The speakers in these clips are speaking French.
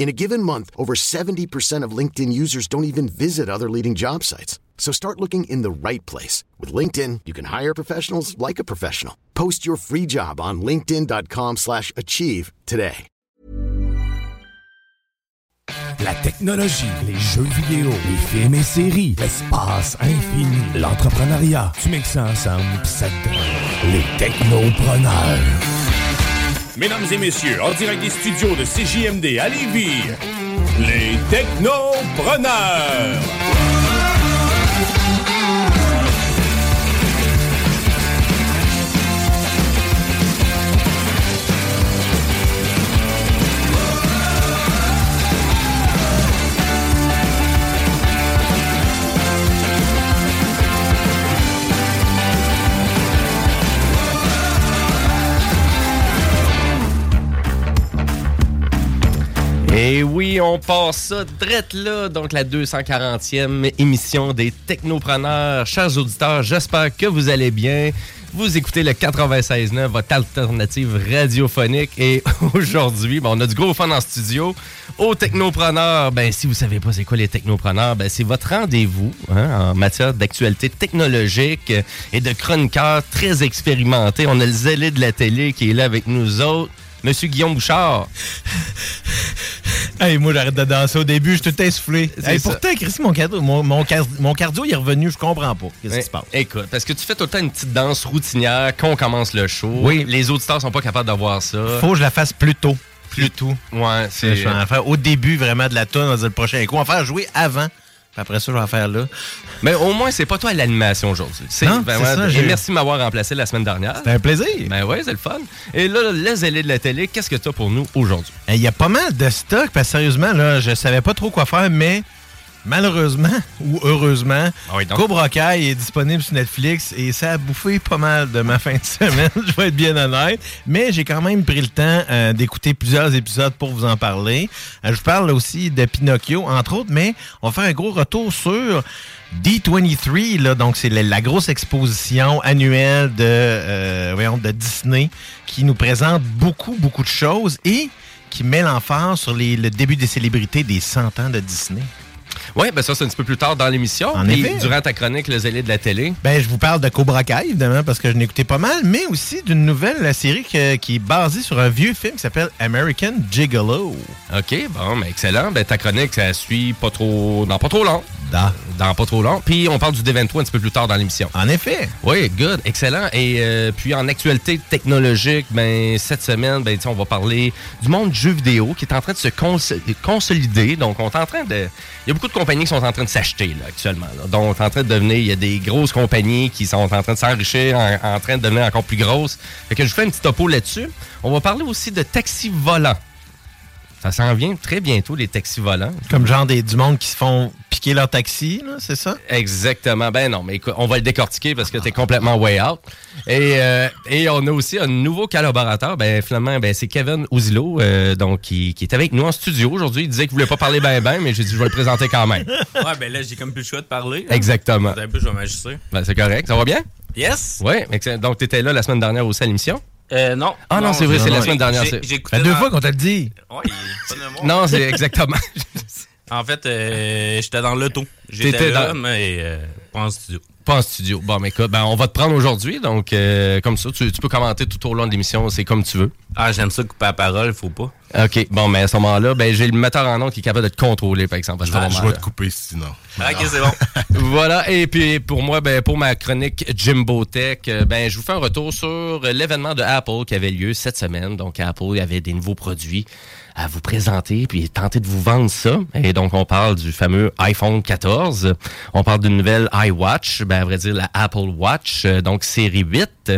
In a given month, over 70% of LinkedIn users don't even visit other leading job sites. So start looking in the right place. With LinkedIn, you can hire professionals like a professional. Post your free job on linkedin.com slash achieve today. La technologie, les jeux vidéo, les films et séries, l'espace infini, l'entrepreneuriat. Tu mixes ça ensemble pis ça te les technopreneurs. Mesdames et messieurs, en direct des studios de CJMD à Lévis, les technopreneurs. Et oui, on passe ça drette là, donc la 240e émission des Technopreneurs. Chers auditeurs, j'espère que vous allez bien. Vous écoutez le 96.9, votre alternative radiophonique. Et aujourd'hui, ben, on a du gros fun en studio. Aux Technopreneurs, ben, si vous savez pas c'est quoi les Technopreneurs, ben, c'est votre rendez-vous hein, en matière d'actualité technologique et de chroniqueurs très expérimentés. On a le zélé de la télé qui est là avec nous autres. Monsieur Guillaume Bouchard. Hey, moi, j'arrête de danser au début, je suis tout essoufflé. C'est Hey, pourtant, Chris, mon cardio, mon, mon car- mon cardio il est revenu, je comprends pas. Qu'est-ce qui se passe? Écoute, parce que tu fais tout le temps une petite danse routinière quand on commence le show? Oui. Les auditeurs sont pas capables de voir ça. Faut que je la fasse plus tôt. Plus tôt. Ouais, c'est. Au début vraiment de la on va dire le prochain coup. On va faire jouer avant. Après ça, je vais en faire là. Mais au moins, c'est pas toi à l'animation aujourd'hui. C'est Non, vraiment- c'est ça, Et merci de m'avoir remplacé la semaine dernière. C'était un plaisir. Ben ouais, c'est le fun. Et là, le zélé de la télé, qu'est-ce que tu as pour nous aujourd'hui? Il y a pas mal de stock, parce que sérieusement, là, je savais pas trop quoi faire, mais malheureusement ou heureusement, Ah oui, donc. Cobra Kai est disponible sur Netflix et ça a bouffé pas mal de ma fin de semaine, je vais être bien honnête. Mais j'ai quand même pris le temps euh, d'écouter plusieurs épisodes pour vous en parler. Euh, je vous parle aussi de Pinocchio, entre autres, mais on va faire un gros retour sur D23, là, donc c'est la, la grosse exposition annuelle de, euh, voyons, de Disney qui nous présente beaucoup, beaucoup de choses et qui met l'emphase sur les- le début des célébrités des 100 ans de Disney. Oui, ben ça, c'est un petit peu plus tard dans l'émission. En effet. durant ta chronique, le zélé de la télé. Ben, je vous parle de Cobra Kai, évidemment, parce que je écouté pas mal, mais aussi d'une nouvelle la série que- qui est basée sur un vieux film qui s'appelle American Gigolo. OK, bon, ben excellent. Ben ta chronique, ça suit pas trop. dans pas trop long. Da. Dans pas trop long. Puis on parle du D23 un petit peu plus tard dans l'émission. En effet. Oui, good, excellent. Et euh, puis en actualité technologique, ben cette semaine, ben on va parler du monde du jeu vidéo qui est en train de se cons- consolider. Donc on est en train de, il y a beaucoup de compagnies qui sont en train de s'acheter là actuellement. là. Donc on est en train de devenir, il y a des grosses compagnies qui sont en train de s'enrichir, en, en train de devenir encore plus grosses. Fait que je vous fais un petit topo là-dessus. On va parler aussi de taxis volants. Ça s'en vient très bientôt les taxis volants. Comme genre des, du monde qui se font piquer leur taxi, c'est ça? Exactement. Ben non, mais écoute, on va le décortiquer parce que t'es complètement way out. Et, euh, et on a aussi un nouveau collaborateur. Ben finalement, ben c'est Kevin Ouzilo, euh, donc qui, qui est avec nous en studio aujourd'hui. Il disait qu'il voulait pas parler ben ben, mais j'ai dit je vais le présenter quand même. Ouais, ben là, j'ai comme plus le choix de parler. hein. Exactement. Un peu, je vais m'ajuster. Ben c'est correct. Ça va bien? Yes! Oui. Donc t'étais là la semaine dernière aussi à l'émission? Euh, non. Ah non, c'est vrai, c'est la semaine dernière, j'ai- deux dans- fois qu'on le dit. Ouais, il est pas de moi. Non, c'est exactement. En fait, euh, j'étais dans l'auto. J'étais là, dans- mais euh, pas en studio. Pas en studio. Bon, mais écoute, ben, on va te prendre aujourd'hui. Donc, euh, comme ça, tu, tu peux commenter tout au long de l'émission. C'est comme tu veux. Ah, j'aime ça couper la parole, faut pas. OK. Bon, mais à ce moment-là, ben, j'ai le metteur en nom qui est capable de te contrôler, par exemple. Ah, je vais te couper sinon. Ok, c'est bon. voilà, et puis pour moi, ben, pour ma chronique Jimbo Tech, euh, ben, je vous fais un retour sur l'événement de Apple qui avait lieu cette semaine. Donc, Apple il y avait des nouveaux produits à vous présenter, puis tenter de vous vendre ça. Et donc, on parle du fameux iPhone 14. On parle d'une nouvelle iWatch, ben, à vrai dire, la Apple Watch, euh, donc série 8.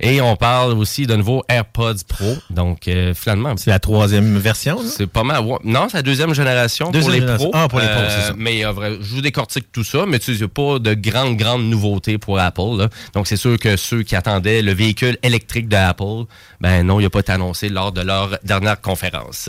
Et on parle aussi de nouveau AirPods Pro. Donc, euh, finalement, C'est la troisième version, là? c'est pas mal. Non, c'est la deuxième génération Deuxième pour les génération. pros. Euh, Ah, pour les pros, c'est ça. Mais euh, vrai, je vous décortique tout ça, mais tu sais, il n'y a pas de grandes, grandes nouveautés pour Apple. là. Donc, c'est sûr que ceux qui attendaient le véhicule électrique de Apple, ben non, il n'a pas été annoncé lors de leur dernière conférence.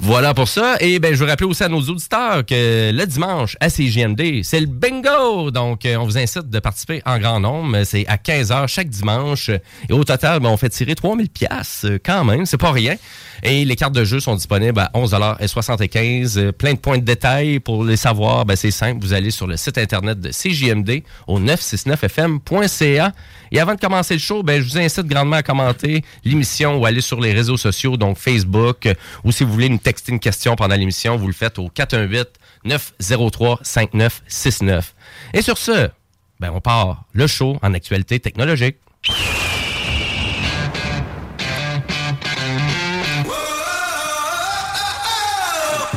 Voilà pour ça. Et ben, je veux rappeler aussi à nos auditeurs que le dimanche à CGMD, c'est le bingo. Donc, euh, on vous incite de participer en grand nombre. C'est à 15h chaque dimanche. Et au total, ben, on fait tirer 3000 pièces quand même. C'est pas rien. Et les cartes de jeu sont disponibles à 11,75 Euh, Plein de points de détail pour les savoir. Ben, c'est simple. Vous allez sur le site internet de CJMD au 969fm.ca. Et avant de commencer le show, ben, je vous incite grandement à commenter l'émission ou aller sur les réseaux sociaux, donc Facebook, euh, ou si vous voulez nous texter une question pendant l'émission, vous le faites au 418 903 5969. Et sur ce, ben, on part le show en actualité technologique.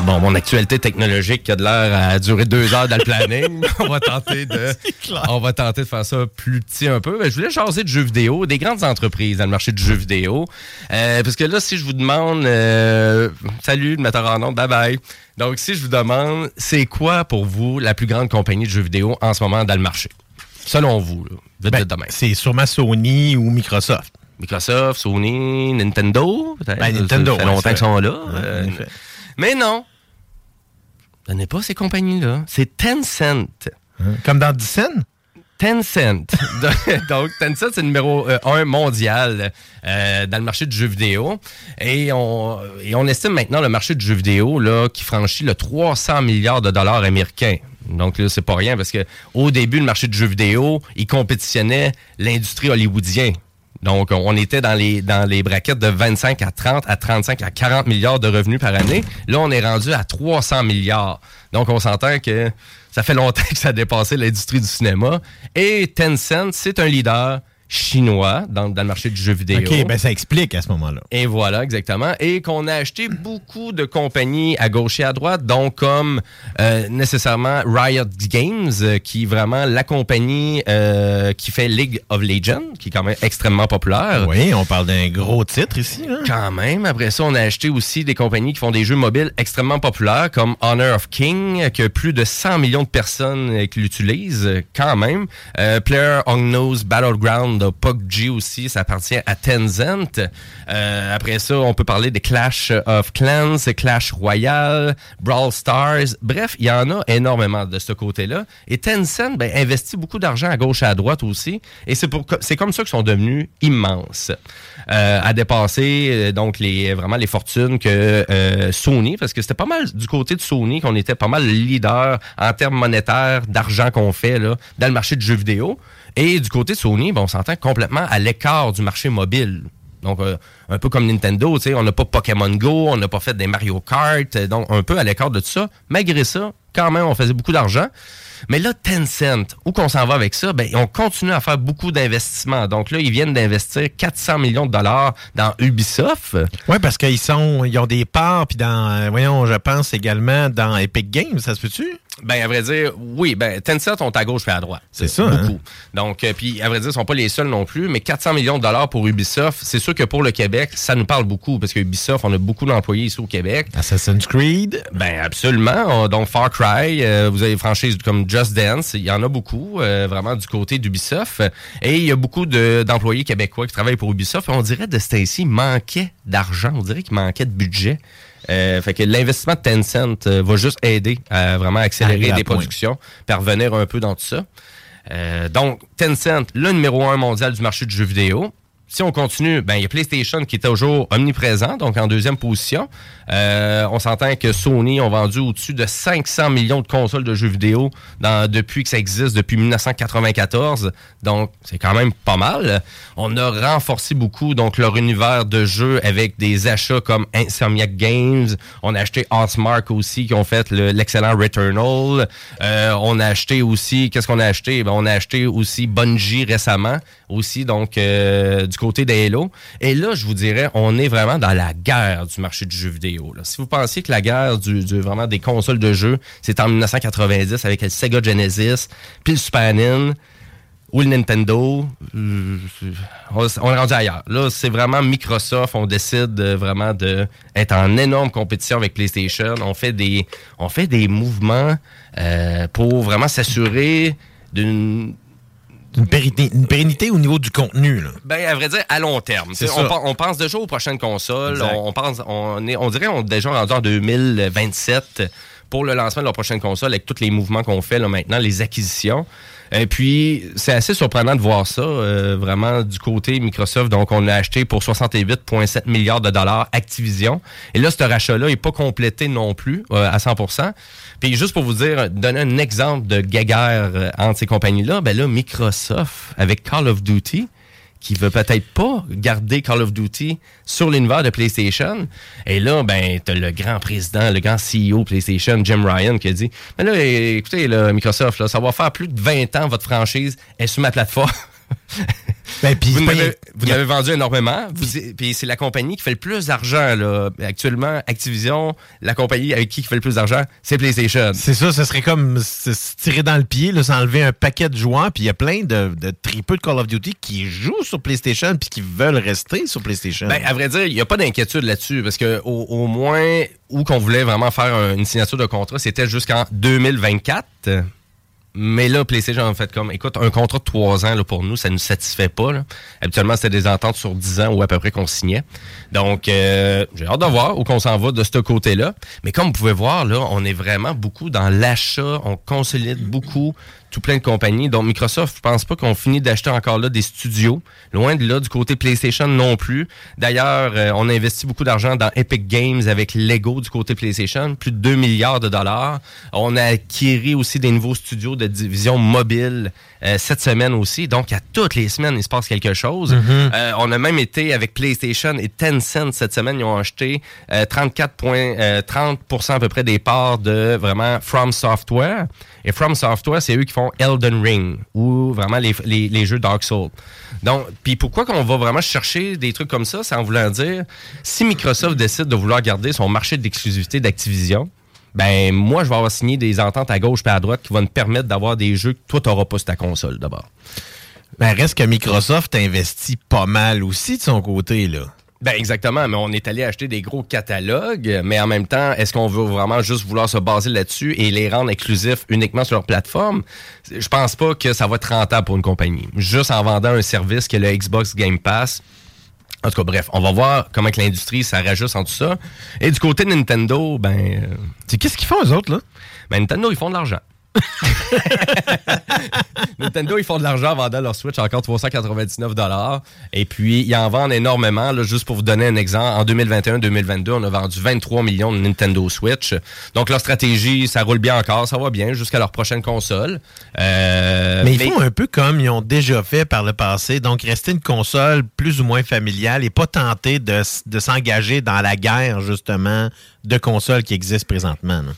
Bon, mon actualité technologique qui a de l'air à durer deux heures dans le planning. on va tenter de, on va tenter de faire ça plus petit un peu. Mais je voulais jaser de jeux vidéo, des grandes entreprises dans le marché du jeu vidéo. Euh, parce que là, si je vous demande, euh, salut, le metteur en nom, bye bye. Donc, si je vous demande, c'est quoi pour vous la plus grande compagnie de jeux vidéo en ce moment dans le marché? Selon vous, là, Ben, c'est sûrement Sony ou Microsoft. Microsoft, Sony, Nintendo, peut-être. Ben, Nintendo, Ça fait ouais, longtemps qu'ils sont là. Ouais, Euh, mais non. Ce n'est pas ces compagnies-là. C'est Tencent. Comme dans Dyson? Tencent. Donc, Tencent, c'est le numéro 1 mondial euh, dans le marché du jeu vidéo. Et on, et on estime maintenant le marché du jeu vidéo là, qui franchit le 300 milliards de dollars américains. Donc là, c'est pas rien parce que au début, le marché du jeu vidéo, il compétitionnait l'industrie hollywoodienne. Donc, on était dans les, dans les braquettes de 25 à 30 à 35 à 40 milliards de revenus par année. Là, on est rendu à 300 milliards. Donc, on s'entend que ça fait longtemps que ça a dépassé l'industrie du cinéma. Et Tencent, c'est un leader chinois dans, dans le marché du jeu vidéo. OK, ben ça explique à ce moment-là. Et voilà, exactement. Et qu'on a acheté beaucoup de compagnies à gauche et à droite, donc comme euh, nécessairement Riot Games, euh, qui est vraiment la compagnie euh, qui fait League of Legends, qui est quand même extrêmement populaire. Oui, on parle d'un gros titre ici. Là. Quand même. Après ça, on a acheté aussi des compagnies qui font des jeux mobiles extrêmement populaires, comme Honor of King, qui a plus de 100 millions de personnes euh, qui l'utilisent, quand même. Euh, Player Unknown's Battleground, de aussi, ça appartient à Tencent. Euh, après ça, on peut parler des Clash of Clans, Clash Royale, Brawl Stars. Bref, il y en a énormément de ce côté-là. Et Tencent ben, investit beaucoup d'argent à gauche et à droite aussi. Et c'est c'est comme ça qu'ils sont devenus immenses. Euh, à dépasser euh, donc les vraiment les fortunes que Sony, parce que c'était pas mal du côté de Sony qu'on était pas mal le leader en termes monétaires d'argent qu'on fait là, dans le marché du jeu vidéo. Et du côté de Sony, ben, on s'entend complètement à l'écart du marché mobile. Donc, euh, un peu comme Nintendo, on n'a pas Pokémon Go, on n'a pas fait des Mario Kart, euh, donc un peu à l'écart de tout ça. Malgré ça, quand même, on faisait beaucoup d'argent. Mais là, Tencent, où qu'on s'en va avec ça? Ben, on continue à faire beaucoup d'investissements. Donc là, ils viennent d'investir 400 millions de dollars dans Ubisoft. Oui, parce qu'ils sont, ils ont des parts, puis dans, euh, voyons, je pense également dans Epic Games, ça se peut-tu? Ben, à vrai dire, oui, ben, Tencent sont à gauche et à droite. C'est ça, hein? Beaucoup. Donc, euh, puis, à vrai dire, ils sont pas les seuls non plus, mais 400 millions de dollars pour Ubisoft, c'est sûr que pour le Québec, ça nous parle beaucoup, parce que Ubisoft, on a beaucoup d'employés ici au Québec. Assassin's Creed. Ben absolument. On- Donc Far Cry, euh, vous avez des franchises comme Just Dance, il y en a beaucoup, euh, vraiment du côté d'Ubisoft. Et il y a beaucoup de- d'employés québécois qui travaillent pour Ubisoft. Et on dirait de Stacy manquait d'argent, on dirait qu'il manquait de budget. Euh, fait que l'investissement de Tencent euh, va juste aider à vraiment accélérer des productions, revenir un peu dans tout ça. Euh, donc, Tencent, le numéro un mondial du marché du jeu vidéo. Si on continue, ben il y a PlayStation qui est toujours omniprésent, donc en deuxième position. Euh, on s'entend que Sony ont vendu au-dessus de 500 millions de consoles de jeux vidéo dans, depuis que ça existe, depuis 1994. Donc, c'est quand même pas mal. On a renforcé beaucoup donc leur univers de jeux avec des achats comme Insomniac Games. On a acheté Housemark aussi, qui ont fait le- l'excellent Returnal. Euh, on a acheté aussi, qu'est-ce qu'on a acheté? Ben, on a acheté aussi Bungie récemment, aussi, donc euh, du côté des Halo. Et là, je vous dirais, on est vraiment dans la guerre du marché du jeu vidéo. là. Si vous pensiez que la guerre du, vraiment des consoles de jeux, c'est en 1990 avec le Sega Genesis, puis le Super Nintendo, ou le Nintendo, euh, on, est rendu ailleurs. Là, c'est vraiment Microsoft. On décide de, vraiment de être en énorme compétition avec PlayStation. On fait des, on fait des mouvements euh, pour vraiment s'assurer d'une Une pérennité, une pérennité au niveau du contenu. Là. ben, à vrai dire, à long terme. C'est. On, pen- on pense déjà aux prochaines consoles. On, on pense, on, est, on dirait qu'on est déjà rendu en 2027 pour le lancement de la prochaine console avec tous les mouvements qu'on fait là, maintenant, les acquisitions. Et puis, c'est assez surprenant de voir ça, euh, vraiment, du côté Microsoft. Donc, on a acheté pour 68,7 milliards de dollars Activision. Et là, ce rachat-là n'est pas complété non plus euh, à 100 Puis, juste pour vous dire, donner un exemple de guéguerre euh, entre ces compagnies-là, ben là, Microsoft, avec Call of Duty, qui veut peut-être pas garder Call of Duty sur l'univers de PlayStation. Et là, ben, t'as le grand président, le grand CEO PlayStation, Jim Ryan, qui a dit, mais là, écoutez, là, Microsoft, là, ça va faire plus de 20 ans, votre franchise est sur ma plateforme. Ben, Vous c'est pas- l'avez vous il y a- l'avez vendu énormément. Puis c'est la compagnie qui fait le plus d'argent là. actuellement. Activision, la compagnie avec qui qui fait le plus d'argent, c'est PlayStation. C'est ça, ce serait comme se tirer dans le pied, là, s'enlever un paquet de joueurs, puis il y a plein de, de tripeux de Call of Duty qui jouent sur PlayStation puis qui veulent rester sur PlayStation. Ben, à vrai dire, il n'y a pas d'inquiétude là-dessus parce que au, au moins où qu'on voulait vraiment faire un- une signature de contrat, c'était jusqu'en 2024. Mais là, PlayStation a fait comme, écoute, un contrat de trois ans là, pour nous, ça ne nous satisfait pas. là. Habituellement, c'était des ententes sur 10 ans ou à peu près qu'on signait. Donc, euh, j'ai hâte de voir où qu'on s'en va de ce côté-là. Mais comme vous pouvez voir, là, on est vraiment beaucoup dans l'achat. On consolide beaucoup tout plein de compagnies. Donc, Microsoft, je pense pas qu'on finit d'acheter encore là des studios. Loin de là, du côté PlayStation non plus. D'ailleurs, euh, on a investi beaucoup d'argent dans Epic Games avec Lego du côté PlayStation, plus de 2 milliards de dollars. On a acquis aussi des nouveaux studios de division mobile euh, cette semaine aussi. Donc, à toutes les semaines, il se passe quelque chose. Euh, on a même été avec PlayStation et Tencent cette semaine. Ils ont acheté euh, 34 points, euh, 30% à peu près des parts de vraiment From Software. Et From Software, c'est eux qui font Elden Ring ou vraiment les, jeux Dark Souls. Donc, puis pourquoi qu'on va vraiment chercher des trucs comme ça, c'est en voulant dire, si Microsoft décide de vouloir garder son marché d'exclusivité d'Activision, ben moi, je vais avoir signé des ententes à gauche et à droite qui vont me permettre d'avoir des jeux que toi, tu n'auras pas sur ta console d'abord. Ben, reste que Microsoft investit pas mal aussi de son côté, là. Ben exactement, mais on est allé acheter des gros catalogues, mais en même temps, est-ce qu'on veut vraiment juste vouloir se baser là-dessus et les rendre exclusifs uniquement sur leur plateforme? Je pense pas que ça va être rentable pour une compagnie. Juste en vendant un service qui est le Xbox Game Pass. En tout cas, bref, on va voir comment que l'industrie ça rajuste en tout ça. Et du côté de Nintendo, ben, euh, qu'est-ce qu'ils font, eux autres, là? ben Nintendo, ils font de l'argent. Nintendo, ils font de l'argent en vendant leur Switch encore 399 Et puis, ils en vendent énormément. Là, juste pour vous donner un exemple, en 2021-2022, on a vendu 23 millions de Nintendo Switch. Donc, leur stratégie, ça roule bien encore, ça va bien jusqu'à leur prochaine console. Euh, Mais ils font un peu comme ils ont déjà fait par le passé, donc rester une console plus ou moins familiale et pas tenter de, s'engager dans la guerre, justement, de consoles qui existent présentement. là.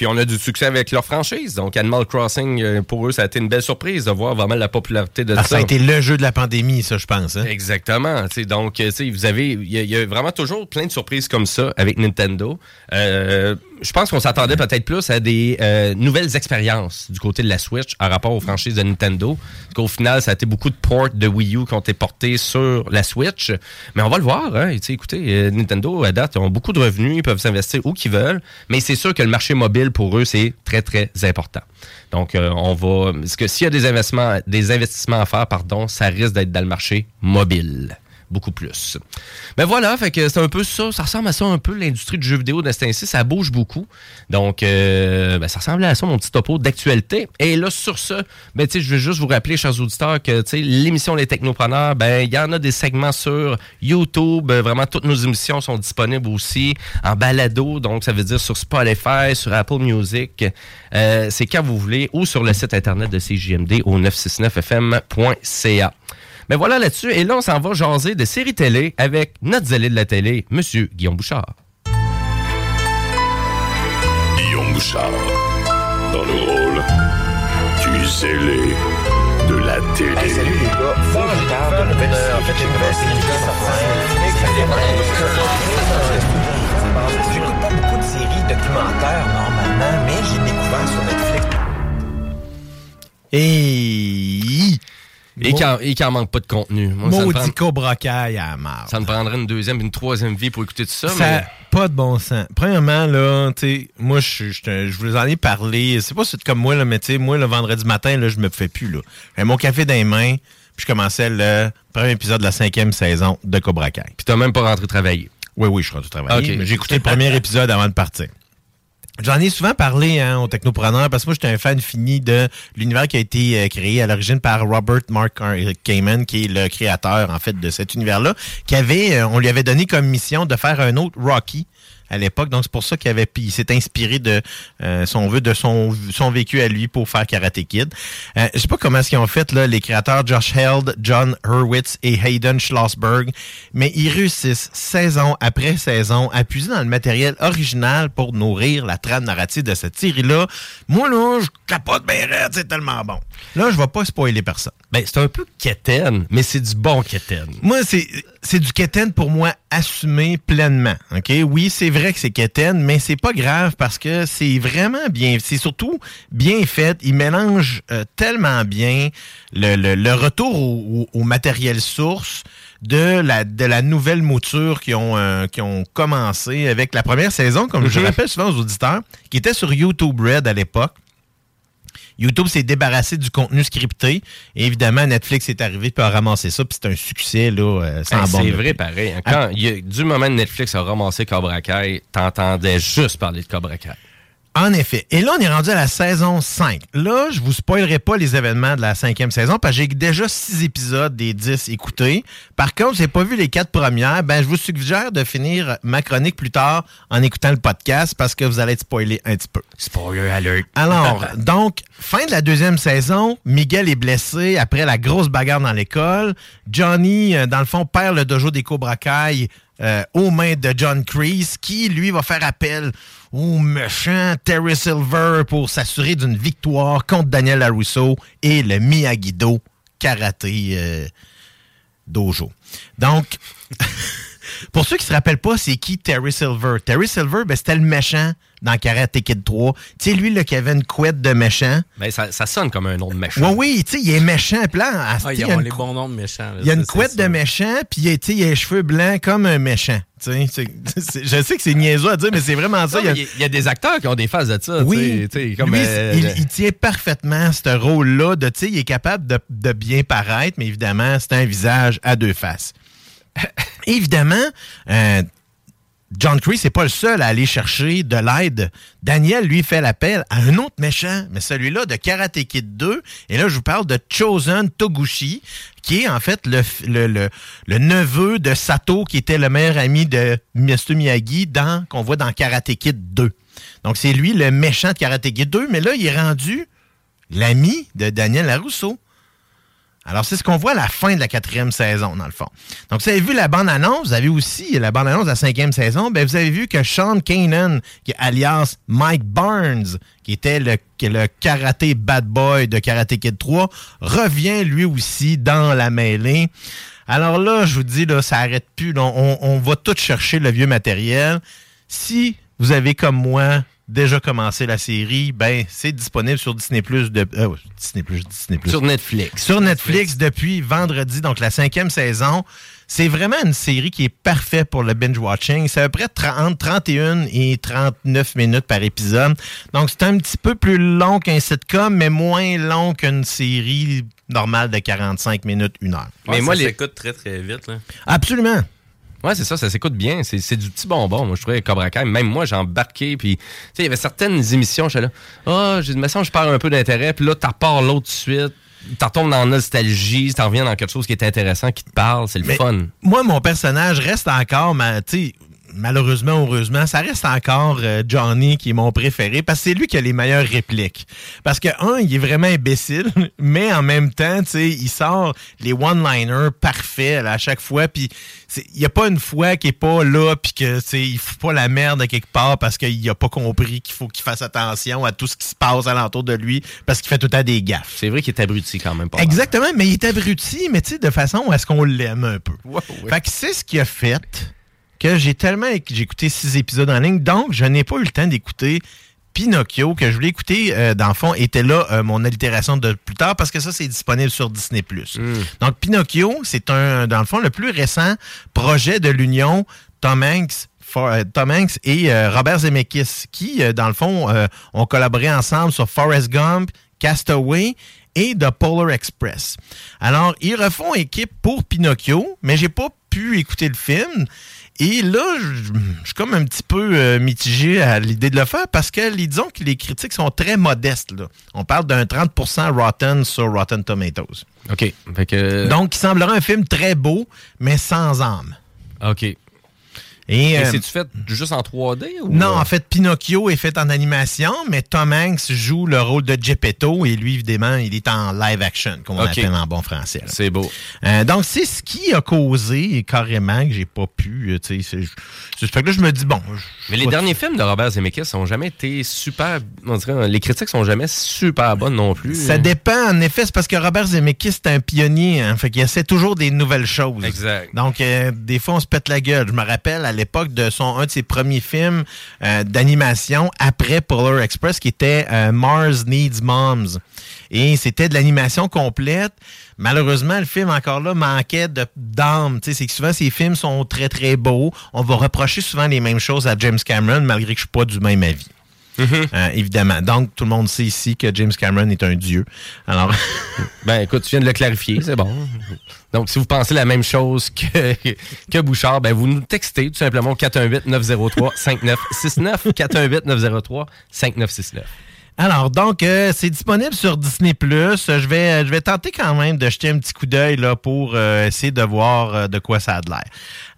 Puis on a du succès avec leur franchise. Donc Animal Crossing, euh, pour eux, ça a été une belle surprise de voir vraiment la popularité de Ah, ça. ça a été le jeu de la pandémie, ça, je pense. hein? Exactement. Donc, euh, vous avez, il y, a- il y a vraiment toujours plein de surprises comme ça avec Nintendo. Euh, je pense qu'on s'attendait peut-être plus à des euh, nouvelles expériences du côté de la Switch en rapport aux franchises de Nintendo. Parce qu'au final, ça a été beaucoup de ports de Wii U qui ont été portés sur la Switch. Mais on va le voir. Hein. Écoutez, Nintendo, à date, ont beaucoup de revenus. Ils peuvent s'investir où qu'ils veulent. Mais c'est sûr que le marché mobile, pour eux, c'est très, très important. Donc, euh, on va... Parce que s'il y a des investissements, des investissements à faire, pardon, ça risque d'être dans le marché mobile. Beaucoup plus. Ben voilà, fait que c'est un peu ça. Ça ressemble à ça un peu, l'industrie du jeu vidéo de. Ça bouge beaucoup. Donc, euh, ben, ça ressemblait à ça, mon petit topo d'actualité. Et là, sur ce, ben, je veux juste vous rappeler, chers auditeurs, que l'émission Les Technopreneurs, ben, il y en a des segments sur YouTube. Euh, Vraiment, toutes nos émissions sont disponibles aussi en balado. Donc, ça veut dire sur Spotify, sur Apple Music. Euh, c'est quand vous voulez ou sur le site internet de CJMD au 969fm.ca. Mais voilà là-dessus. Et là, on s'en va jaser de séries télé avec notre zélé de la télé, Monsieur Guillaume Bouchard. Guillaume Bouchard, dans le rôle du zélé de la télé. salut les gars, faut que je parle de. En fait, qui sortent. J'écoute pas beaucoup de séries documentaires normalement, mais j'ai découvert sur Netflix. Et... Et quand manque pas de contenu. Moi, Maudit Kai à la marde. ça me prendrait une deuxième une troisième vie pour écouter tout ça. Ça mais... pas de bon sens. Premièrement, là, tu sais, moi, je, je, je vous en ai parlé. C'est pas c'est comme moi, là, mais tu sais, moi, le vendredi matin, là, je me fais plus, là. J'avais mon café dans les mains, puis je commençais le premier épisode de la cinquième saison de Cobra Kai. Puis t'as même pas rentré travailler. Oui, oui, je suis rendu travailler. Ok. mais J'ai écouté le premier épisode avant de partir. J'en ai souvent parlé hein, aux technopreneurs parce que moi, j'étais un fan fini de l'univers qui a été euh, créé à l'origine par Robert Mark euh, Kamen, qui est le créateur, en fait, de cet univers-là, qui avait, euh, on lui avait donné comme mission de faire un autre Rocky à l'époque. Donc, c'est pour ça qu'il avait, il s'est inspiré de, euh, son veut, de son, son vécu à lui pour faire Karate Kid. Euh, je sais pas comment est-ce qu'ils ont fait, là, les créateurs Josh Held, John Hurwitz et Hayden Schlossberg, mais ils réussissent saison après saison à puiser dans le matériel original pour nourrir la trame narrative de cette série-là. Moi, là, je capote bien c'est tellement bon. Là, je vais pas spoiler personne. Ben, c'est un peu quétaine, mais c'est du bon quétaine. Moi, c'est c'est du quétaine pour moi assumé pleinement. OK? Oui, c'est vrai que c'est quétaine, mais c'est pas grave parce que c'est vraiment bien. C'est surtout bien fait. Il mélange euh, tellement bien le, le- le retour au, au- au matériel source de la, de la nouvelle mouture qui ont, euh, qui ont commencé avec la première saison, comme je rappelle souvent aux auditeurs, qui était sur YouTube Red à l'époque. YouTube s'est débarrassé du contenu scripté. Et évidemment, Netflix est arrivé puis a ramassé ça. Puis c'est un succès là, euh, sans Hey, borne c'est vrai, pareil. hein. Quand, il y a- du moment que Netflix a ramassé Cobra Kai, t'entendais juste parler de Cobra Kai. En effet. Et là, on est rendu à la saison 5. Là, je vous spoilerai pas les événements de la cinquième saison parce que j'ai déjà six épisodes des 10 écoutés. Par contre, j'ai pas vu les quatre premières. Ben, je vous suggère de finir ma chronique plus tard en écoutant le podcast parce que vous allez être spoilé un petit peu. Spoiler alert. Alors, donc, fin de la deuxième saison, Miguel est blessé après la grosse bagarre dans l'école. Johnny, euh, dans le fond, perd le dojo des Cobra Kai euh, aux mains de John Kreese, qui, lui, va faire appel au méchant Terry Silver pour s'assurer d'une victoire contre Daniel LaRusso et le Miyagi-Do Karaté euh, Dojo. Donc, pour ceux qui se rappellent pas, c'est qui Terry Silver? Terry Silver, ben, c'était le méchant dans Karate Kid 3. Tu sais, lui, là, qui avait une couette de méchant. Ben, ça, ça sonne comme un nom de méchant. Oui, oui, tu sais, il est méchant. Puis là, à- Ah, ils il y a les cou- bons noms de méchants. là, il y a une couette de méchant, puis il a- tu sais, il a les cheveux blancs comme un méchant. Tu sais, c'est- c'est- je sais que c'est niaiseux à dire, mais c'est vraiment ça. Non, Il y a- mais Il y, des acteurs qui ont des phases de ça. oui, tu sais, tu sais, comme, lui, euh, il, tient parfaitement ce rôle-là. De, tu sais, il est capable de, de bien paraître, mais évidemment, c'est un visage à deux faces. évidemment, euh, John Kreese n'est pas le seul à aller chercher de l'aide. Daniel, lui, fait l'appel à un autre méchant, mais celui-là de Karate Kid 2. Et là, je vous parle de Chosen Toguchi, qui est en fait le, neveu de Sato, qui était le meilleur ami de Mr. Miyagi, qu'on voit dans Karate Kid 2. Donc, c'est lui le méchant de Karate Kid 2, mais là, il est rendu l'ami de Daniel Larousseau. Alors, c'est ce qu'on voit à la fin de la quatrième saison, dans le fond. Donc, vous avez vu la bande-annonce, vous avez aussi la bande-annonce de la cinquième saison, ben, vous avez vu que Sean Kanan, qui est alias Mike Barnes, qui était le, karaté bad boy de Karate Kid 3, revient lui aussi dans la mêlée. Alors là, je vous dis, là, ça arrête plus. on va tout chercher le vieux matériel. Si vous avez, comme moi, déjà commencé la série, ben, c'est disponible sur Disney Plus de euh, Disney Plus, Disney Plus. sur Netflix. Sur Netflix depuis vendredi, donc la cinquième saison. C'est vraiment une série qui est parfaite pour le binge-watching. C'est à peu près 30, 31 et 39 minutes par épisode. Donc, c'est un petit peu plus long qu'un sitcom, mais moins long qu'une série normal de 45 minutes, une heure. Mais Mais moi, moi, ça les- s'écoute très, très vite. Là. Absolument. Ouais, c'est ça, ça s'écoute bien. C'est c'est du petit bonbon. Moi, je trouvais Cobra Kai. Même moi, j'ai embarqué. Puis, tu sais, il y avait certaines émissions, j'étais là. Ah, j'ai me semble je perds un peu d'intérêt. Puis là, repars l'autre de suite. T'en retombes dans la nostalgie. T'en reviens dans quelque chose qui est intéressant, qui te parle. C'est le Mais fun. Moi, mon personnage reste encore, ma- tu sais, malheureusement, heureusement, ça reste encore euh, Johnny qui est mon préféré parce que c'est lui qui a les meilleures répliques. Parce que, un, il est vraiment imbécile, mais en même temps, tu sais, il sort les one-liners parfaits à chaque fois. Puis, il n'y a pas une fois qu'il est pas là puis que, tu sais, il fout pas la merde à quelque part parce qu'il a pas compris qu'il faut qu'il fasse attention à tout ce qui se passe alentour de lui parce qu'il fait tout le temps des gaffes. C'est vrai qu'il est abruti quand même. Pas mal. Exactement, mais il est abruti, mais tu sais, de façon à ce qu'on l'aime un peu. Ouais, ouais. Fait que c'est ce qui a fait que j'ai tellement j'ai écouté six épisodes en ligne, donc je n'ai pas eu le temps d'écouter Pinocchio, que je voulais écouter, euh, dans le fond, était là euh, mon allitération de plus tard, parce que ça, c'est disponible sur Disney+. Donc, Pinocchio, c'est un, dans le fond, le plus récent projet de l'Union Tom Hanks, For- euh, Tom Hanks et Robert Zemeckis, qui, dans le fond, ont collaboré ensemble sur Forrest Gump, Castaway et The Polar Express. Alors, ils refont équipe pour Pinocchio, mais j'ai pas pu écouter le film. Et là, je je suis comme un petit peu euh, mitigé à l'idée de le faire parce que disons que les critiques sont très modestes. Là. On parle d'un 30% Rotten sur Rotten Tomatoes. OK. Fait que. Donc, il semblerait un film très beau, mais sans âme. OK. Et Et, euh, c'est-tu fait juste en 3D ou. non, en fait, Pinocchio est fait en animation, mais Tom Hanks joue le rôle de Geppetto et lui, évidemment, il est en live action, comme on Ok. appelle en bon français. C'est beau. Euh, donc, c'est ce qui a causé carrément que j'ai pas pu. euh, tu sais, c'est- c'est fait que là, je me dis, bon. Mais les derniers films de Robert Zemeckis ont jamais été super. On dirait, les critiques sont jamais super bonnes non plus. Ça dépend, en effet, c'est parce que Robert Zemeckis, c'est un pionnier, hein, fait qu'il essaie toujours des nouvelles choses. Exact. Donc, euh, des fois, on se pète la gueule. Je me rappelle à l'époque de son un de ses premiers films euh, d'animation après Polar Express, qui était euh, Mars Needs Moms. Et c'était de l'animation complète. Malheureusement, le film, encore là, manquait d'âme. C'est que souvent, ces films sont très, très beaux. On va reprocher souvent les mêmes choses à James Cameron, malgré que je suis pas du même avis. Euh, évidemment. Donc, tout le monde sait ici que James Cameron est un dieu. Alors, Ben écoute, tu viens de le clarifier, c'est bon. Donc, si vous pensez la même chose que, que Bouchard, ben vous nous textez tout simplement au 418-903-5969. 418-903-5969. Alors, donc, euh, c'est disponible sur Disney+. Je vais, je vais tenter quand même de jeter un petit coup d'œil là pour euh, essayer de voir euh, de quoi ça a de l'air.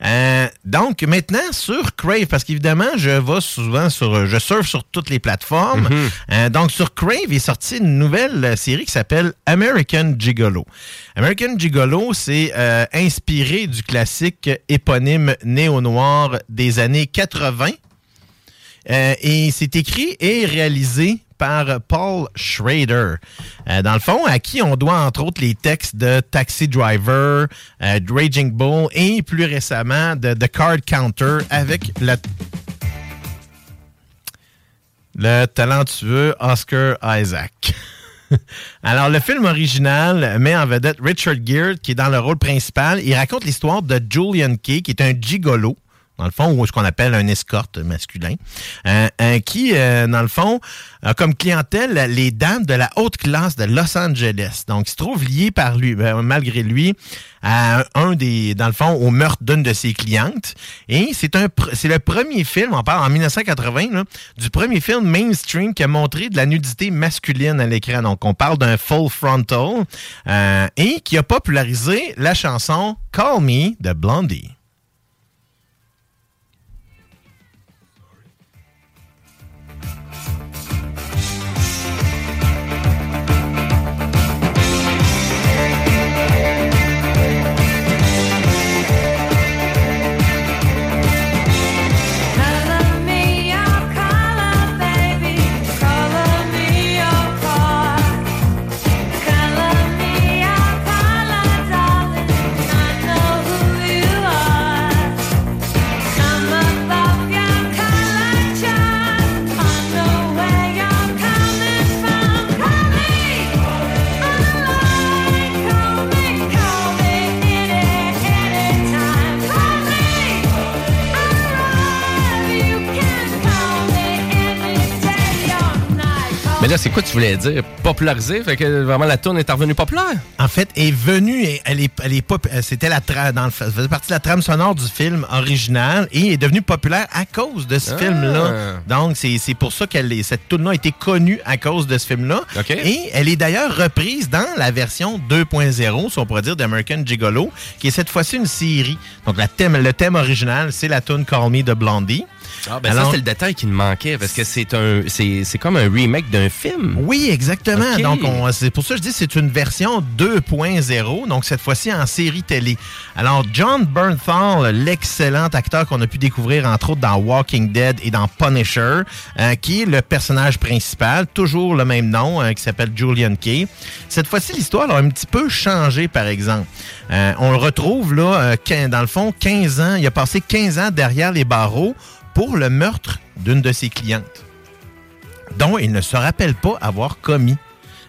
Euh, donc, maintenant, sur Crave, parce qu'évidemment, je vais souvent sur... Je surfe sur toutes les plateformes. Euh, donc, sur Crave est sortie une nouvelle euh, série qui s'appelle American Gigolo. American Gigolo, c'est euh, inspiré du classique éponyme néo-noir des années 80. Euh, et c'est écrit et réalisé Paul Schrader. Euh, dans le fond, à qui on doit entre autres les textes de Taxi Driver, euh, Raging Bull et plus récemment de The Card Counter avec le, le talentueux Oscar Isaac. Alors, le film original met en vedette Richard Gere, qui est dans le rôle principal. Il raconte l'histoire de Julian Kay, qui est un gigolo, dans le fond, ou ce qu'on appelle un escorte masculin, euh, euh, qui, euh, dans le fond, a comme clientèle les dames de la haute classe de Los Angeles. Donc, il se trouve lié par lui, ben, malgré lui, à un des, dans le fond, au meurtre d'une de ses clientes. Et c'est le premier film, on parle en 1980, là, du premier film mainstream qui a montré de la nudité masculine à l'écran. Donc, on parle d'un full frontal et qui a popularisé la chanson Call Me de Blondie. Là, c'est quoi tu voulais dire? Populariser? Fait que vraiment la tourne est revenue populaire? En fait, est venue, elle est, elle est pop- euh, c'était la tra- dans le, faisait partie de la trame sonore du film original et est devenue populaire à cause de ce Ah. film-là. Donc, c'est pour ça que cette tune là a été connue à cause de ce film-là. Et elle est d'ailleurs reprise dans la version 2.0, si on pourrait dire, d'American Gigolo, qui est cette fois-ci une série. Donc, la thème, le thème original, c'est la tune Call Me de Blondie. Ah, ben ça, Alors- c'est le détail qui me manquait parce que c'est un, c'est, c'est comme un remake d'un film. Oui, exactement. OK. Donc, on- c'est pour ça que je dis que c'est une version 2.0, donc cette fois-ci en série télé. Alors, John Bernthal, l'excellent acteur qu'on a pu découvrir entre autres dans Walking Dead et dans Punisher, euh, qui est le personnage principal, toujours le même nom, euh, qui s'appelle Julian Kay. Cette fois-ci, l'histoire a un petit peu changé, par exemple. Euh, on le retrouve là, euh, dans le fond, 15 ans. Il a passé 15 ans derrière les barreaux pour le meurtre d'une de ses clientes dont il ne se rappelle pas avoir commis.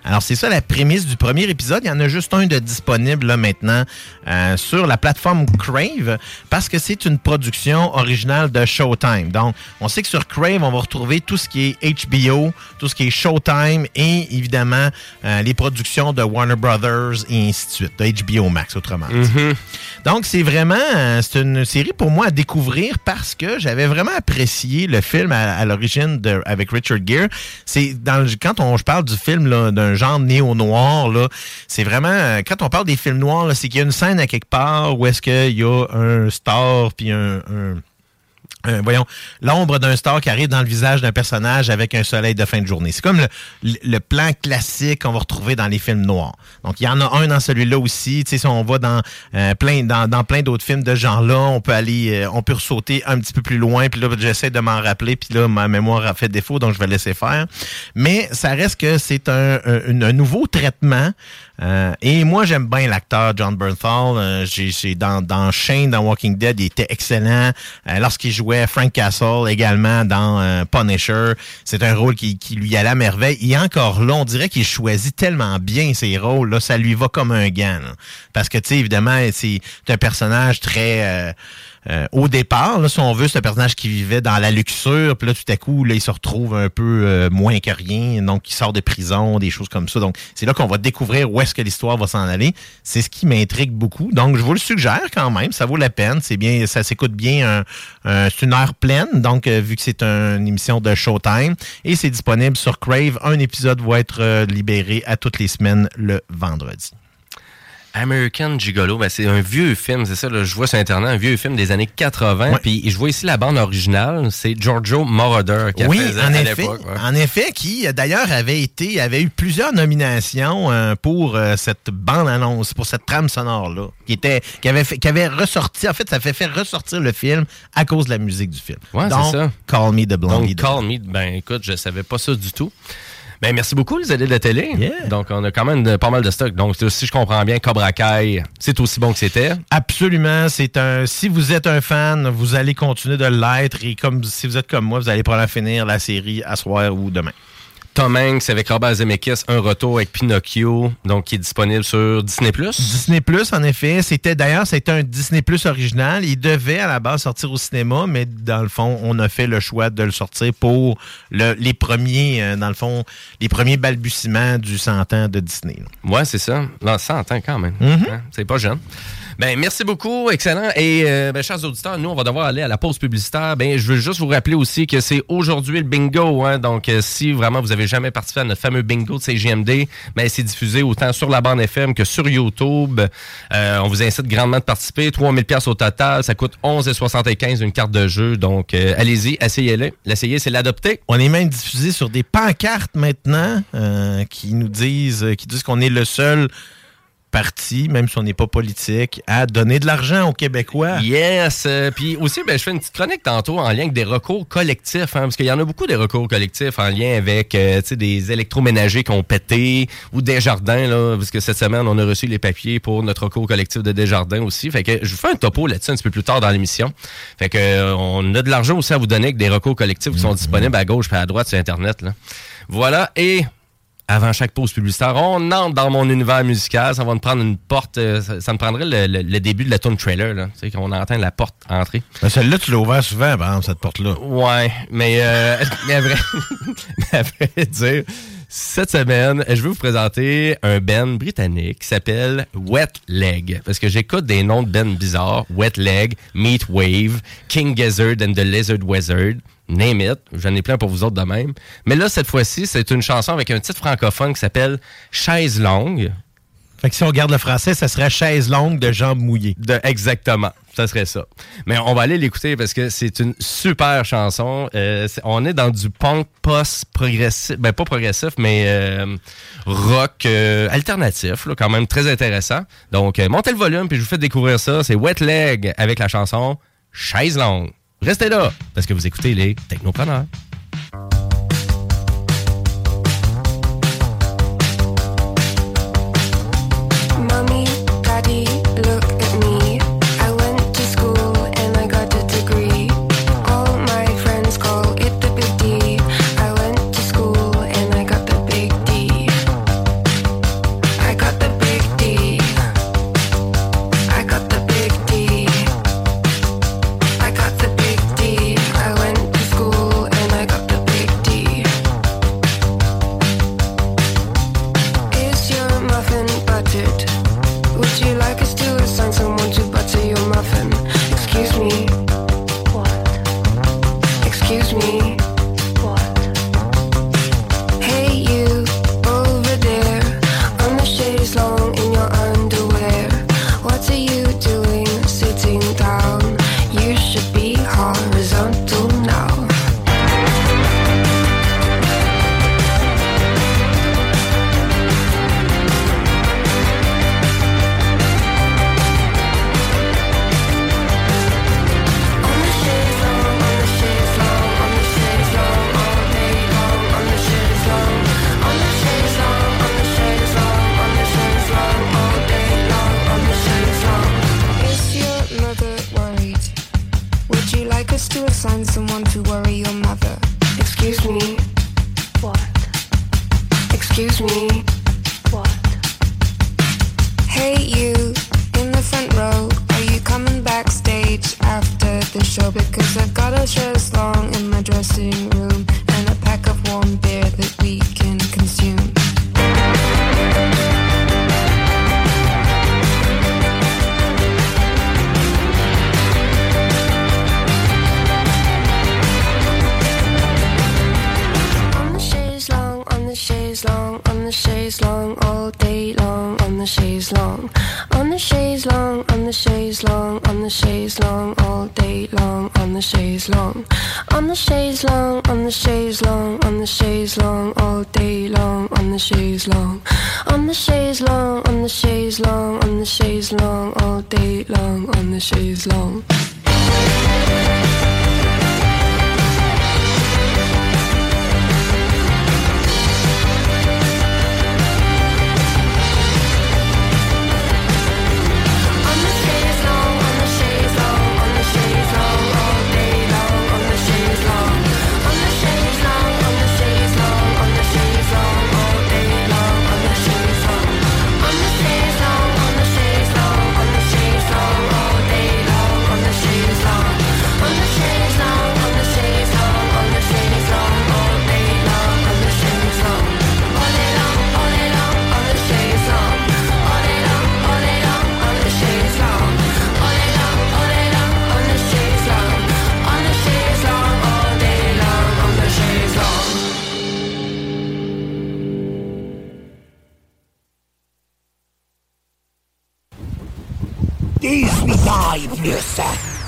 Alors, c'est ça la prémisse du premier épisode. Il y en a juste un de disponible là, maintenant euh, sur la plateforme Crave parce que c'est une production originale de Showtime. Donc, on sait que sur Crave, on va retrouver tout ce qui est HBO, tout ce qui est Showtime et évidemment euh, les productions de Warner Brothers et ainsi de suite, de HBO Max, autrement dit. Donc, c'est vraiment euh, c'est une série pour moi à découvrir parce que j'avais vraiment apprécié le film à, à l'origine avec Richard Gere. C'est dans le- quand on je parle du film là, genre néo-noir c'est vraiment euh, quand on parle des films noirs, c'est qu'il y a une scène à quelque part où est-ce qu'il y a un star puis un euh, voyons, l'ombre d'un star qui arrive dans le visage d'un personnage avec un soleil de fin de journée. C'est comme le, le- plan classique qu'on va retrouver dans les films noirs. Donc, il y en a un dans celui-là aussi. Tu sais, si on va dans euh, plein dans, dans plein d'autres films de genre-là, on peut aller, euh, on peut sauter un petit peu plus loin. Puis là, j'essaie de m'en rappeler. Puis là, ma mémoire a fait défaut, donc je vais laisser faire. Mais ça reste que c'est un- un nouveau traitement. Euh, et moi, j'aime bien l'acteur John Bernthal. Euh, j'ai, dans, dans Shane, dans Walking Dead, il était excellent. Euh, lorsqu'il jouait Frank Castle également dans Punisher, c'est un rôle qui, qui lui allait à merveille. Et encore là, on dirait qu'il choisit tellement bien ses rôles. Là, ça lui va comme un gant. là. Parce que, tu sais, évidemment, c'est un personnage très... euh, au départ, là, si on veut, un personnage qui vivait dans la luxure, puis là, tout à coup, là, il se retrouve un peu euh, moins que rien, donc il sort de prison, des choses comme ça. Donc, c'est là qu'on va découvrir où est-ce que l'histoire va s'en aller. C'est ce qui m'intrigue beaucoup. Donc, je vous le suggère quand même, ça vaut la peine. C'est bien, ça s'écoute bien. un- un- c'est une heure pleine, donc euh, vu que c'est une émission de Showtime, et c'est disponible sur Crave. Un épisode va être libéré à toutes les semaines le vendredi. American Gigolo, ben c'est un vieux film, c'est ça, là, je vois sur Internet, un vieux film des années 80. Ouais. Puis je vois ici la bande originale, c'est Giorgio Moroder qui a Oui, fait ça en à effet. ouais. En effet, qui d'ailleurs avait été, avait eu plusieurs nominations euh, pour euh, cette bande-annonce, pour cette trame sonore-là, qui était, qui avait, fait- qui avait ressorti. En fait, ça fait faire ressortir le film à cause de la musique du film. Ouais, c'est Donc, ça. Call Me the Blondie. Donc, Call Me, ben écoute, je savais pas ça du tout. Ben, merci beaucoup, les aides de la télé. Yeah. Donc, on a quand même de- pas mal de stock. Donc, si je comprends bien, Cobra Kai, c'est aussi bon que c'était. Absolument, c'est un. Si vous êtes un fan, vous allez continuer de l'être et comme si vous êtes comme moi, vous allez probablement finir la série à soir ou demain. Tom Hanks avec Robert Zemeckis, un retour avec Pinocchio, donc qui est disponible sur Disney+. Disney Plus, en effet, c'était d'ailleurs c'était un Disney Plus original. Il devait à la base sortir au cinéma, mais dans le fond, on a fait le choix de le sortir pour le- les premiers, euh, dans le fond, les premiers balbutiements du 100 ans de Disney. là. Ouais, c'est ça. Là, 100 ans quand même. Mhm. Hein? C'est pas jeune. Ben, merci beaucoup, excellent. Et euh, ben, chers auditeurs, nous, on va devoir aller à la pause publicitaire. Ben, je veux juste vous rappeler aussi que c'est aujourd'hui le bingo. Hein? Donc, euh, si vraiment vous avez jamais participé à notre fameux bingo de CGMD, ben, c'est diffusé autant sur la bande FM que sur YouTube. Euh, on vous incite grandement de participer. 3000 pièces au total. Ça coûte 11,75 une carte de jeu. Donc, euh, allez-y, essayez-le. L'essayer, c'est l'adopter. On est même diffusé sur des pancartes maintenant qui nous disent, qui disent qu'on est le seul parti, même si on n'est pas politique, à donner de l'argent aux Québécois. Yes. euh, Puis aussi, ben, je fais une petite chronique tantôt en lien avec des recours collectifs, hein, parce qu'il y en a beaucoup des recours collectifs en lien avec euh, des électroménagers qui ont pété ou des jardins, là, parce que cette semaine, on a reçu les papiers pour notre recours collectif de Desjardins aussi. Fait que je vous fais un topo là-dessus un petit peu plus tard dans l'émission. Fait que euh, on a de l'argent aussi à vous donner avec des recours collectifs qui sont disponibles à gauche et à droite sur Internet. Là. Voilà. Et avant chaque pause publicitaire, on entre dans mon univers musical. Ça va nous prendre une porte. euh, ça, ça me prendrait le, le- le début de la tune trailer. Là. Tu sais, qu'on entend la porte entrer. Ben, Celle-là, tu l'as ouvert souvent, par exemple, cette porte-là. Ouais, mais, euh, mais, à vrai, mais à vrai dire, Cette semaine, je vais vous présenter un band britannique qui s'appelle Wet Leg. Parce que j'écoute des noms de bands bizarres. Wet Leg, Meat Wave, King Gizzard and the Lizard Wizard. Name it. J'en ai plein pour vous autres de même. Mais là, cette fois-ci, c'est une chanson avec un titre francophone qui s'appelle Chaise longue. Fait que si on regarde le français, ça serait chaise longue de jambes mouillées. De, exactement. Ça serait ça. Mais on va aller l'écouter parce que c'est une super chanson. Euh, on est dans du punk post-progressif. Ben, pas progressif, mais euh, rock euh, alternatif, là, quand même très intéressant. Donc, montez le volume puis je vous fais découvrir ça. C'est Wet Leg avec la chanson Chaise longue. Restez là parce que vous écoutez les Technopreneurs.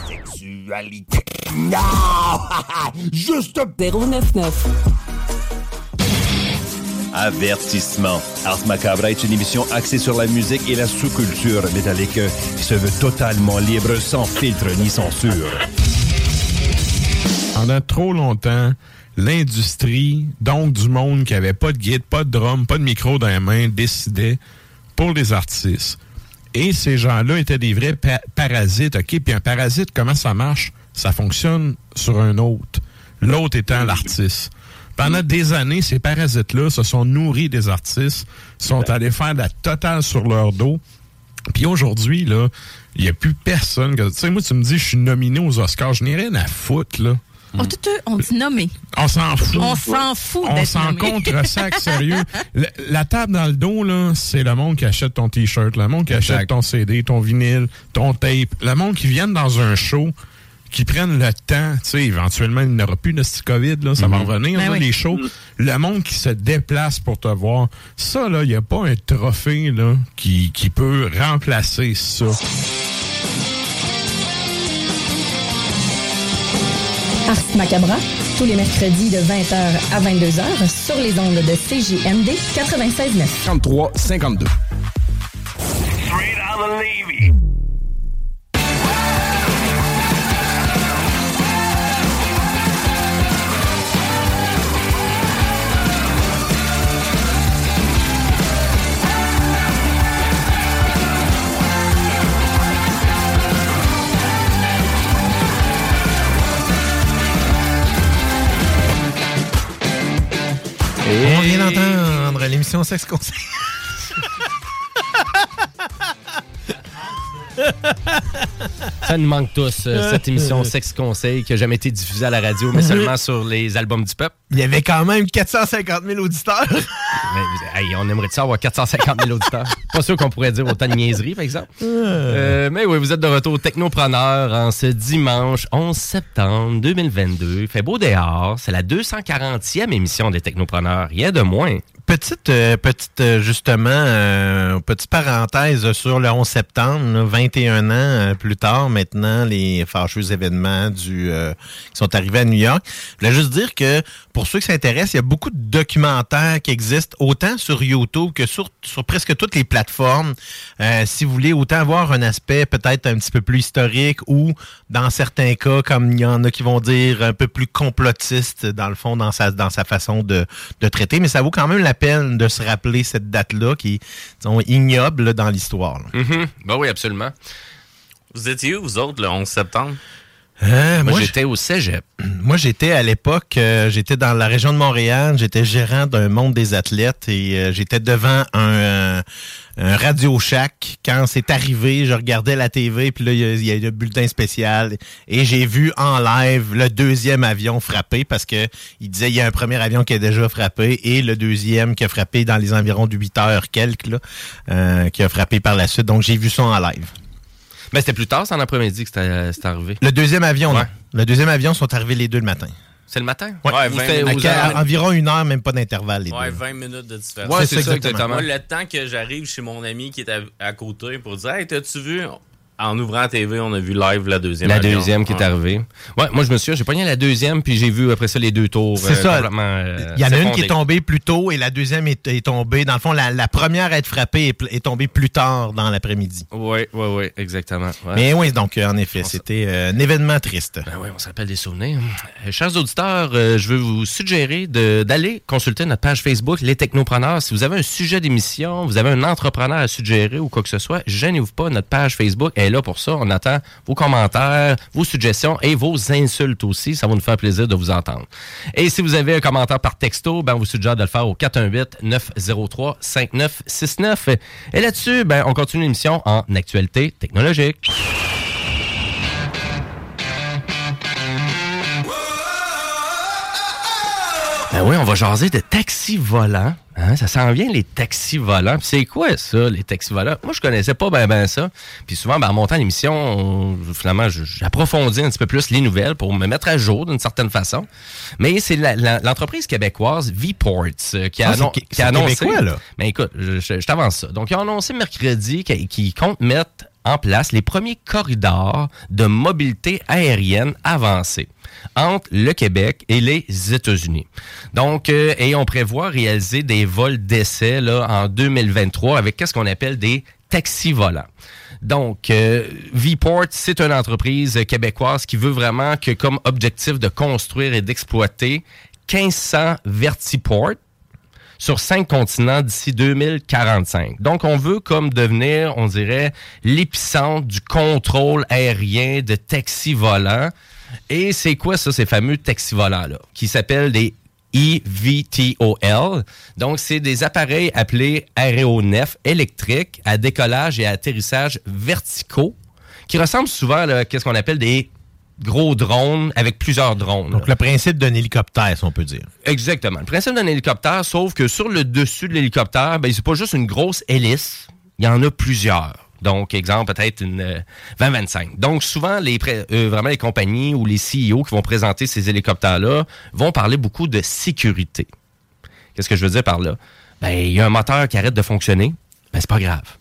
Sexualité. Non! Juste 099. Avertissement. Ars Macabre est une émission axée sur la musique et la sous-culture métallique qui se veut totalement libre, sans filtre ni censure. Pendant trop longtemps, l'industrie, donc du monde qui avait pas de guide, pas de drum, pas de micro dans les mains, décidait pour les artistes. Et ces gens-là étaient des vrais pa- parasites, OK? Puis un parasite, comment ça marche? Ça fonctionne sur un autre. L'autre étant l'artiste. Pendant des années, ces parasites-là se sont nourris des artistes, sont allés faire la totale sur leur dos. Puis aujourd'hui, là, il n'y a plus personne. Tu sais, moi, tu me dis, je suis nominé aux Oscars. Je n'ai rien à foutre, là. Oh, tout, tout, on dit nommer. On s'en fout. On s'en fout On s'en nommé. contre sac sérieux. La, la table dans le dos, là, c'est le monde qui achète ton T-shirt, le monde qui achète ton CD, ton vinyle, ton tape, le monde qui viennent dans un show, qui prennent le temps, tu sais, éventuellement, il n'y aura plus de ce COVID, là, ça va revenir, Ben là, oui. les shows. Le monde qui se déplace pour te voir, ça, là, il n'y a pas un trophée, là, qui, qui peut remplacer ça. Ars Macabra, tous les mercredis de 20h à 22h sur les ondes de CJMD 96.9. 33 52. On vient d'entendre l'émission Sexe Conseil. Ça nous manque tous, euh, cette émission Sex Conseil qui n'a jamais été diffusée à la radio, mais seulement sur les albums du peuple. Il y avait quand même 450 000 auditeurs. Mais, hey, on aimerait ça avoir 450 000 auditeurs. Pas sûr qu'on pourrait dire autant de niaiseries, par exemple. Euh, mais oui, vous êtes de retour Technopreneur en ce dimanche 11 septembre 2022. Il fait beau dehors. C'est la 240e émission des Technopreneurs. Rien de moins. Petite, euh, petite euh, justement, euh, petite parenthèse sur le 11 septembre, là, 21 ans euh, plus tard, maintenant, les fâcheux événements du euh, qui sont arrivés à New York. Je voulais juste dire que pour ceux qui s'intéressent, il y a beaucoup de documentaires qui existent, autant sur YouTube que sur, sur presque toutes les plateformes. Euh, si vous voulez autant avoir un aspect peut-être un petit peu plus historique ou, dans certains cas, comme il y en a qui vont dire, un peu plus complotiste, dans le fond, dans sa, dans sa façon de, de traiter. Mais ça vaut quand même la peine de se rappeler cette date-là qui est, disons, ignoble dans l'histoire. Mhm. Ben oui, absolument. Vous étiez où, vous autres, le 11 septembre? Euh, Moi, moi, j'étais au cégep. Moi, j'étais à l'époque, euh, j'étais dans la région de Montréal, j'étais gérant d'un monde des athlètes et euh, j'étais devant un, euh, un Radio Shack. Quand c'est arrivé, je regardais la TV, puis là, il y a- il y, a le bulletin spécial et j'ai vu en live le deuxième avion frapper parce que il disait il y a un premier avion qui a déjà frappé et le deuxième qui a frappé dans les environs de 8 heures quelques, là, qui a frappé par la suite. Donc, j'ai vu ça en live. Mais c'était plus tard, c'est en après-midi que c'était c'était arrivé. Le deuxième avion, Ouais. non. Le deuxième avion sont arrivés les deux le matin. C'est le matin? Ouais, Ouais, Vous 20 faites minutes. aux À- alentours- environ une heure, même pas d'intervalle, les Ouais, deux. 20 minutes de différence. Ouais, C'est c'est ça, ça, exactement. exactement. Moi, le temps que j'arrive chez mon ami qui est à, à côté pour dire Hey, t'as-tu vu? En ouvrant la TV, on a vu live la deuxième. La avion. deuxième qui est arrivée. Ouais, moi, je me suis j'ai pogné la deuxième, puis j'ai vu après ça les deux tours. C'est euh, ça. complètement, euh, Il y en a une qui est tombée plus tôt et la deuxième est, est tombée. Dans le fond, la, la première à être frappée est, tombée plus tard dans l'après-midi. Oui, oui, oui, exactement. Ouais. Mais oui, donc euh, en effet, c'était euh, un événement triste. Ben oui, on se rappelle des souvenirs. Chers auditeurs, euh, je veux vous suggérer d'aller consulter notre page Facebook, Les Technopreneurs. Si vous avez un sujet d'émission, vous avez un entrepreneur à suggérer ou quoi que ce soit, gênez-vous pas, notre page Facebook est là pour ça. On attend vos commentaires, vos suggestions et vos insultes aussi. Ça va nous faire plaisir de vous entendre. Et si vous avez un commentaire par texto, ben, on vous suggère de le faire au 418-903-5969. Et là-dessus, ben, on continue l'émission en actualité technologique. Ben oui, on va jaser de taxis volants. Hein, ça s'en vient, les taxis volants. C'est quoi ça, les taxis volants? Moi, je connaissais pas bien ben ça. Puis souvent, ben, en montant l'émission, on- finalement, j'approfondis un petit peu plus les nouvelles pour me mettre à jour d'une certaine façon. Mais c'est l'entreprise québécoise Vports euh, qui a, Ah, annon- qué- qui a annoncé... québécois, là. Ben écoute, je, je- je t'avance ça. Donc, ils ont annoncé mercredi qu'ils comptent mettre en place les premiers corridors de mobilité aérienne avancée entre le Québec et les États-Unis. Donc, euh, et on prévoit réaliser des vols d'essai là, en 2023 avec qu'est-ce qu'on appelle des taxis volants. Donc, euh, Vport, c'est une entreprise québécoise qui veut vraiment que comme objectif de construire et d'exploiter 1500 vertiports sur cinq continents d'ici 2045. Donc, on veut comme devenir, on dirait, l'épicentre du contrôle aérien de taxis volants. Et c'est quoi ça, ces fameux taxis volants-là, qui s'appellent des EVTOL. Donc, c'est des appareils appelés aéronefs électriques à décollage et atterrissage verticaux qui ressemblent souvent à qu'est-ce qu'on appelle des gros drone avec plusieurs drones. Donc, le principe d'un hélicoptère, si on peut dire. Exactement. Le principe d'un hélicoptère, sauf que sur le dessus de l'hélicoptère, ben, c'est pas juste une grosse hélice, il y en a plusieurs. Donc, exemple, peut-être une euh, 20-25. Donc, souvent, les euh, vraiment les compagnies ou les CEO qui vont présenter ces hélicoptères-là vont parler beaucoup de sécurité. Qu'est-ce que je veux dire par là? Ben, il y a un moteur qui arrête de fonctionner, ben, c'est pas grave.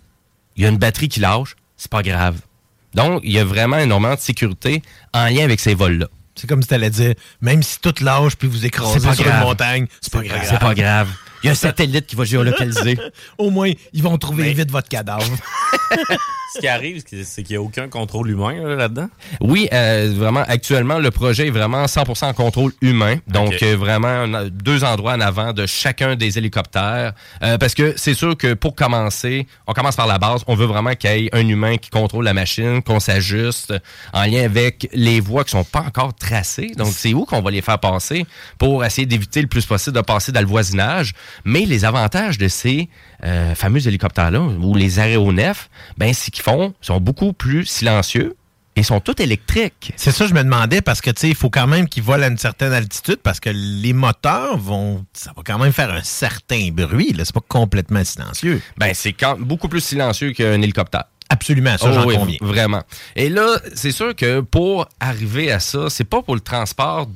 Il y a une batterie qui lâche, c'est pas grave. Donc, il y a vraiment énormément de sécurité en lien avec ces vols-là. C'est comme si tu allais dire, même si tout lâche puis vous écrasez sur grave. une montagne, c'est pas grave. C'est pas grave. Il y a un satellite qui va géolocaliser. Au moins, ils vont trouver vite votre cadavre. Ce qui arrive, c'est qu'il n'y a aucun contrôle humain là, là-dedans? Oui, euh, vraiment, actuellement, le projet est vraiment 100% en contrôle humain. Donc, euh, vraiment, on a deux endroits en avant de chacun des hélicoptères. Euh, parce que c'est sûr que pour commencer, on commence par la base. On veut vraiment qu'il y ait un humain qui contrôle la machine, qu'on s'ajuste en lien avec les voies qui sont pas encore tracées. Donc, c'est où qu'on va les faire passer pour essayer d'éviter le plus possible de passer dans le voisinage. Mais les avantages de ces euh, fameux hélicoptères-là, ou les aéronefs, ben, c'est qu'ils font, sont beaucoup plus silencieux et sont tous électriques. C'est ça, je me demandais, parce que, tu sais, il faut quand même qu'ils volent à une certaine altitude, parce que les moteurs vont. Ça va quand même faire un certain bruit, là. C'est pas complètement silencieux. Ben, c'est quand- beaucoup plus silencieux qu'un hélicoptère. Absolument, ça, Oh j'en oui, conviens. Vraiment. Et là, c'est sûr que pour arriver à ça, c'est pas pour le transport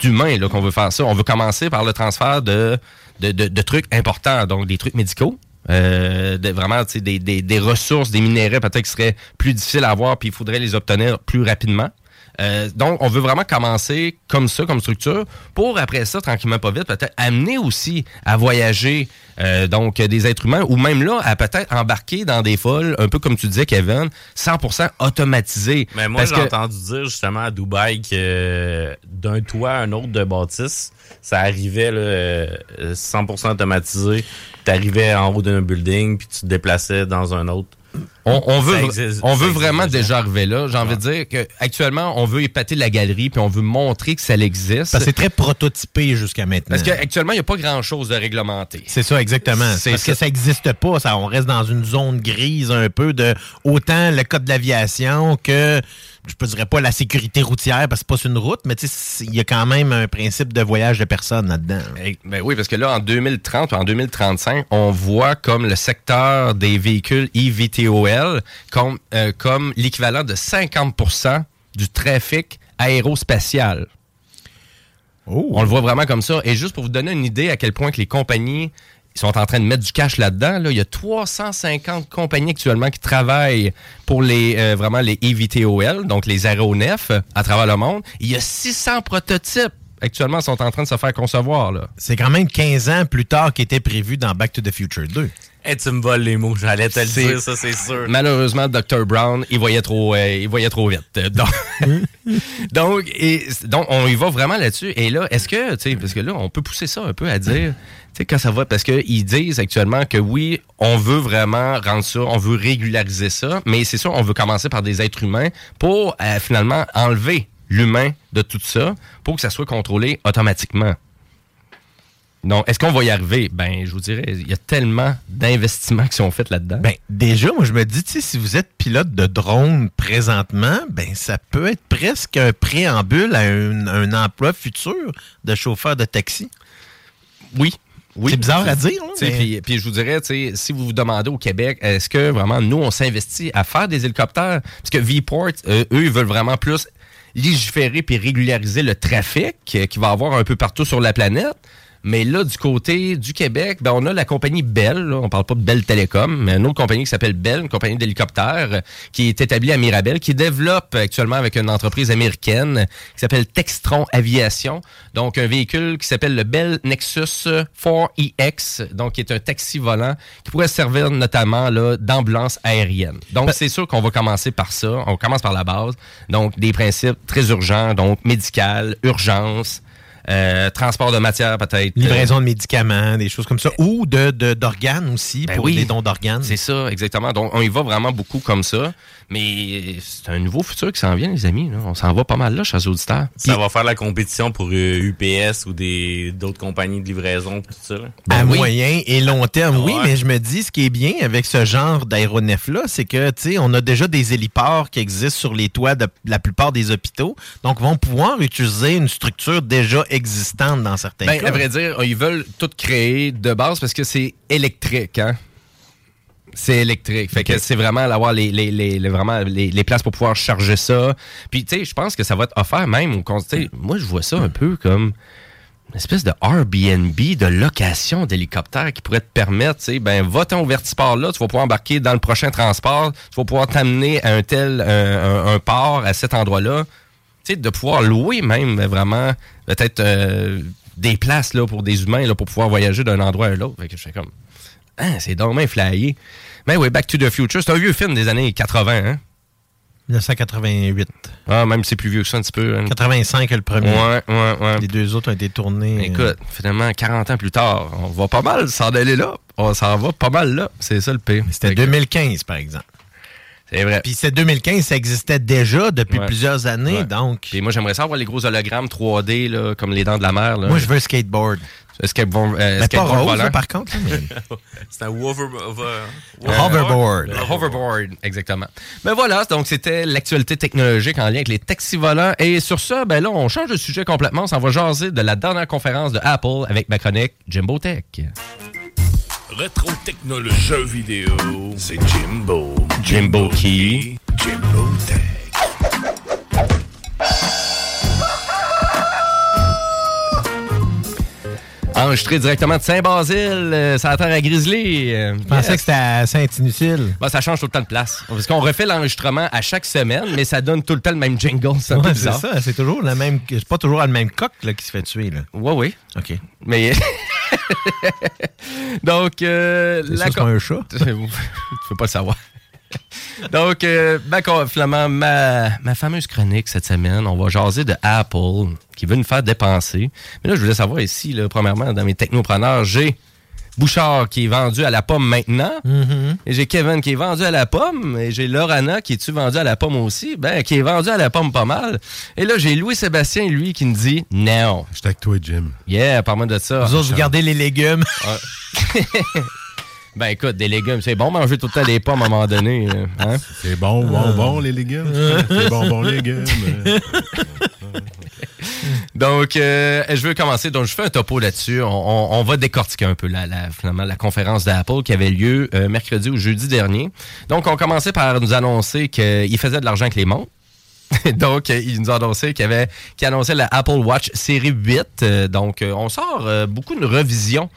d'humains là, qu'on veut faire ça. On veut commencer par le transfert de, de, de- trucs importants, donc des trucs médicaux. euh, vraiment des, des, des ressources, des minéraux peut-être qui seraient plus difficiles à avoir, puis il faudrait les obtenir plus rapidement. Euh, donc, on veut vraiment commencer comme ça, comme structure, pour après ça, tranquillement pas vite, peut-être amener aussi à voyager euh, donc des êtres humains, ou même là, à peut-être embarquer dans des vols, un peu comme tu disais, Kevin, 100% automatisés. Mais moi, j'ai que- entendu dire justement à Dubaï que euh, d'un toit à un autre de bâtisse, ça arrivait là, euh, 100% automatisé. Tu arrivais en haut d'un building, puis tu te déplaçais dans un autre. On, on veut, existe- on veut vraiment déjà. déjà arriver là. J'ai envie de dire que actuellement, on veut épater la galerie puis on veut montrer que ça existe. Parce que c'est très prototypé jusqu'à maintenant. Parce qu'actuellement, il n'y a pas grand-chose de réglementé. C'est ça, exactement. C'est Parce ça. que ça n'existe pas. Ça, on reste dans une zone grise un peu de autant le code de l'aviation que, je ne dirais pas la sécurité routière parce que c'est pas une route, mais il y a quand même un principe de voyage de personnes là-dedans. Ben oui, parce que là, en 2030 ou en 2035, on voit comme le secteur des véhicules Comme, euh, comme l'équivalent de 50 du trafic aérospatial. On le voit vraiment comme ça. Et juste pour vous donner une idée à quel point que les compagnies sont en train de mettre du cash là-dedans, là, il y a 350 compagnies actuellement qui travaillent pour les euh, vraiment les EVTOL, donc les aéronefs à travers le monde. Il y a 600 prototypes actuellement qui sont en train de se faire concevoir. C'est quand même 15 ans plus tard qu'était prévu dans Back to the Future 2. Tu me voles les mots, j'allais te le dire, ça c'est sûr. Malheureusement, Dr. Brown, il voyait trop, euh, il voyait trop vite. Euh, Donc, donc, et, donc, on y va vraiment là-dessus. Et là, est-ce que, tu sais, parce que là, on peut pousser ça un peu à dire, tu sais, quand ça va, parce qu'ils disent actuellement que oui, on veut vraiment rendre ça, on veut régulariser ça, mais c'est sûr, on veut commencer par des êtres humains pour euh, finalement enlever l'humain de tout ça pour que ça soit contrôlé automatiquement. Donc, est-ce qu'on va y arriver? Ben, je vous dirais, il y a tellement d'investissements qui sont faits là-dedans. Ben, déjà, moi, je me dis, si vous êtes pilote de drone présentement, ben, ça peut être presque un préambule à un, un emploi futur de chauffeur de taxi. Oui. Oui. C'est bizarre à dire, mais- Puis, je vous dirais, si vous vous demandez au Québec, est-ce que vraiment nous, on s'investit à faire des hélicoptères? Parce que Vport, euh, eux, ils veulent vraiment plus légiférer puis régulariser le trafic euh, qu'il va y avoir un peu partout sur la planète. Mais là, du côté du Québec, ben, on a la compagnie Bell. là. on parle pas de Bell Telecom, mais une autre compagnie qui s'appelle Bell, une compagnie d'hélicoptères euh, qui est établie à Mirabel, qui développe actuellement avec une entreprise américaine qui s'appelle Textron Aviation. Donc, un véhicule qui s'appelle le Bell Nexus 4EX, donc qui est un taxi volant qui pourrait servir notamment là, d'ambulance aérienne. Donc, c'est sûr qu'on va commencer par ça. On commence par la base. Donc, des principes très urgents, donc médical, urgence. Euh, transport de matière, peut-être. Livraison de médicaments, des choses comme ça. Ou de, de- d'organes aussi, Ben pour oui. des dons d'organes. C'est ça, exactement. Donc, on y va vraiment beaucoup comme ça. Mais c'est un nouveau futur qui s'en vient, les amis. là. On s'en va pas mal là, chers auditeurs. Ça va faire la compétition pour euh, UPS ou des d'autres compagnies de livraison, tout ça. là. à Ben oui. moyen et long terme, oui, mais je me dis, ce qui est bien avec ce genre d'aéronef-là, c'est que, tu sais, on a déjà des héliports qui existent sur les toits de la plupart des hôpitaux, donc vont pouvoir utiliser une structure déjà existante dans certains Ben, cas. à vrai dire, ils veulent tout créer de base parce que c'est électrique, hein? C'est électrique. Fait que c'est vraiment avoir les, les, les, les- vraiment les, les places pour pouvoir charger ça. Puis, tu sais, je pense que ça va être offert même au Moi, je vois ça un peu comme une espèce de Airbnb de location d'hélicoptère qui pourrait te permettre, tu sais, ben, va-t'en au vertiport là, tu vas pouvoir embarquer dans le prochain transport, tu vas pouvoir t'amener à un tel, un, un- un port à cet endroit-là. Tu sais, de pouvoir louer même vraiment, peut-être euh, des places là, pour des humains là, pour pouvoir voyager d'un endroit à l'autre. Fait que je fais comme, ah, c'est dommage flyé. Mais oui, Back to the Future, c'est un vieux film des années 80, hein? 1988. Ah, même si c'est plus vieux que ça un petit peu. hein. 85 le premier. Ouais, ouais, ouais. Les deux autres ont été tournés. euh, Écoute, finalement, 40 ans plus tard, on va pas mal s'en aller là. On s'en va pas mal là. C'est ça le pire. C'était 2015, par exemple. C'est vrai. Puis c'est 2015, ça existait déjà depuis Ouais. plusieurs années, Ouais. donc... Puis moi, j'aimerais ça avoir les gros hologrammes 3D, là, comme les dents de la mer. Là. Moi, je veux un skateboard. Un skateboard, euh, Mais pas rose, volant. là, par contre. là, mais- C'est un hover, hover- Euh, Hoverboard. un hoverboard, exactement. Mais voilà, donc c'était l'actualité technologique en lien avec les taxis volants. Et sur ça, ben là, on change de sujet complètement. On s'en va jaser de la dernière conférence de Apple avec ma chronique Jimbo Tech. Rétro technologie, jeux vidéo, c'est Jimbo. Jimbo Key. Jimbo Tech. Enregistré directement de Saint-Basile, euh, ça terre à Grizzly. euh, Je pensais yes. que c'était à Saint-Inutile. Bah, ça change tout le temps de place. Parce qu'on refait l'enregistrement à chaque semaine, mais ça donne tout le temps le même jingle. C'est Ouais, ça, c'est toujours le même. C'est pas toujours le même coq là, qui se fait tuer. Là. Ouais, oui. OK. Mais. Donc. Euh, c'est pas un chat? tu peux pas le savoir. Donc, euh, ma, ma fameuse chronique cette semaine, on va jaser de Apple qui veut nous faire dépenser. Mais là, je voulais savoir ici, là, premièrement, dans mes technopreneurs, j'ai Bouchard qui est vendu à la pomme maintenant. Et j'ai Kevin qui est vendu à la pomme. Et j'ai Lorana qui est-tu vendu à la pomme aussi? Ben, qui est vendu à la pomme pas mal. Et là, j'ai Louis-Sébastien, lui, qui me dit non. Je avec toi, Jim. Yeah, parle-moi de ça. Vous autres, vous gardez les légumes. Ben écoute, des légumes, c'est bon manger tout le temps des pommes à un moment donné. euh, Hein? C'est bon, bon, bon, les légumes. C'est bon, bon, légumes. Donc, euh, je veux commencer. Donc, je fais un topo là-dessus. On, on- on va décortiquer un peu la, la- finalement, la conférence d'Apple qui avait lieu euh, mercredi ou jeudi dernier. Donc, on commençait par nous annoncer qu'il faisait de l'argent avec les montres. donc, euh, il nous a annoncé qu'il avait, qu'il annonçait la Apple Watch série 8. Euh, donc, on sort beaucoup de revision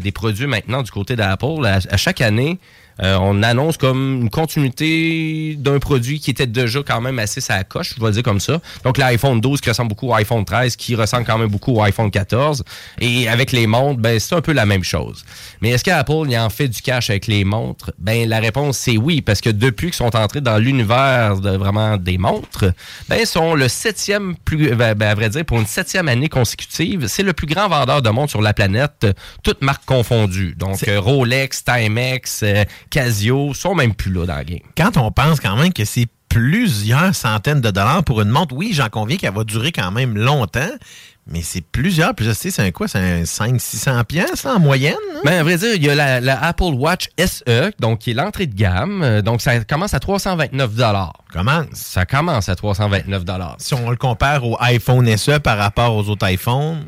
des produits maintenant du côté d'Apple. À chaque année, euh, on annonce comme une continuité d'un produit qui était déjà quand même assez sa coche, je vais le dire comme ça. Donc l'iPhone 12 qui ressemble beaucoup au iPhone 13, qui ressemble quand même beaucoup au iPhone 14. Et avec les montres, ben c'est un peu la même chose. Mais est-ce qu'Apple y en fait du cash avec les montres? Ben la réponse c'est oui, parce que depuis qu'ils sont entrés dans l'univers de vraiment des montres, ben ils sont le septième plus, ben, ben, à vrai dire, pour une septième année consécutive, c'est le plus grand vendeur de montres sur la planète, toutes marques confondues. Donc euh, Rolex, Timex, euh, Casio sont même plus là dans la game. Quand on pense quand même que c'est plusieurs centaines de dollars pour une montre, oui, j'en conviens qu'elle va durer quand même longtemps, mais c'est plusieurs, sais, c'est un quoi? C'est un 500-600 pièces en moyenne? hein? Ben, à vrai dire, il y a la, la Apple Watch SE, donc qui est l'entrée de gamme. Euh, Donc, ça commence à 329 Commence. Ça commence à 329 Si on le compare au iPhone SE par rapport aux autres iPhones,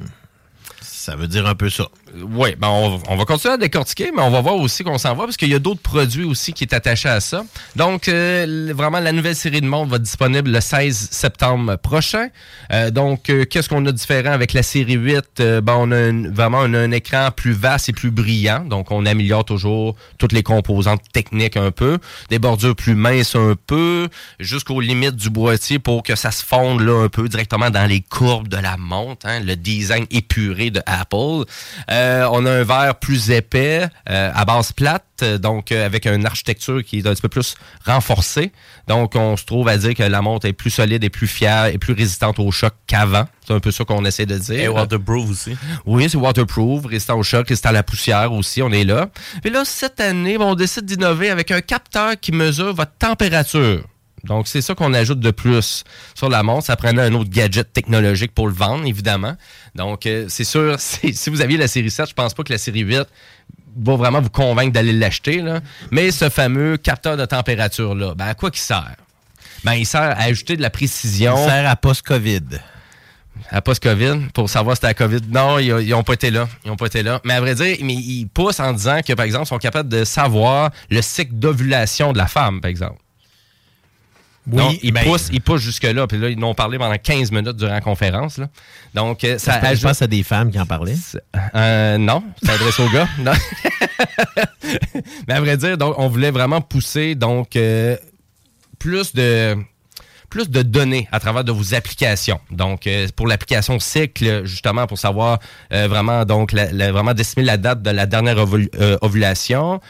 ça veut dire un peu ça. Oui, ben on, on va continuer à décortiquer, mais on va voir aussi qu'on s'en va parce qu'il y a d'autres produits aussi qui est attaché à ça. Donc, euh, vraiment, la nouvelle série de montres va être disponible le 16 septembre prochain. Euh, donc, euh, qu'est-ce qu'on a différent avec la série 8? Euh, ben, on a vraiment on a un écran plus vaste et plus brillant. Donc, on améliore toujours toutes les composantes techniques un peu. Des bordures plus minces un peu, jusqu'aux limites du boîtier pour que ça se fonde là un peu directement dans les courbes de la montre. hein, le design épuré de Apple. Euh, Euh, on a un verre plus épais, euh, à base plate, donc euh, avec une architecture qui est un petit peu plus renforcée. Donc, on se trouve à dire que la montre est plus solide et plus fière et plus résistante au choc qu'avant. C'est un peu ça qu'on essaie de dire. Et waterproof aussi. Oui, c'est waterproof, résistant au choc, résistant à la poussière aussi, on est là. Puis là, cette année, on décide d'innover avec un capteur qui mesure votre température. Donc, c'est ça qu'on ajoute de plus sur la montre. Ça prenait un autre gadget technologique pour le vendre, évidemment. Donc, euh, c'est sûr, si vous aviez la série 7, je pense pas que la série 8 va vraiment vous convaincre d'aller l'acheter. Mais ce fameux capteur de température-là, ben, à quoi qu'il sert? Ben, il sert à ajouter de la précision. Il sert à post-COVID. À post-COVID, pour savoir si c'était la COVID. Non, ils n'ont pas été là. Ils ont pas été là. Mais à vrai dire, mais ils poussent en disant que, par exemple, ils sont capables de savoir le cycle d'ovulation de la femme, par exemple. Oui, Donc, ils ben- poussent, ils poussent jusque-là. Puis là, ils en ont parlé pendant 15 minutes durant la conférence. là. Donc, euh, ça je pense à des femmes qui en parlaient. Euh, non, c'est adressé aux gars. Non. Mais à vrai dire, donc, on voulait vraiment pousser donc euh, plus de plus de données à travers de vos applications. Donc, euh, pour l'application cycle, justement, pour savoir euh, vraiment, donc, la- la- vraiment la date de la dernière ovul- euh, ovulation.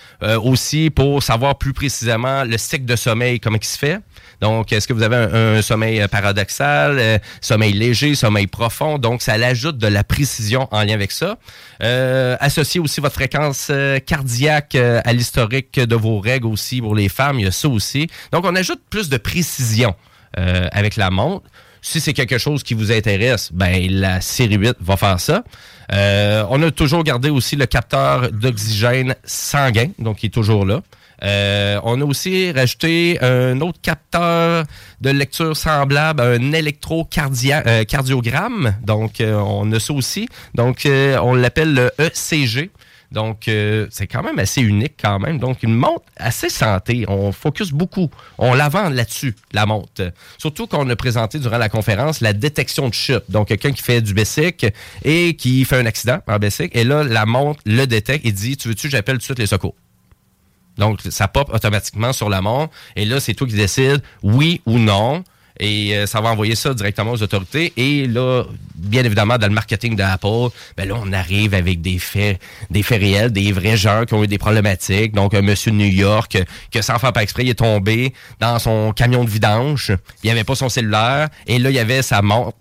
Aussi, pour savoir plus précisément le cycle de sommeil, comment il se fait. Donc, est-ce que vous avez un, sommeil euh, paradoxal, euh, sommeil léger, sommeil profond? Donc, ça l'ajoute de la précision en lien avec ça. Euh, associer aussi votre fréquence euh, cardiaque à l'historique de vos règles aussi pour les femmes, il y a ça aussi. Donc, on ajoute plus de précision avec la montre. Si c'est quelque chose qui vous intéresse, ben la série 8 va faire ça. On a toujours gardé aussi le capteur d'oxygène sanguin, donc il est toujours là. Euh, on a aussi rajouté un autre capteur de lecture semblable, un électrocardiogramme. Donc, euh, on a ça aussi. Donc, euh, on l'appelle le ECG. Donc, euh, c'est quand même assez unique quand même. Donc, une montre assez santé. On focus beaucoup. On la vend là-dessus, la montre. Surtout qu'on a présenté durant la conférence la détection de chute. Donc, quelqu'un qui fait du basic et qui fait un accident en basic. Et là, la montre le détecte et dit, tu veux-tu, j'appelle tout de suite les secours. Donc, ça pop automatiquement sur la montre. Et là, c'est toi qui décides oui ou non. Et euh, ça va envoyer ça directement aux autorités. Et là, bien évidemment, dans le marketing d'Apple, ben là, on arrive avec des faits, des faits réels, des vrais gens qui ont eu des problématiques. Donc, un monsieur de New York, euh, que sans faire pas exprès, il est tombé dans son camion de vidange. Il avait pas son cellulaire. Et là, il y avait sa montre,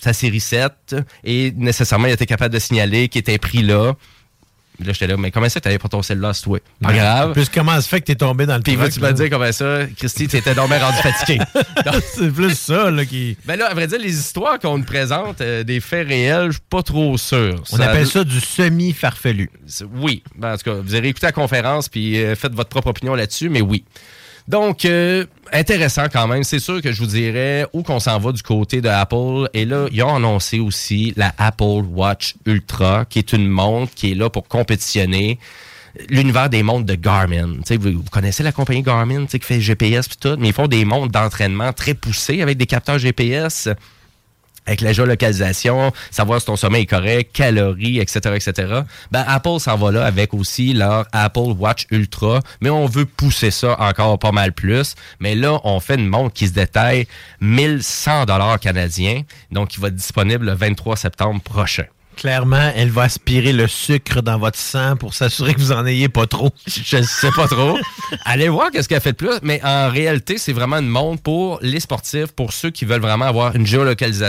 sa série 7. Et nécessairement, il était capable de signaler qu'il était pris là. Là, j'étais là, mais comment ça, t'avais pas ton cellulaire, toi? Pas Ben, grave. Plus comment se fait que t'es tombé dans le Puis me là? dire comment ça, Christy, t'étais bien rendu fatigué. c'est plus ça là, qui. Ben là, à vrai dire, les histoires qu'on nous présente, euh, des faits réels, je suis pas trop sûr. On appelle ça du semi-farfelu. Oui. Ben, en tout cas, vous avez écouté la conférence puis euh, faites votre propre opinion là-dessus, mais oui. Donc, euh, intéressant quand même. C'est sûr que je vous dirais où qu'on s'en va du côté de Apple. Et là, ils ont annoncé aussi la Apple Watch Ultra, qui est une montre qui est là pour compétitionner l'univers des montres de Garmin. Vous, vous connaissez la compagnie Garmin qui fait GPS puis tout, mais ils font des montres d'entraînement très poussées avec des capteurs GPS avec la géolocalisation, savoir si ton sommeil est correct, calories, etc., etc. Ben, Apple s'en va là avec aussi leur Apple Watch Ultra, mais on veut pousser ça encore pas mal plus. Mais là, on fait une montre qui se détaille 1100 dollars canadiens, donc qui va être disponible le 23 septembre prochain. Clairement, elle va aspirer le sucre dans votre sang pour s'assurer que vous en ayez pas trop. Je ne sais pas trop. Allez voir qu'est-ce qu'elle fait de plus, mais en réalité, c'est vraiment une montre pour les sportifs, pour ceux qui veulent vraiment avoir une géolocalisation.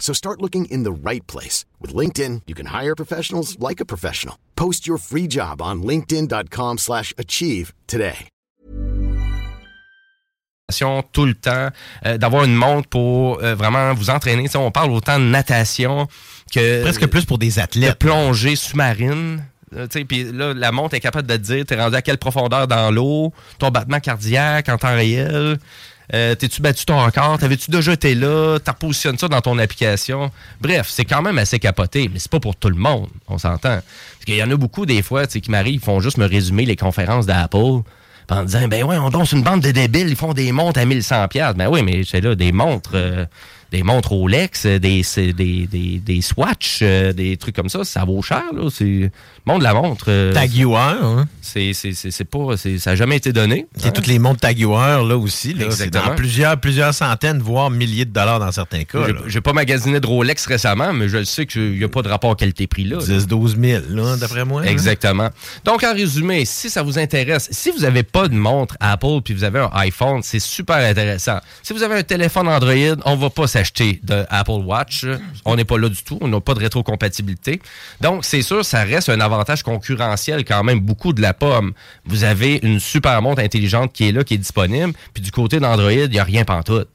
So start looking in the right place. With LinkedIn, you can hire professionals like a professional. Post your free job on linkedin.com slash achieve today. tout le temps, euh, d'avoir une montre pour euh, vraiment vous entraîner. Tu sais, on parle autant de natation que... Presque plus pour des athlètes. De plongée sous-marine. Euh, Puis là, la montre est capable de te dire, t'es rendu à quelle profondeur dans l'eau, ton battement cardiaque en temps réel. Euh, T'es-tu battu ton record? T'avais-tu déjà été là? T'as positionné ça dans ton application? Bref, c'est quand même assez capoté, mais c'est pas pour tout le monde, on s'entend. Parce qu'il y en a beaucoup des fois qui m'arrivent, ils font juste me résumer les conférences d'Apple en disant ben ouais, on danse une bande de débiles, ils font des montres à 1100 pièces. Ben oui, mais c'est là des montres euh, des montres Rolex, des c'est des, des, des Swatch, euh, des trucs comme ça, ça vaut cher là, c'est le monde de la montre. euh, Tag Heuer, hein? C'est c'est c'est c'est pas c'est ça a jamais été donné. C'est hein. toutes les montres Tag Heuer, là aussi. Là, c'est Exactement. dans plusieurs, plusieurs centaines, voire milliers de dollars dans certains cas. J'ai-. J'ai pas magasiné de Rolex récemment, mais je le sais qu'il n'y a pas de rapport qualité-prix là. 10 12 000, là, d'après moi. hein? Exactement. Donc, en résumé, si ça vous intéresse, si vous n'avez pas de montre Apple puis vous avez un iPhone, c'est super intéressant. Si vous avez un téléphone Android, on va pas s'acheter de Apple Watch. On n'est pas là du tout. On n'a pas de rétrocompatibilité. Donc, c'est sûr, ça reste un avantage concurrentiel quand même beaucoup de la pomme. Vous avez une super montre intelligente qui est là, qui est disponible. Puis du côté d'Android, il n'y a rien pantoute.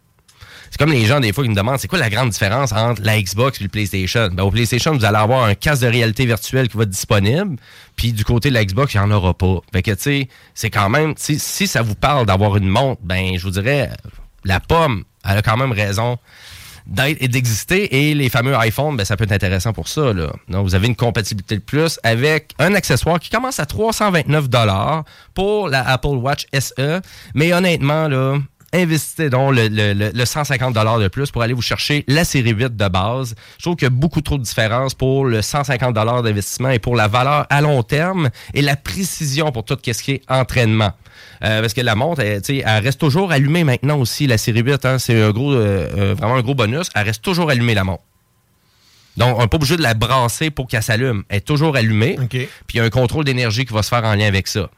C'est comme les gens, des fois, qui me demandent c'est quoi la grande différence entre la Xbox et le PlayStation? Ben, au PlayStation, vous allez avoir un casque de réalité virtuelle qui va être disponible. Puis du côté de la Xbox, il n'y en aura pas. Fait que, tu sais, c'est quand même, si ça vous parle d'avoir une montre, ben, je vous dirais, la pomme, elle a quand même raison et d'exister. Et les fameux iPhones, ben, ça peut être intéressant pour ça. Là. Vous avez une compatibilité de plus avec un accessoire qui commence à 329 pour la Apple Watch SE. Mais honnêtement, là, investissez donc le, le- le- le 150 de plus pour aller vous chercher la série 8 de base. Je trouve qu'il y a beaucoup trop de différence pour le 150 d'investissement et pour la valeur à long terme et la précision pour tout ce qui est entraînement. Euh, parce que la montre, elle, reste toujours allumée maintenant aussi, la série 8. hein. c'est un gros, euh, euh, vraiment un gros bonus. Elle reste toujours allumée, la montre. Donc, on n'est pas obligé de la brasser pour qu'elle s'allume. Elle est toujours allumée. Puis, il y a un contrôle d'énergie qui va se faire en lien avec ça.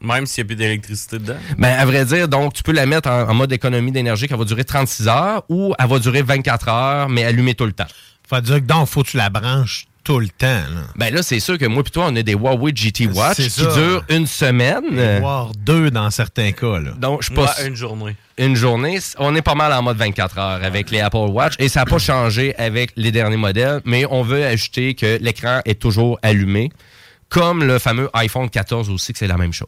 Même s'il n'y a plus d'électricité dedans. Ben, à vrai dire, donc, tu peux la mettre en, en mode économie d'énergie qui va durer 36 heures ou elle va durer 24 heures, mais allumée tout le temps. Faut dire que donc, faut que tu la branches tout le temps. Là. Ben là, c'est sûr que moi et toi, on a des Huawei GT Watch qui ça. durent une semaine. Voire deux dans certains cas. Là. Donc, je suis pas Ouais, une journée. Une journée. On est pas mal en mode 24 heures avec les Apple Watch et ça n'a pas changé avec les derniers modèles, mais on veut ajouter que l'écran est toujours allumé, comme le fameux iPhone 14 aussi, que c'est la même chose.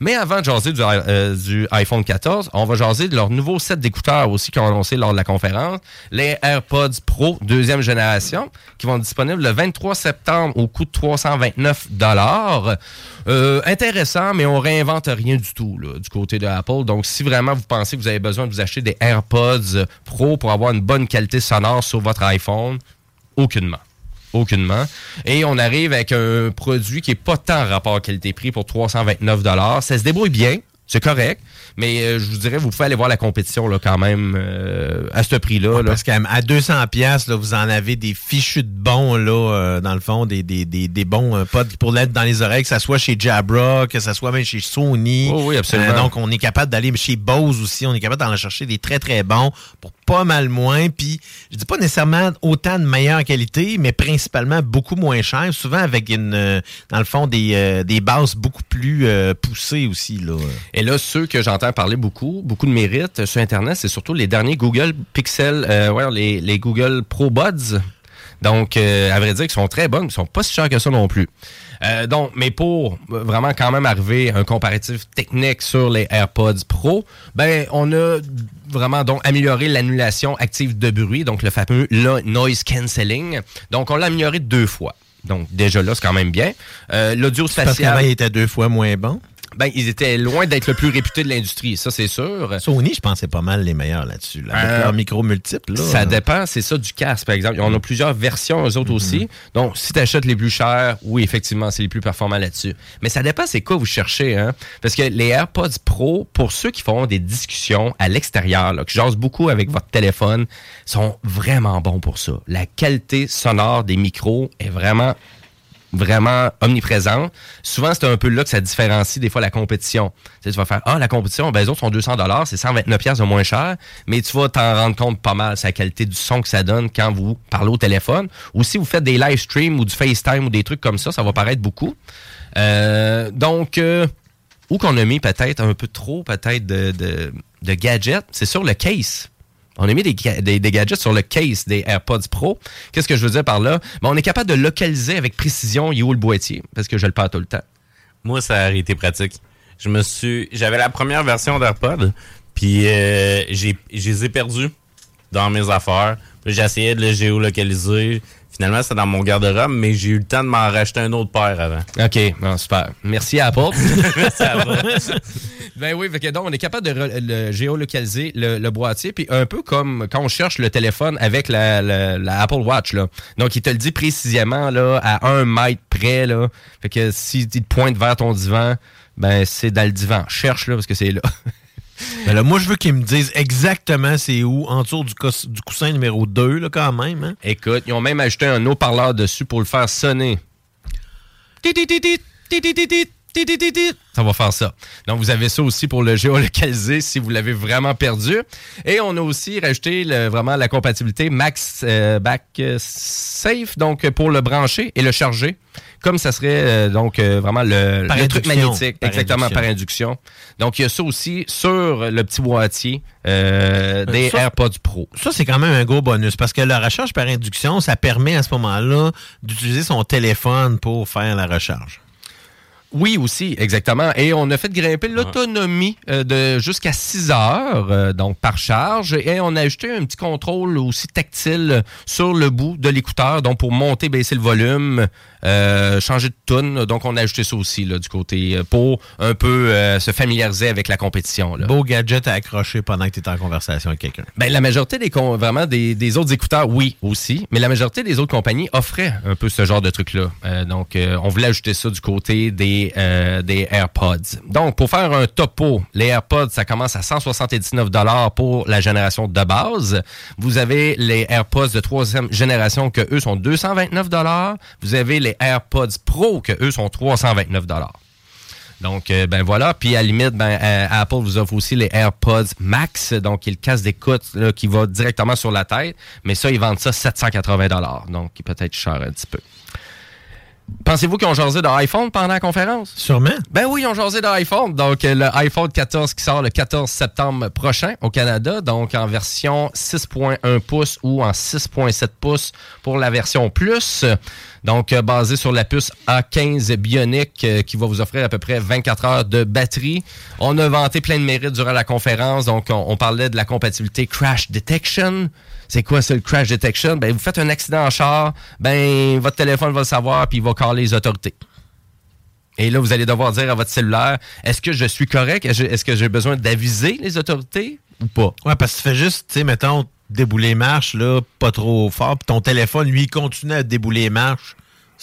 Mais avant de jaser du, euh, iPhone 14, on va jaser de leur nouveau set d'écouteurs aussi qu'ils ont annoncé lors de la conférence, les AirPods Pro deuxième génération, qui vont être disponibles le 23 septembre au coût de 329 euh, Intéressant, mais on réinvente rien du tout du côté de Apple. Donc, si vraiment vous pensez que vous avez besoin de vous acheter des AirPods Pro pour avoir une bonne qualité sonore sur votre iPhone, aucunement. Aucunement. Et on arrive avec un produit qui est pas tant rapport qualité-prix pour 329 Ça se débrouille bien, c'est correct, mais euh, je vous dirais, vous pouvez aller voir la compétition là, quand même euh, à ce prix-là. là. Parce qu'à 200 pièces là, vous en avez des fichus de bons, là, euh, dans le fond, des, des, des, des bons euh, pods pour l'être dans les oreilles, que ça soit chez Jabra, que ça soit même chez Sony. Oh oui, absolument. Euh, donc, on est capable d'aller chez Bose aussi, on est capable d'en chercher des très, très bons pour pas mal moins. Puis, je dis pas nécessairement autant de meilleure qualité, mais principalement beaucoup moins cher, souvent avec une, euh, dans le fond, des, euh, des bases beaucoup plus euh, poussées aussi. Là. Et là, ceux que j'entends parler beaucoup, beaucoup de mérite euh, sur Internet, c'est surtout les derniers Google Pixel, euh, ouais, les, les Google Pro Buds. Donc, euh, à vrai dire, qu'ils sont très bonnes, ils sont pas si chers que ça non plus. Euh, donc, mais pour vraiment quand même arriver à un comparatif technique sur les AirPods Pro, ben on a vraiment donc amélioré l'annulation active de bruit, donc le fameux noise cancelling. Donc, on l'a amélioré deux fois. Donc, déjà là, c'est quand même bien. Euh, L'audio spatial. il était deux fois moins bon. Ben, ils étaient loin d'être le plus réputé de l'industrie, ça c'est sûr. Sony, je pense, c'est pas mal les meilleurs là-dessus. Là, avec Euh, leurs micros multiples. là. Ça dépend, c'est ça du casque, par exemple. On a plusieurs versions, eux autres aussi. Donc, si tu achètes les plus chers, oui, effectivement, c'est les plus performants là-dessus. Mais ça dépend c'est quoi vous cherchez, hein? Parce que les AirPods Pro, pour ceux qui font des discussions à l'extérieur, qui jasent beaucoup avec votre téléphone, sont vraiment bons pour ça. La qualité sonore des micros est vraiment vraiment omniprésente. Souvent, c'est un peu là que ça différencie des fois la compétition. Tu, sais, tu vas faire, ah, la compétition, ben, les autres sont 200 dollars, c'est 129 pièces de moins cher, mais tu vas t'en rendre compte pas mal, c'est la qualité du son que ça donne quand vous parlez au téléphone. Ou si vous faites des live streams ou du FaceTime ou des trucs comme ça, ça va paraître beaucoup. Euh, donc, euh, où qu'on a mis peut-être un peu trop, peut-être, de, de, de gadgets, c'est sur le case. On a mis des, ga- des- des gadgets sur le case des AirPods Pro. Qu'est-ce que je veux dire par là? Ben, on est capable de localiser avec précision où le boîtier, parce que je le perds tout le temps. Moi, ça a été pratique. Je me suis, j'avais la première version d'AirPod, puis euh, j'ai, je les ai perdus dans mes affaires. Essayé de le géolocaliser. Finalement, c'est dans mon garde-robe, mais j'ai eu le temps de m'en racheter un autre paire avant. OK, non, super. Merci à Apple. Merci à Apple. ben oui, fait que donc on est capable de re- le géolocaliser le, le boîtier, puis un peu comme quand on cherche le téléphone avec la, la- la Apple Watch. Là. Donc, il te le dit précisément là, à un mètre près. Là. Fait que si tu te pointes vers ton divan, ben c'est dans le divan. Cherche là parce que c'est là. Mais là, moi, je veux qu'ils me disent exactement c'est où, en dessous du, cous- du coussin numéro 2, là, quand même. Hein? Écoute, ils ont même ajouté un haut-parleur dessus pour le faire sonner. Ça va faire ça. Donc, vous avez ça aussi pour le géolocaliser si vous l'avez vraiment perdu. Et on a aussi rajouté vraiment la compatibilité Max euh, Back euh, Safe, donc pour le brancher et le charger, comme ça serait euh, donc vraiment le, truc magnétique, exactement par induction. Donc, il y a ça aussi sur le petit boîtier des AirPods Pro. Ça, c'est quand même un gros bonus parce que la recharge par induction, ça permet à ce moment-là d'utiliser son téléphone pour faire la recharge. Oui, aussi, exactement. Et on a fait grimper l'autonomie euh, de jusqu'à 6 heures, euh, donc par charge. Et on a ajouté un petit contrôle aussi tactile sur le bout de l'écouteur, donc pour monter, baisser le volume, euh, changer de tune. Donc on a ajouté ça aussi là, du côté euh, pour un peu euh, se familiariser avec la compétition. Là. Beau gadget à accrocher pendant que tu es en conversation avec quelqu'un. Ben, la majorité des con- vraiment des, des autres écouteurs, oui, aussi. Mais la majorité des autres compagnies offraient un peu ce genre de truc-là. Euh, donc, euh, on voulait ajouter ça du côté des, euh, des AirPods. Donc, pour faire un topo, les AirPods, ça commence à 179 pour la génération de base. Vous avez les AirPods de troisième génération que eux sont 229 Vous avez les AirPods Pro que eux sont 329 donc, euh, ben voilà. Puis, à limite, ben, euh, Apple vous offre aussi les AirPods Max, donc est le casque d'écoute qui va directement sur la tête. Mais ça, ils vendent ça 780 donc qui peut être cher un petit peu. Pensez-vous qu'ils ont jasé de iPhone pendant la conférence? Sûrement. Ben oui, ils ont jasé d'iPhone. Donc, euh, le iPhone 14 qui sort le 14 septembre prochain au Canada. Donc, en version 6.1 pouces ou en 6.7 pouces pour la version Plus. Donc, euh, basé sur la puce A15 Bionic euh, qui va vous offrir à peu près 24 heures de batterie. On a vanté plein de mérites durant la conférence. Donc, on, on parlait de la compatibilité Crash Detection. C'est quoi le Crash Detection? Ben, vous faites un accident en char, ben, votre téléphone va le savoir puis il va caler les autorités. Et là, vous allez devoir dire à votre cellulaire, est-ce que je suis correct? Est-ce que j'ai besoin d'aviser les autorités ou pas? Ouais, parce que tu fais juste, tu sais, mettons, débouler les marches, là, pas trop fort, puis ton téléphone, lui, continue à débouler les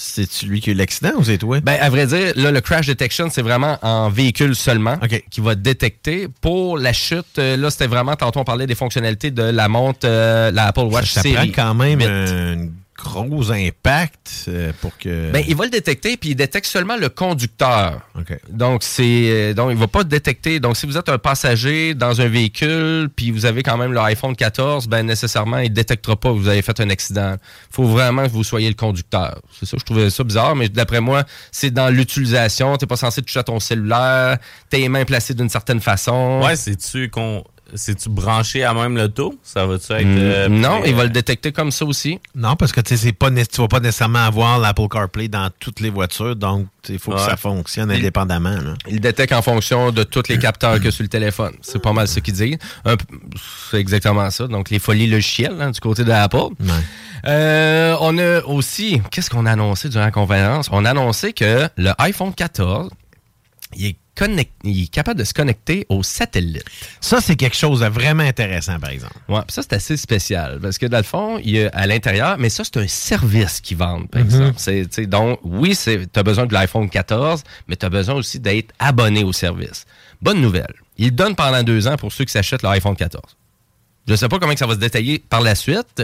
C'est-tu lui qui a eu l'accident ou c'est toi? Ben, à vrai dire, là, le crash detection, c'est vraiment en véhicule seulement qui va détecter. Pour la chute, euh, là, c'était vraiment, tantôt, on parlait des fonctionnalités de la montre, euh, la Apple Watch ça prend série quand même 8. Gros impact euh, pour que. Ben, il va le détecter, puis il détecte seulement le conducteur. Donc, c'est euh, donc il va pas détecter. Donc, si vous êtes un passager dans un véhicule, puis vous avez quand même le iPhone 14, ben nécessairement, il détectera pas que vous avez fait un accident. Il faut vraiment que vous soyez le conducteur. C'est ça, je trouvais ça bizarre, mais d'après moi, c'est dans l'utilisation. T'es pas censé toucher à ton cellulaire, tes mains placées d'une certaine façon. Ouais, c'est-tu qu'on. C'est-tu branché à même l'auto? Ça va-tu être. Mm, euh, non, il va le détecter comme ça aussi. Non, parce que tu sais, c'est pas tu vas pas nécessairement avoir l'Apple CarPlay dans toutes les voitures, donc il faut que Ouais. ça fonctionne indépendamment. là. Il détecte en fonction de tous les capteurs que sur le téléphone. C'est pas mal ce qu'il dit. Un peu- C'est exactement ça. Donc, les folies logicielles hein, du côté de Apple. Euh, on a aussi, qu'est-ce qu'on a annoncé durant la conférence? On a annoncé que le iPhone 14, il est connect- il est capable de se connecter au satellite. Ça, c'est quelque chose de vraiment intéressant, par exemple. Ouais, puis ça, c'est assez spécial parce que dans le fond, il y a à l'intérieur, mais ça, c'est un service qu'ils vendent, par Mhm. exemple. C'est, donc, oui, tu as besoin de l'iPhone 14, mais tu as besoin aussi d'être abonné au service. Bonne nouvelle. Ils donnent pendant deux ans pour ceux qui s'achètent l'iPhone 14. Je sais pas comment que ça va se détailler par la suite,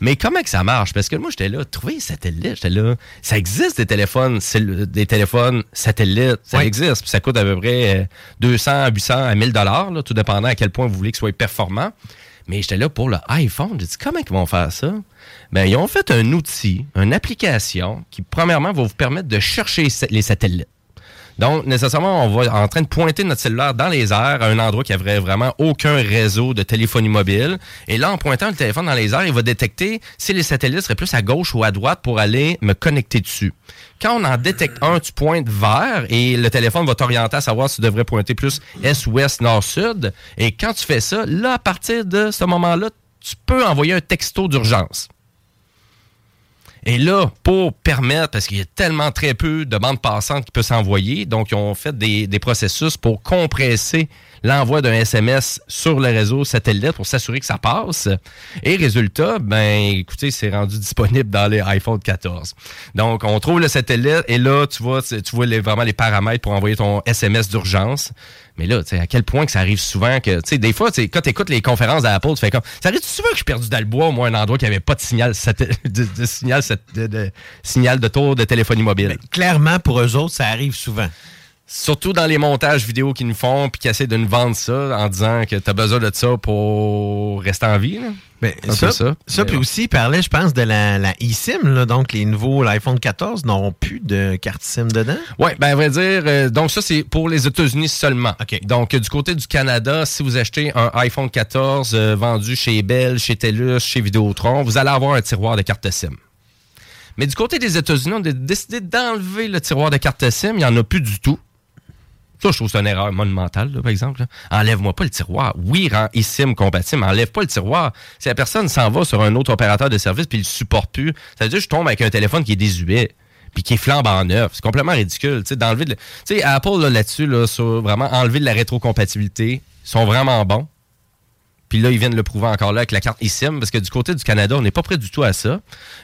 mais comment que ça marche? Parce que moi, j'étais là, trouver les satellites, j'étais là. Ça existe des téléphones, des téléphones satellites, ça existe. Puis ça coûte à peu près euh, 200, 800 à 1000 dollars, tout dépendant à quel point vous voulez que ce soit performant. Mais j'étais là pour le iPhone. J'ai dit, comment ils vont faire ça? Ben, ils ont fait un outil, une application qui, premièrement, va vous permettre de chercher les satellites. Donc, nécessairement, on va en train de pointer notre cellulaire dans les airs à un endroit qui n'aurait vraiment aucun réseau de téléphonie mobile. Et là, en pointant le téléphone dans les airs, il va détecter si les satellites seraient plus à gauche ou à droite pour aller me connecter dessus. Quand on en détecte un, tu pointes vers et le téléphone va t'orienter à savoir si tu devrais pointer plus est, ouest, nord, sud. Et quand tu fais ça, là, à partir de ce moment-là, tu peux envoyer un texto d'urgence. Et là, pour permettre, parce qu'il y a tellement très peu de bandes passantes qui peuvent s'envoyer, donc ils ont fait des, processus pour compresser l'envoi d'un SMS sur le réseau satellite pour s'assurer que ça passe. Et résultat, ben écoutez, c'est rendu disponible dans les iPhone 14. Donc, on trouve le satellite et là, tu vois, tu vois vraiment les paramètres pour envoyer ton SMS d'urgence. Mais là, à quel point que ça arrive souvent que, tu sais, des fois, quand tu écoutes les conférences d'Apple, tu fais comme, ça arrive souvent que je suis perdu dans le bois, moi, un endroit qui avait pas de signal, de, signal, de- signal de tour de téléphonie mobile? Clairement, pour eux autres, ça arrive souvent. Surtout dans les montages vidéo qu'ils nous font puis qui essaient de nous vendre ça en disant que tu as besoin de ça pour rester en vie. là. Mais Un ça, ça, ça. puis aussi, il parlait, je pense, de la, la eSIM. là. donc, les nouveaux l'iPhone 14 n'auront plus de carte SIM dedans? Oui, ben à vrai dire, euh, donc ça c'est pour les États-Unis seulement. Donc euh, du côté du Canada, si vous achetez un iPhone 14 euh, vendu chez Bell, chez TELUS, chez Vidéotron, vous allez avoir un tiroir de carte SIM. Mais du côté des États-Unis, on a décidé d'enlever le tiroir de carte SIM, il n'y en a plus du tout. Ça, je trouve c'est une erreur monumentale, par exemple. Enlève-moi pas le tiroir. Oui, rend eSIM compatible, mais enlève pas le tiroir. Si la personne s'en va sur un autre opérateur de service puis il le supporte plus, ça veut dire que je tombe avec un téléphone qui est désuet puis qui est flambant neuf. C'est complètement ridicule. Tu sais, Apple, là, là-dessus, là, sur vraiment enlever de la rétrocompatibilité, ils sont vraiment bons. Puis là, ils viennent le prouver encore là avec la carte eSIM, parce que du côté du Canada, on n'est pas prêt du tout à ça.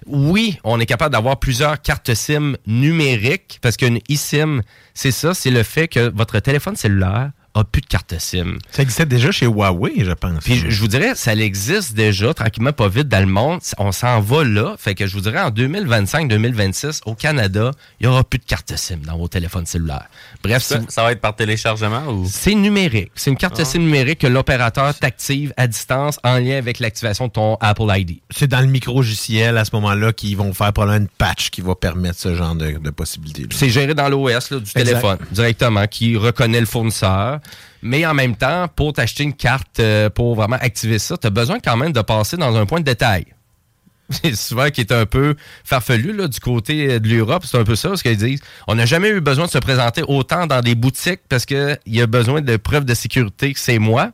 Oui, on est capable d'avoir plusieurs cartes SIM numériques, parce qu'une eSIM, c'est ça, c'est le fait que votre téléphone cellulaire a plus de carte SIM. Ça existait déjà chez Huawei, je pense. Puis je, je vous dirais, ça existe déjà, tranquillement, pas vite dans le monde. On s'en va là. Fait que je vous dirais, en 2025-2026, au Canada, il n'y aura plus de carte SIM dans vos téléphones cellulaires. Bref, Ça, si- ça va être par téléchargement ou? c'est numérique. C'est une carte Ah. SIM numérique que l'opérateur t'active à distance en lien avec l'activation de ton Apple ID. C'est dans le micro-logiciel à ce moment-là qu'ils vont faire probablement une patch qui va permettre ce genre de, de possibilités. C'est géré dans l'OS du Exact. téléphone directement, qui reconnaît le fournisseur. Mais en même temps, pour t'acheter une carte euh, pour vraiment activer ça, tu as besoin quand même de passer dans un point de détail. C'est souvent qui est un peu farfelu là, du côté euh, de l'Europe, c'est un peu ça, parce qu'ils disent on n'a jamais eu besoin de se présenter autant dans des boutiques parce qu'il y a besoin de preuves de sécurité que c'est moi.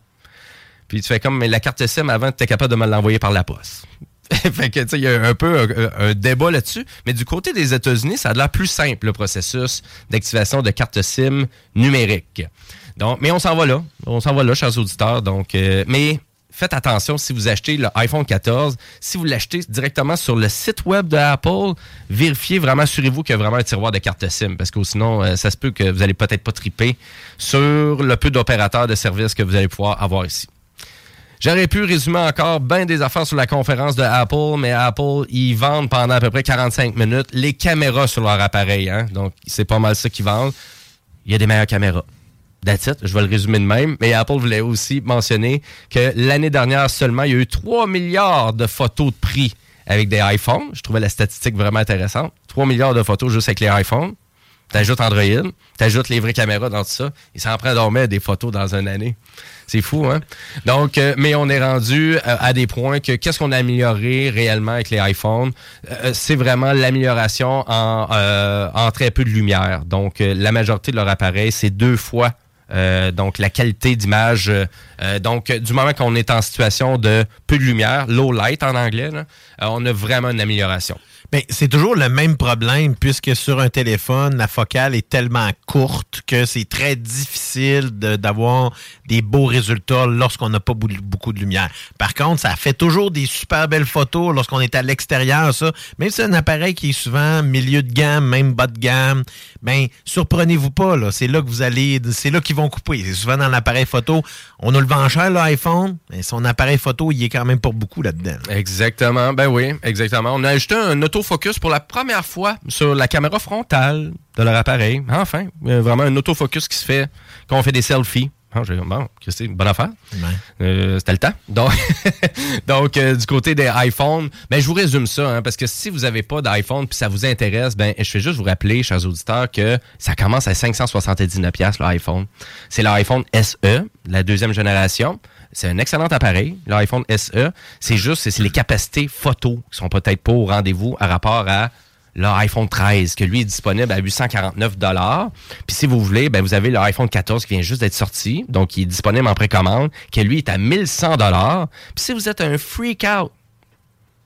Puis tu fais comme, mais la carte SIM avant, tu capable de me l'envoyer par la poste. fait que, tu sais, il y a un peu un, un débat là-dessus. Mais du côté des États-Unis, ça a l'air plus simple, le processus d'activation de carte SIM numérique. Donc, mais on s'en va là. On s'en va là, chers auditeurs. Donc, euh, mais faites attention si vous achetez le iPhone 14. Si vous l'achetez directement sur le site web de Apple, vérifiez vraiment, assurez-vous qu'il y a vraiment un tiroir de carte SIM. Parce que sinon, euh, ça se peut que vous allez peut-être pas triper sur le peu d'opérateurs de services que vous allez pouvoir avoir ici. J'aurais pu résumer encore bien des affaires sur la conférence de Apple, mais Apple, ils vendent pendant à peu près 45 minutes les caméras sur leur appareil. Hein? Donc, c'est pas mal ça qu'ils vendent. Il y a des meilleures caméras. That's. Je vais le résumer de même. Mais Apple voulait aussi mentionner que l'année dernière seulement, il y a eu 3 milliards de photos de prix avec des iPhones. Je trouvais la statistique vraiment intéressante. 3 milliards de photos juste avec les iPhones. T'ajoutes Android, t'ajoutes les vraies caméras dans tout ça. Il s'en prend dormir des photos dans une année. C'est fou, hein? Donc, euh, mais on est rendu euh, à des points que qu'est-ce qu'on a amélioré réellement avec les iPhones? Euh, c'est vraiment l'amélioration en, très peu de lumière. Donc, la majorité de leur appareil, c'est deux fois euh, donc la qualité d'image. euh, euh, donc, du moment qu'on est en situation de peu de lumière, low light en anglais, on a vraiment une amélioration. Ben, c'est toujours le même problème puisque sur un téléphone, la focale est tellement courte que c'est très difficile d'avoir des beaux résultats lorsqu'on n'a pas beaucoup de lumière. Par contre, ça fait toujours des super belles photos lorsqu'on est à l'extérieur, ça. Même si c'est un appareil qui est souvent milieu de gamme, même bas de gamme, ben, surprenez-vous pas, là. C'est là que vous allez, c'est là qu'ils vont couper. C'est souvent dans l'appareil photo. On a le vent cher, l'iPhone, mais son appareil photo, il est quand même pour beaucoup là-dedans. Exactement, ben oui, exactement. On a ajouté un autofocus pour la première fois sur la caméra frontale de leur appareil. Enfin, euh, vraiment un autofocus qui se fait quand on fait des selfies. Ah, bon, Christy, bonne affaire. Euh, C'était le temps. Donc, donc euh, du côté des iPhones, ben, je vous résume ça, hein, parce que si vous n'avez pas d'iPhone puis ça vous intéresse, ben, je fais juste vous rappeler, chers auditeurs, que ça commence à 579 pièces l'iPhone. C'est l'iPhone SE, la deuxième génération. C'est un excellent appareil, l'iPhone SE. C'est juste, c'est les capacités photo qui sont peut-être pas au rendez-vous à rapport à l'iPhone 13, que lui est disponible à 849 Puis si vous voulez, ben vous avez l'iPhone 14 qui vient juste d'être sorti, donc qui est disponible en précommande, qui lui est à 1100 Puis si vous êtes un freak out,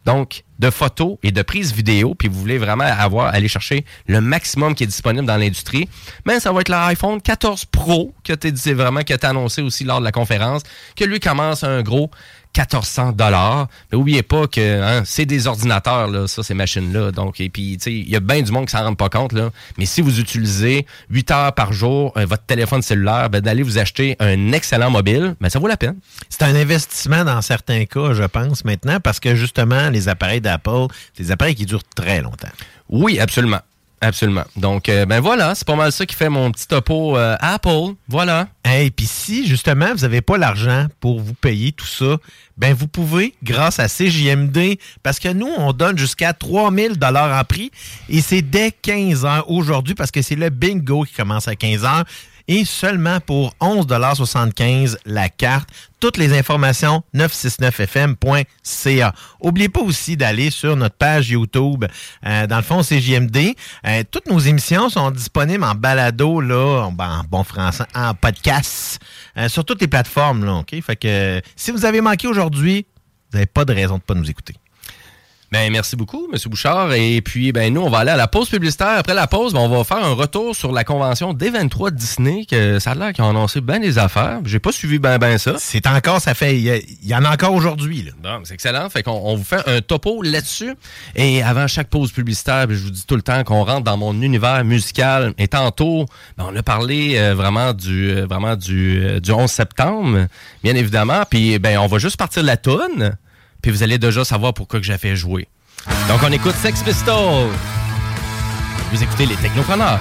donc de photos et de prises vidéo, puis vous voulez vraiment avoir aller chercher le maximum qui est disponible dans l'industrie, ben ça va être l'iPhone 14 Pro que tu vraiment qui a été annoncé aussi lors de la conférence, que lui commence un gros 1400 dollars. Mais oubliez pas que hein, c'est des ordinateurs là, ça ces machines là. Donc et puis tu sais, il y a bien du monde qui s'en rend pas compte là, mais si vous utilisez 8 heures par jour euh, votre téléphone cellulaire, ben, d'aller vous acheter un excellent mobile, ben ça vaut la peine. C'est un investissement dans certains cas, je pense, maintenant, parce que justement, les appareils d'Apple, c'est des appareils qui durent très longtemps. Oui, absolument. Absolument. Donc, euh, ben voilà, c'est pas mal ça qui fait mon petit topo euh, Apple. Voilà. Et puis si, justement, vous n'avez pas l'argent pour vous payer tout ça, ben vous pouvez, grâce à CJMD, parce que nous, on donne jusqu'à 3000 dollars en prix, et c'est dès 15 heures aujourd'hui, parce que c'est le bingo qui commence à 15 heures, et seulement pour 11,75 la carte. Toutes les informations, 969fm.ca. Oubliez pas aussi d'aller sur notre page YouTube, euh, dans le fond CJMD. Euh, toutes nos émissions sont disponibles en balado, là, en, en bon français, en podcast, euh, sur toutes les plateformes, là? Fait que si vous avez manqué aujourd'hui, vous n'avez pas de raison de ne pas nous écouter. Ben, merci beaucoup, M. Bouchard. Et puis, ben, nous, on va aller à la pause publicitaire. Après la pause, ben, on va faire un retour sur la convention D23 de Disney, que ça a l'air qu'ils ont annoncé bien des affaires. J'ai pas suivi ben, ben ça. C'est encore, ça fait, il y, en a encore aujourd'hui, là. Bon, c'est excellent. Fait qu'on on vous fait un topo là-dessus. Et avant chaque pause publicitaire, ben, je vous dis tout le temps qu'on rentre dans mon univers musical. Et tantôt, ben, on a parlé euh, vraiment du euh, vraiment du, euh, du 11 septembre, bien évidemment. Puis ben, on va juste partir de la toune. Puis vous allez déjà savoir pourquoi que j'ai fait jouer. Donc on écoute Sex Pistols. Vous écoutez les Technopreneurs.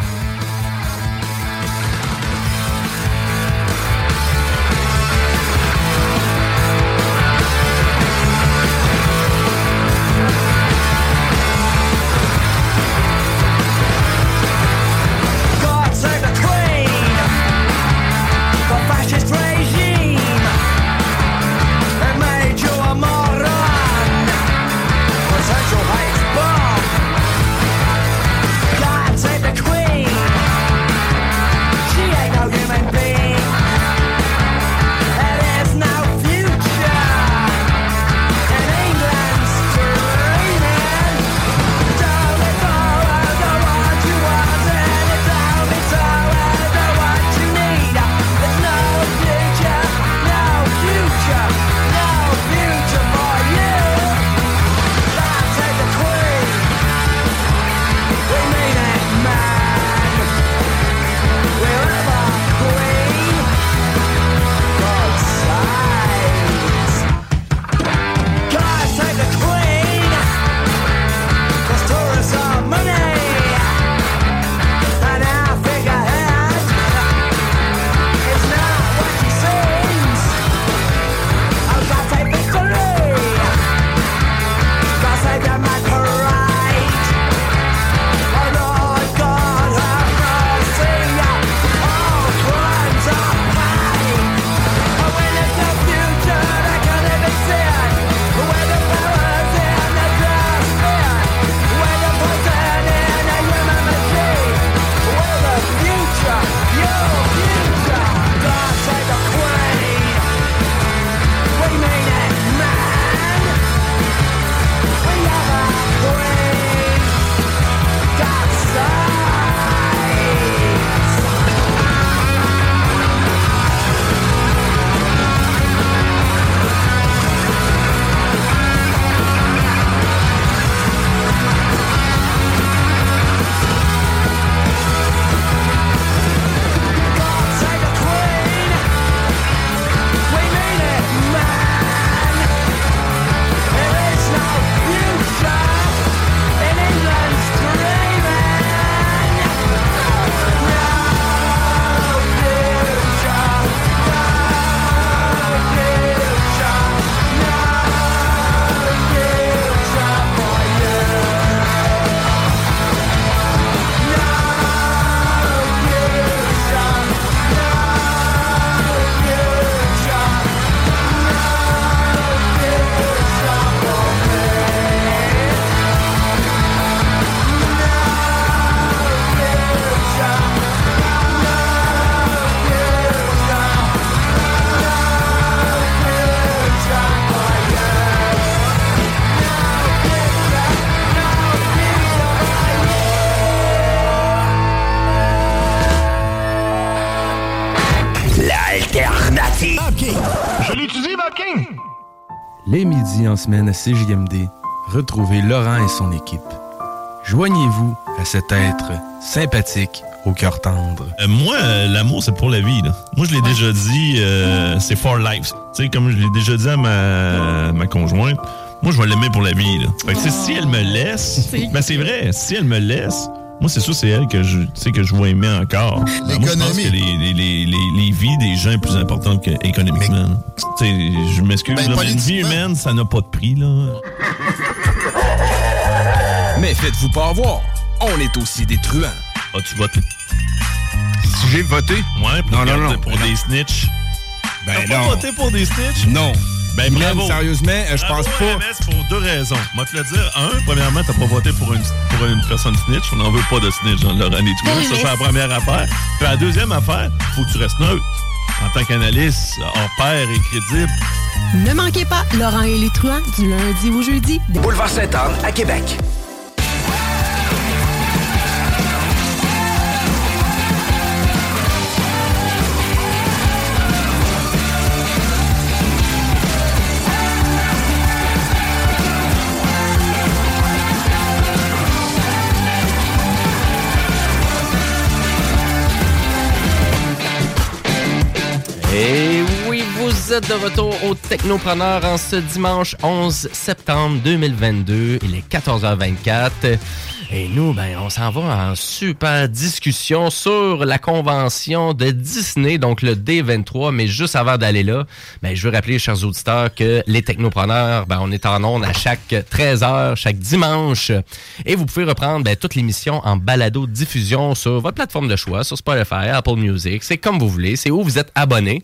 Semaine à CJMD, retrouvez Laurent et son équipe. Joignez-vous à cet être sympathique au cœur tendre. Euh, moi, euh, l'amour, c'est pour la vie. là. Moi, je l'ai déjà dit, euh, c'est for life. Tu sais, comme je l'ai déjà dit à ma, ma conjointe, moi, je vais l'aimer pour la vie. Là. Fait que, si elle me laisse, ben c'est vrai, si elle me laisse, moi, c'est sûr, c'est elle que je, tu sais, que je vais aimer encore. Ben, moi, je pense que les, les, les, les, les vies des gens est plus importante qu'économiquement. Tu sais, je m'excuse, Ben, là, mais une vie humaine, ça n'a pas de prix, là. Mais faites-vous pas avoir, on est aussi des truands. As-tu voté? Si j'ai voté? Ouais, pour, Non, non, non. pour des non. snitch. Ben T'as pas non. voté pour des snitch? Non. Ben Même, sérieusement, euh, je pense Bravo, pas. MS pour deux raisons. Moi, te le dire. Un, premièrement, t'as pas voté pour une, pour une personne snitch. On n'en veut pas de snitch dans Laurent et tout. Ça, c'est la première affaire. Puis la deuxième affaire, faut que tu restes neutre. En tant qu'analyste, hors pair et crédible. Ne manquez pas Laurent et les truands du lundi au jeudi. Boulevard Sainte-Anne à Québec. Êtes de retour au Technopreneur en ce dimanche 11 septembre 2022. Il est 14h24. Et nous, ben, on s'en va en super discussion sur la convention de Disney, donc le D23. Mais juste avant d'aller là, ben, je veux rappeler, chers auditeurs, que les Technopreneurs, ben, on est en ondes à chaque 13h, chaque dimanche. Et vous pouvez reprendre ben, toute l'émission en balado-diffusion sur votre plateforme de choix, sur Spotify, Apple Music. C'est comme vous voulez. C'est où vous êtes abonné.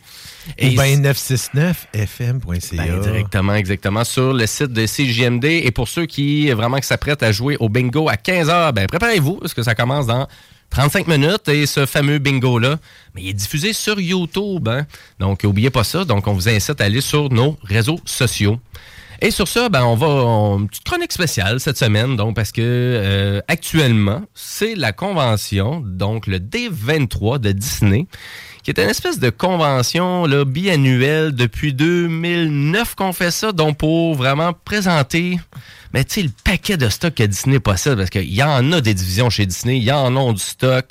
Ou bien 969fm.ca. Ben, directement, exactement, sur le site de CJMD. Et pour ceux qui vraiment qui s'apprêtent à jouer au bingo à 15h, ben préparez-vous, parce que ça commence dans 35 minutes. Et ce fameux bingo-là, ben, il est diffusé sur YouTube. hein. Donc, n'oubliez pas ça. Donc, on vous incite à aller sur nos réseaux sociaux. Et sur ça, ben, on va une petite chronique spéciale cette semaine, donc parce que euh, actuellement, c'est la convention, donc le D23 de Disney, qui est une espèce de convention biannuelle depuis 2009 qu'on fait ça, donc pour vraiment présenter mais tu sais, le paquet de stock que Disney possède, parce qu'il y en a des divisions chez Disney, il y en a du stock.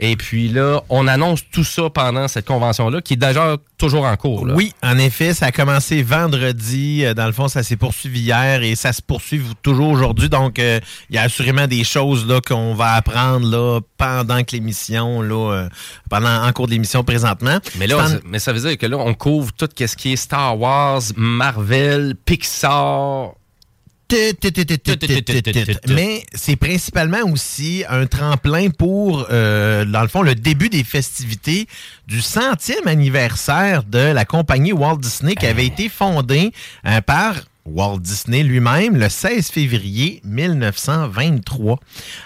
Et puis là, on annonce tout ça pendant cette convention-là, qui est déjà toujours en cours. là. Oui, en effet, ça a commencé vendredi. Euh, Dans le fond, ça s'est poursuivi hier et ça se poursuit toujours aujourd'hui. Donc, euh, il y a assurément des choses là qu'on va apprendre là pendant que l'émission, là, euh, pendant en cours de l'émission présentement. Mais là, on- mais ça veut dire que là, on couvre tout ce qui est Star Wars, Marvel, Pixar. Mais c'est principalement aussi un tremplin pour, euh, dans le fond, le début des festivités du centième anniversaire de la compagnie Walt Disney qui avait été fondée euh, par Walt Disney lui-même le 16 février 1923.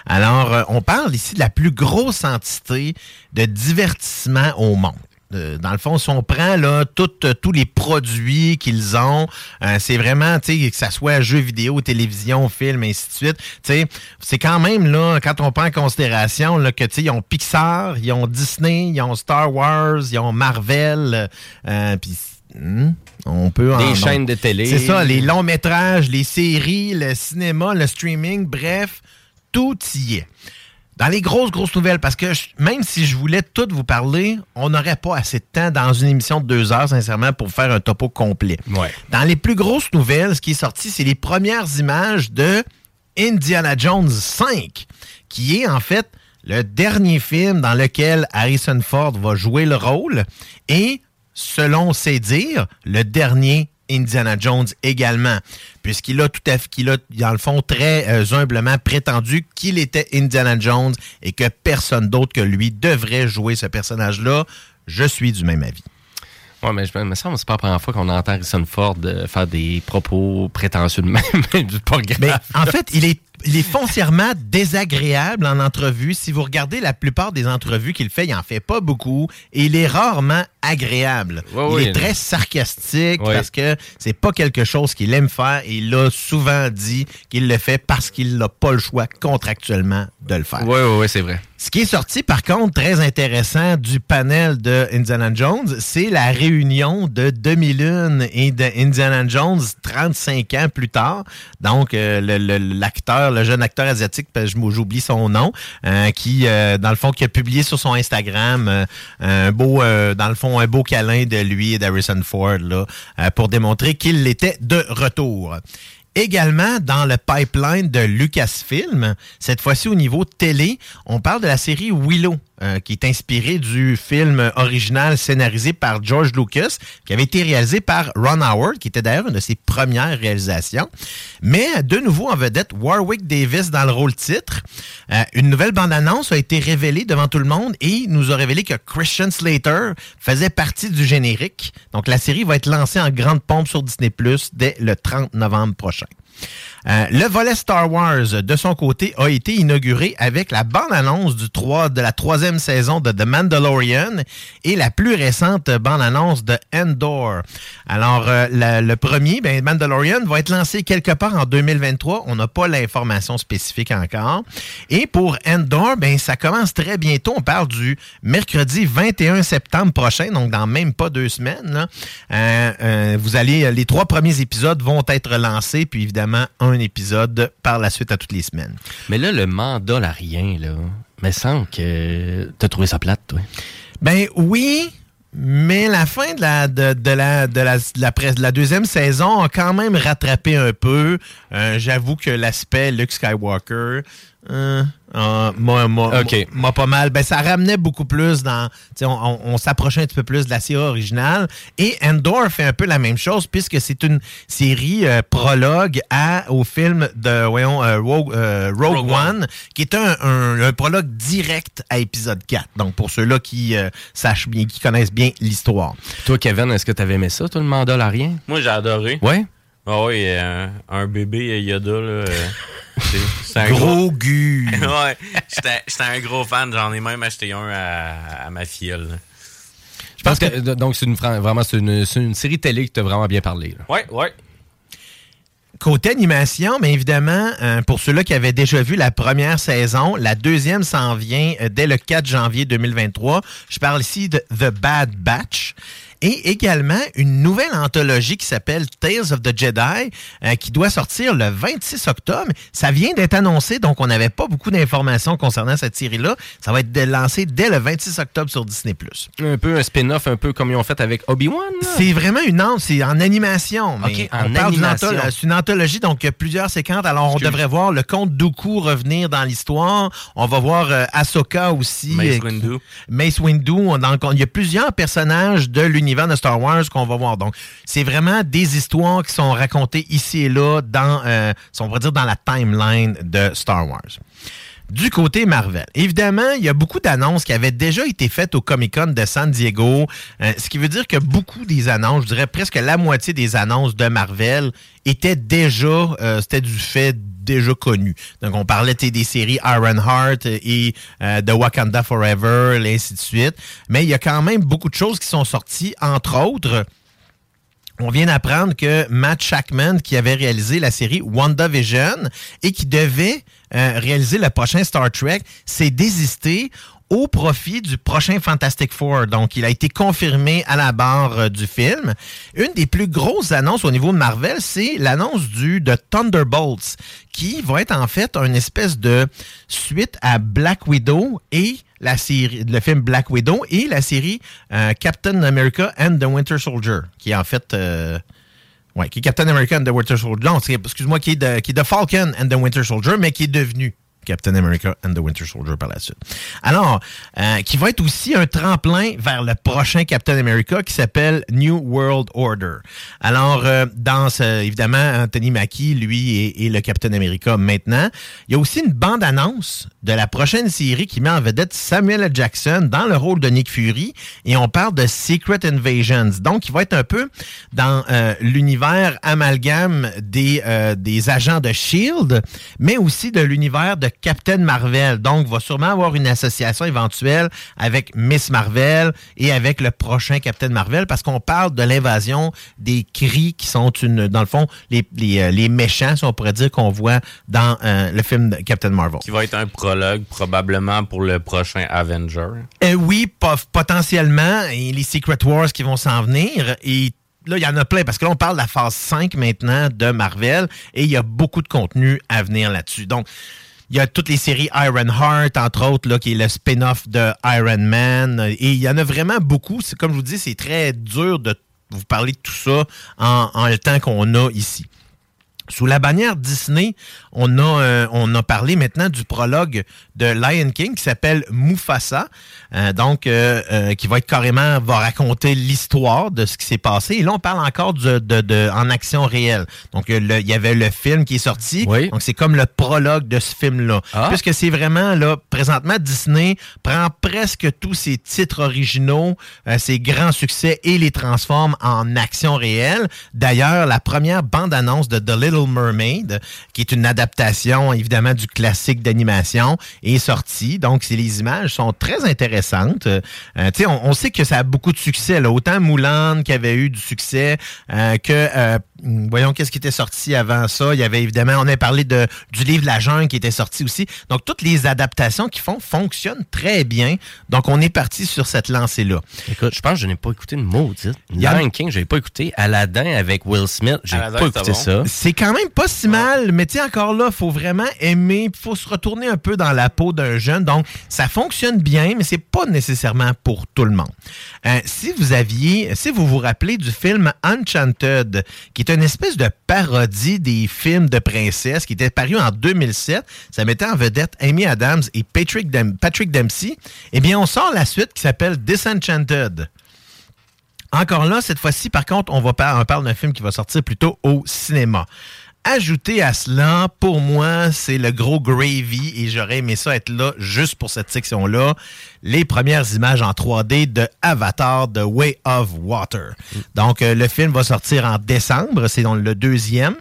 Alors, euh, on parle ici de la plus grosse entité de divertissement au monde. Dans le fond, si on prend là tout- euh, tous les produits qu'ils ont, euh, c'est vraiment, tu sais, que ça soit jeux vidéo, télévision, film, ainsi de suite. Tu sais, c'est quand même là, quand on prend en considération là, que ils ont Pixar, ils ont Disney, ils ont Star Wars, ils ont Marvel, euh, puis hmm, on peut en- Des chaînes de télé. C'est ça, les longs métrages, les séries, le cinéma, le streaming, bref, tout y est. Dans les grosses, grosses nouvelles, parce que je- même si je voulais toutes vous parler, on n'aurait pas assez de temps dans une émission de deux heures, sincèrement, pour faire un topo complet. Dans les plus grosses nouvelles, ce qui est sorti, c'est les premières images de Indiana Jones 5, qui est en fait le dernier film dans lequel Harrison Ford va jouer le rôle et, selon ses dires, le dernier Indiana Jones également, puisqu'il a tout à fait, qu'il a, dans le fond, très euh, humblement prétendu qu'il était Indiana Jones et que personne d'autre que lui devrait jouer ce personnage-là. Je suis du même avis. Ouais, mais je me semble c'est pas la première fois qu'on entend Harrison Ford euh, faire des propos prétentieux de même. Pas grave. Mais en fait, il est, il est foncièrement désagréable en entrevue. Si vous regardez la plupart des entrevues qu'il fait, il en fait pas beaucoup et il est rarement agréable. Ouais, il oui. est très sarcastique Ouais. parce que c'est pas quelque chose qu'il aime faire et il a souvent dit qu'il le fait parce qu'il n'a pas le choix contractuellement de le faire. Oui, oui, oui, c'est vrai. Ce qui est sorti, par contre, très intéressant du panel de Indiana Jones, c'est la réunion de 2001 et de Indiana Jones 35 ans plus tard. Donc, euh, l'acteur, le, jeune acteur asiatique, j'oublie son nom, euh, qui, euh, dans le fond, qui a publié sur son Instagram euh, un beau, dans le fond, un beau câlin de lui et d'Harrison Ford, pour démontrer qu'il était de retour. Également, dans le pipeline de Lucasfilm, cette fois-ci au niveau télé, on parle de la série Willow, euh, qui est inspirée du film original scénarisé par George Lucas, qui avait été réalisé par Ron Howard, qui était d'ailleurs une de ses premières réalisations. Mais de nouveau en vedette, Warwick Davis dans le rôle titre. Euh, une nouvelle bande-annonce a été révélée devant tout le monde et nous a révélé que Christian Slater faisait partie du générique. Donc la série va être lancée en grande pompe sur Disney dès le 30 novembre prochain. Euh, le volet Star Wars, de son côté, a été inauguré avec la bande-annonce du 3, de la troisième saison de The Mandalorian et la plus récente bande-annonce de Endor. Alors, euh, le premier, ben, Mandalorian, va être lancé quelque part en 2023. On n'a pas l'information spécifique encore. Et pour Endor, ben, ça commence très bientôt. On parle du mercredi 21 septembre prochain, donc dans même pas deux semaines. Euh, euh, vous allez, les trois premiers épisodes vont être lancés, puis évidemment un épisode par la suite à toutes les semaines. Mais là, le Mandalorien, là, me semble que t'as trouvé ça plate, toi. Ben oui, mais la fin de la, de, de la, de, la, de la pres- de la deuxième saison a quand même rattrapé un peu. Euh, J'avoue que l'aspect Luke Skywalker euh, euh, m'a m'a- Ok. m'a pas mal. Ben, ça ramenait beaucoup plus dans. tu sais, On, on- on s'approchait un petit peu plus de la série originale. Et Endor fait un peu la même chose puisque c'est une série euh, prologue à, au film de voyons, euh, Rogue, euh, Rogue Rogue One, qui est un, un- un prologue direct à épisode 4. Donc pour ceux-là qui euh, sachent bien, qui connaissent bien l'histoire. Toi, Kevin, est-ce que t'avais aimé ça, toi, le Mandalorien? Moi, j'ai adoré. Ouais? Ah oui, euh, un bébé Yoda, là. euh, c'est- un Gros gu. ouais, j'étais un gros fan. J'en ai même acheté un à, à ma filleule. là. Je pense que, donc, c'est une, vraiment, c'est une, série télé qui t'a vraiment bien parlé. là. Ouais, ouais. Côté animation, bien évidemment, euh, pour ceux-là qui avaient déjà vu la première saison, la deuxième s'en vient euh, dès le 4 janvier 2023. Je parle ici de The Bad Batch. Et également une nouvelle anthologie qui s'appelle Tales of the Jedi, euh, qui doit sortir le 26 octobre. Ça vient d'être annoncé, donc on n'avait pas beaucoup d'informations concernant cette série-là. Ça va être lancé dès le 26 octobre sur Disney+. Un peu un spin-off, un peu comme ils ont fait avec Obi-Wan. C'est vraiment une an- c'est en animation. Mais on en parle animation. antholo- C'est une anthologie, donc il y a plusieurs séquences. Alors, on Excuse. devrait voir le comte Dooku revenir dans l'histoire. On va voir euh, Ahsoka aussi. Mace euh, Windu. Mace Windu. On- il y a plusieurs personnages de l'univers de Star Wars qu'on va voir. Donc, c'est vraiment des histoires qui sont racontées ici et là dans, euh, on va dire, dans la timeline de Star Wars. Du côté Marvel, évidemment, il y a beaucoup d'annonces qui avaient déjà été faites au Comic-Con de San Diego, euh, ce qui veut dire que beaucoup des annonces, je dirais presque la moitié des annonces de Marvel étaient déjà, euh, c'était du fait déjà connu. Donc, on parlait des séries Iron Heart et euh, de Wakanda Forever, et ainsi de suite. Mais il y a quand même beaucoup de choses qui sont sorties, entre autres, on vient d'apprendre que Matt Shackman, qui avait réalisé la série WandaVision et qui devait euh, réaliser le prochain Star Trek, s'est désisté au profit du prochain Fantastic Four. Donc, il a été confirmé à la barre euh, du film. Une des plus grosses annonces au niveau de Marvel, c'est l'annonce du de Thunderbolts, qui va être en fait une espèce de suite à Black Widow et la série, le film Black Widow et la série euh, Captain America and the Winter Soldier, qui est en fait euh, ouais, qui est Captain America and the Winter Soldier. Non, excuse-moi, qui est, de, qui est de Falcon and the Winter Soldier, mais qui est devenu Captain America and the Winter Soldier par la suite. Alors, euh, qui va être aussi un tremplin vers le prochain Captain America qui s'appelle New World Order. Alors, euh, dans ce- évidemment, Anthony Mackie, lui, est, le Captain America maintenant. Il y a aussi une bande-annonce de la prochaine série qui met en vedette Samuel. Jackson dans le rôle de Nick Fury et on parle de Secret Invasions. Donc, il va être un peu dans euh, l'univers amalgame des, euh, des agents de SHIELD, mais aussi de l'univers de Captain Marvel. Donc, va sûrement avoir une association éventuelle avec Miss Marvel et avec le prochain Captain Marvel parce qu'on parle de l'invasion des cris qui sont une, dans le fond, les, les, euh, les méchants, si on pourrait dire, qu'on voit dans euh, le film de Captain Marvel. Qui va être un prologue probablement pour le prochain Avenger. Euh, oui, po- potentiellement, et les Secret Wars qui vont s'en venir. Et là, il y en a plein, parce que là, on parle de la phase 5 maintenant de Marvel, et il y a beaucoup de contenu à venir là-dessus. Donc, il y a toutes les séries Iron Heart, entre autres, là, qui est le spin-off de Iron Man. Et il y en a vraiment beaucoup. Comme je vous dis, c'est très dur de vous parler de tout ça en le temps qu'on a ici. Sous la bannière Disney, on a, euh, on a parlé maintenant du prologue de Lion King qui s'appelle Mufasa, euh, donc euh, euh, qui va être carrément va raconter l'histoire de ce qui s'est passé. Et là, on parle encore de, de- de- en action réelle. Donc, il y avait le film qui est sorti. Donc, c'est comme le prologue de ce film-là, Ah. puisque c'est vraiment là présentement Disney prend presque tous ses titres originaux, euh, ses grands succès et les transforme en action réelle. D'ailleurs, la première bande-annonce de The Little Mermaid, qui est une adaptation évidemment du classique d'animation, est sortie. Donc, les images sont très intéressantes. Euh, tu sais, on, on sait que ça a beaucoup de succès. Là. Autant Moulin qui avait eu du succès euh, que euh, voyons qu'est-ce qui était sorti avant ça? Il y avait évidemment, on a parlé de, du livre de la jungle qui était sorti aussi. Donc, toutes les adaptations qu'ils font fonctionnent très bien. Donc, on est parti sur cette lancée-là. Écoute, je pense que je n'ai pas écouté une maudite. Lion King, je n'ai pas écouté. Aladdin avec Will Smith, j'ai pas écouté bon. ça. C'est quand même pas si mal, mais tu sais, encore là, faut vraiment aimer, il faut se retourner un peu dans la peau d'un jeune. Donc, ça fonctionne bien, mais c'est pas nécessairement pour tout le monde. Euh, si vous aviez, si vous vous rappelez du film Enchanted, qui est une espèce de parodie des films de princesse, qui était paru en 2007, ça mettait en vedette Amy Adams et Patrick, Patrick Dempsey, eh bien, on sort la suite qui s'appelle Disenchanted. Encore là, cette fois-ci, par contre, on, va par- on parle d'un film qui va sortir plutôt au cinéma. Ajouté à cela, pour moi, c'est le gros gravy et j'aurais aimé ça être là juste pour cette section-là. Les premières images en 3D de Avatar The Way of Water. Donc, euh, le film va sortir en décembre, c'est donc le deuxième.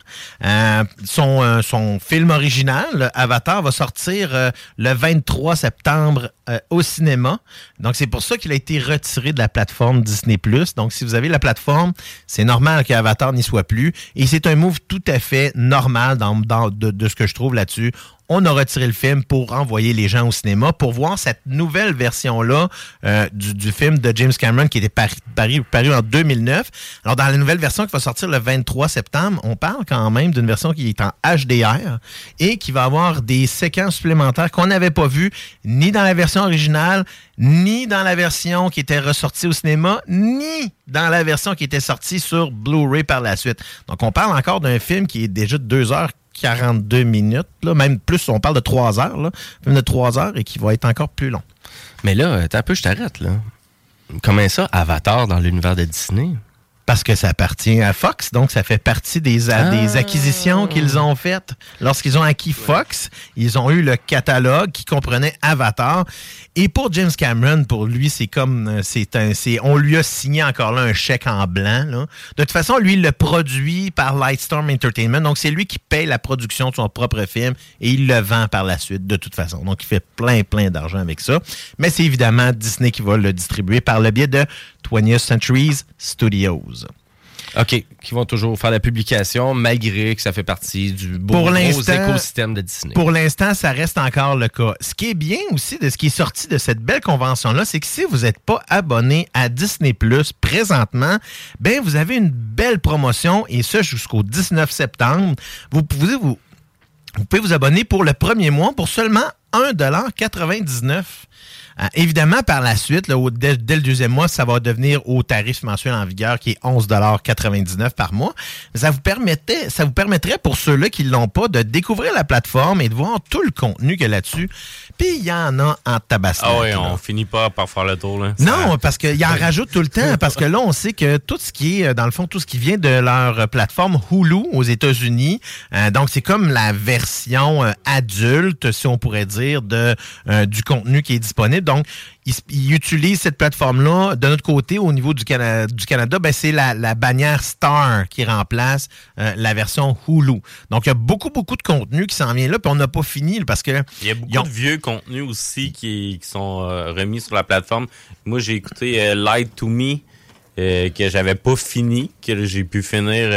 Euh, son, euh, son film original, Avatar, va sortir le 23 septembre euh, au cinéma. Donc, c'est pour ça qu'il a été retiré de la plateforme Disney+. Donc, si vous avez la plateforme, c'est normal qu'Avatar n'y soit plus. Et c'est un move tout à fait normal dans, de ce que je trouve là-dessus. On a retiré le film pour envoyer les gens au cinéma pour voir cette nouvelle version-là euh, du, film de James Cameron qui était paru en 2009. Alors, dans la nouvelle version qui va sortir le 23 septembre, on parle quand même d'une version qui est en HDR et qui va avoir des séquences supplémentaires qu'on n'avait pas vues ni dans la version originale, ni dans la version qui était ressortie au cinéma, ni dans la version qui était sortie sur Blu-ray par la suite. Donc, on parle encore d'un film qui est déjà de 2h42 minutes, là, même plus, on parle de 3 heures, là, film de 3 heures et qui va être encore plus long. Mais là, t'as un peu, je t'arrête, là. Comment ça, Avatar dans l'univers de Disney? Parce que ça appartient à Fox, donc ça fait partie des, a- des acquisitions qu'ils ont faites. Lorsqu'ils ont acquis Fox, ils ont eu le catalogue qui comprenait Avatar. Et pour James Cameron, pour lui, c'est comme euh, c'est un, c'est, on lui a signé encore là un chèque en blanc. là. De toute façon, lui, il le produit par Lightstorm Entertainment, donc c'est lui qui paye la production de son propre film et il le vend par la suite de toute façon. Donc il fait plein, plein d'argent avec ça. Mais c'est évidemment Disney qui va le distribuer par le biais de 20th Centuries Studios. OK, qui vont toujours faire la publication malgré que ça fait partie du beau Pour gros écosystème de Disney. Pour l'instant, ça reste encore le cas. Ce qui est bien aussi de ce qui est sorti de cette belle convention-là, c'est que si vous n'êtes pas abonné à Disney Plus présentement, ben vous avez une belle promotion et ce jusqu'au 19 septembre. Vous pouvez vous, vous pouvez vous abonner pour le premier mois pour seulement 1,99$. Euh, évidemment, par la suite, dès le deuxième mois, ça va devenir au tarif mensuel en vigueur qui est 11,99$ par mois. Ça vous, permettait, ça vous permettrait, pour ceux-là qui ne l'ont pas, de découvrir la plateforme et de voir tout le contenu qu'il y a là-dessus. Puis il y en a en tabac. Ah oui, on finit pas par faire le tour. Là. Non, parce qu'il en rajoute tout le temps. Parce que là, on sait que tout ce qui est, dans le fond, tout ce qui vient de leur plateforme Hulu aux États-Unis, euh, donc c'est comme la version euh, adulte, si on pourrait dire, de, euh, du contenu qui est disponible. Donc, ils, utilisent cette plateforme-là. De notre côté, au niveau du, Cana- du Canada, ben, c'est la, la bannière Star qui remplace euh, la version Hulu. Donc, il y a beaucoup, beaucoup de contenu qui s'en vient là, puis on n'a pas fini parce que... Il y a beaucoup ont- de vieux contenus aussi qui, qui sont euh, remis sur la plateforme. Moi, j'ai écouté euh, Light to Me, que j'avais pas fini, que j'ai pu finir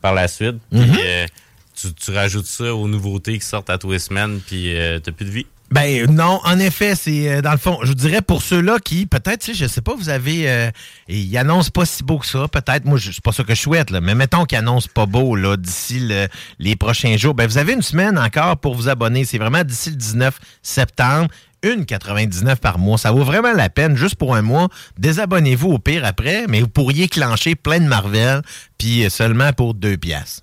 par la suite. Puis, Mhm. euh, tu, tu rajoutes ça aux nouveautés qui sortent à tous les semaines, puis t'as plus de vie. Ben non, en effet, c'est euh, dans le fond, je vous dirais pour ceux-là qui, peut-être, tu sais, je sais pas, vous avez, euh, ils annoncent pas si beau que ça, peut-être, moi, c'est pas ça que je souhaite, là, mais mettons qu'ils annoncent pas beau, là, d'ici le- les prochains jours, ben vous avez une semaine encore pour vous abonner, c'est vraiment d'ici le 19 septembre, une 99 par mois, ça vaut vraiment la peine, juste pour un mois, désabonnez-vous au pire après, mais vous pourriez clencher plein de Marvel, puis euh, seulement pour deux piastres.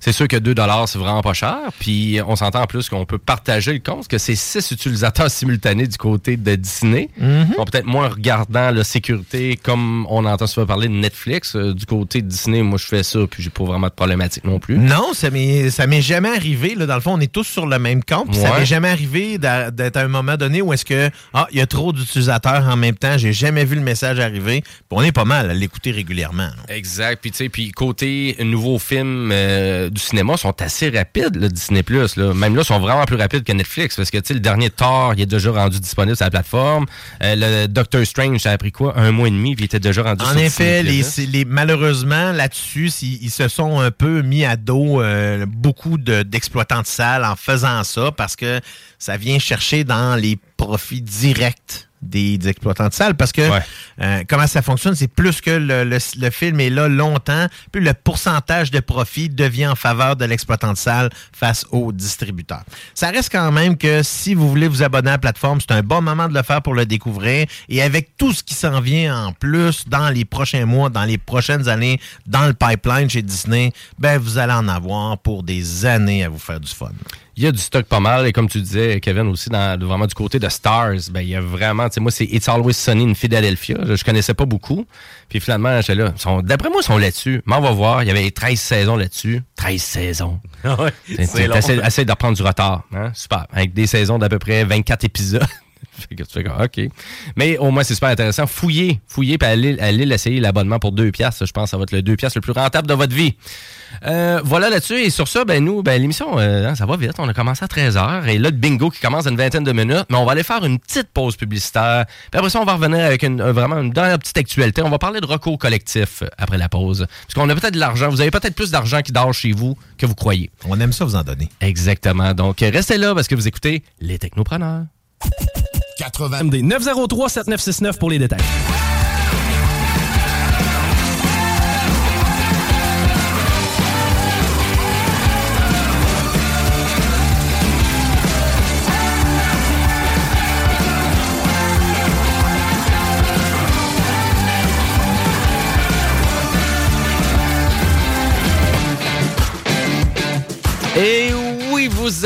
C'est sûr que 2 c'est vraiment pas cher. Puis on s'entend en plus qu'on peut partager le compte, que c'est 6 utilisateurs simultanés du côté de Disney. Bon, peut-être moins regardant la sécurité, comme on entend souvent parler de Netflix. Euh, du côté de Disney, moi, je fais ça, puis j'ai pas vraiment de problématique non plus. Non, ça m'est jamais arrivé. Là, dans le fond, on est tous sur le même compte. puis Ça m'est jamais arrivé d'être à un moment donné où est-ce que ah, il y a trop d'utilisateurs en même temps. J'ai jamais vu le message arriver. Puis on est pas mal à l'écouter régulièrement. là. Exact. Puis, tu sais, puis côté nouveaux films euh, du cinéma sont assez rapides, le Disney+. Là. Même là, sont vraiment plus rapides que Netflix. Parce que, tu sais, le dernier Thor, il est déjà rendu disponible sur la plateforme. Euh, le Doctor Strange, ça a pris quoi? Un mois et demi, puis il était déjà rendu En sur effet, les, les- malheureusement, là-dessus, ils se sont un peu mis à dos euh, beaucoup de- d'exploitants de salles en faisant ça parce que ça vient chercher dans les profits directs des, des exploitants de salles parce que euh, comment ça fonctionne, c'est plus que le, le- le film est là longtemps, puis le pourcentage de profit devient en faveur de l'exploitant de salle face au distributeur. Ça reste quand même que si vous voulez vous abonner à la plateforme, c'est un bon moment de le faire pour le découvrir et avec tout ce qui s'en vient en plus dans les prochains mois, dans les prochaines années, dans le pipeline chez Disney, ben vous allez en avoir pour des années à vous faire du fun. Il y a du stock pas mal. Et comme tu disais, Kevin, aussi, dans, vraiment du côté de Stars, ben, il y a vraiment, tu sais, moi, c'est It's Always Sunny in Philadelphia. Je, je connaissais pas beaucoup. Puis finalement, j'étais là. D'après moi, ils sont là-dessus. Mais on va voir. Il y avait 13 saisons là-dessus. 13 saisons. C'est- essaye de reprendre du retard. Hein? Super. Avec des saisons d'à peu près 24 épisodes. Fait que tu fais comme, OK. Mais au moins, c'est super intéressant. Fouillez, fouillez, puis allez, allez l'essayer, l'abonnement pour 2 piastres. Je pense que ça va être le 2 piastres le plus rentable de votre vie. Euh, voilà là-dessus. Et sur ça, ben nous, ben, l'émission, euh, hein, ça va vite. On a commencé à 13h. Et là, le bingo qui commence à une vingtaine de minutes. Mais on va aller faire une petite pause publicitaire. Puis après ça, on va revenir avec une, euh, vraiment une dernière petite actualité. On va parler de recours collectif après la pause. Parce qu'on a peut-être de l'argent. Vous avez peut-être plus d'argent qui dort chez vous que vous croyez. On aime ça vous en donner. Exactement. Donc, restez là parce que vous écoutez Les Technopreneurs. 80 MD 903 7969 pour les détails.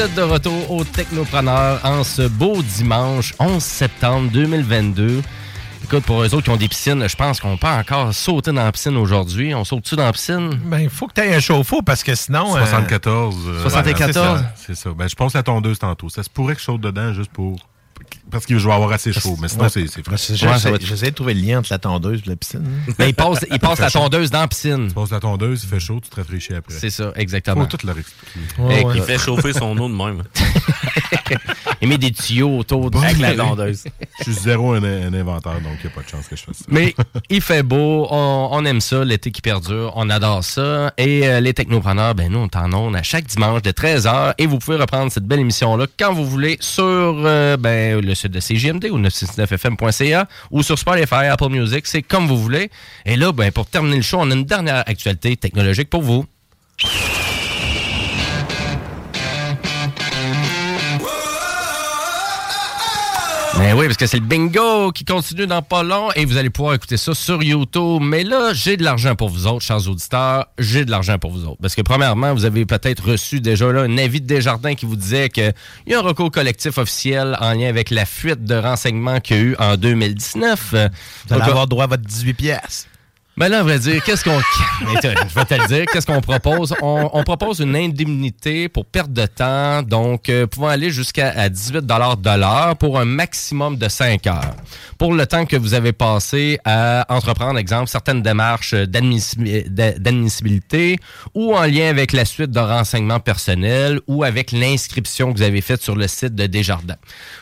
Êtes de retour au Technopreneur en ce beau dimanche 11 septembre 2022. Écoute, pour eux autres qui ont des piscines, je pense qu'on peut encore sauter dans la piscine aujourd'hui. On saute-tu dans la piscine? Ben, il faut que tu aies un chauffe-eau parce que sinon. euh, 74. euh, 74. c'est ça, ça. Ben, je pense la tondeuse tantôt. Ça se pourrait que je saute dedans juste pour. Parce que je vais avoir assez chaud. Mais sinon, Ouais. c'est c'est- J'essaie de trouver le lien entre la tondeuse et la piscine. Ben, il passe, il passe fait la chaud. tondeuse dans la piscine. Tu passes la tondeuse, il fait chaud, tu te rafraîchis après. C'est ça, exactement. Faut tout leur expliquer. Ouais, ouais. Il fait chauffer son eau de même. Il met des tuyaux autour de la tondeuse. Je suis zéro un, un inventeur, donc il n'y a pas de chance que je fasse ça. Mais il fait beau, on, on aime ça, l'été qui perdure, on adore ça. Et euh, les technopreneurs, ben nous, on t'en onde à chaque dimanche de 13h. Et vous pouvez reprendre cette belle émission-là quand vous voulez sur euh, ben, le de CGMD ou 969fm.ca ou sur Spotify, Apple Music, c'est comme vous voulez. Et là, ben, pour terminer le show, on a une dernière actualité technologique pour vous. Mais oui, parce que c'est le bingo qui continue dans pas long et vous allez pouvoir écouter ça sur YouTube. Mais là, j'ai de l'argent pour vous autres, chers auditeurs. J'ai de l'argent pour vous autres. Parce que premièrement, vous avez peut-être reçu déjà là un avis de Desjardins qui vous disait qu'il y a un recours collectif officiel en lien avec la fuite de renseignements qu'il y a eu en 2019. Euh, Vous allez donc, avoir droit à votre 18 pièces. Ben là, à vrai dire, qu'est-ce qu'on. Mais Je vais te le dire, qu'est-ce qu'on propose? On, on propose une indemnité pour perte de temps, donc euh, pouvant aller jusqu'à à 18 de l'heure pour un maximum de 5 heures. Pour le temps que vous avez passé à entreprendre, exemple, certaines démarches d'admissi- d'a- d'admissibilité ou en lien avec la suite de renseignements personnels ou avec l'inscription que vous avez faite sur le site de Desjardins.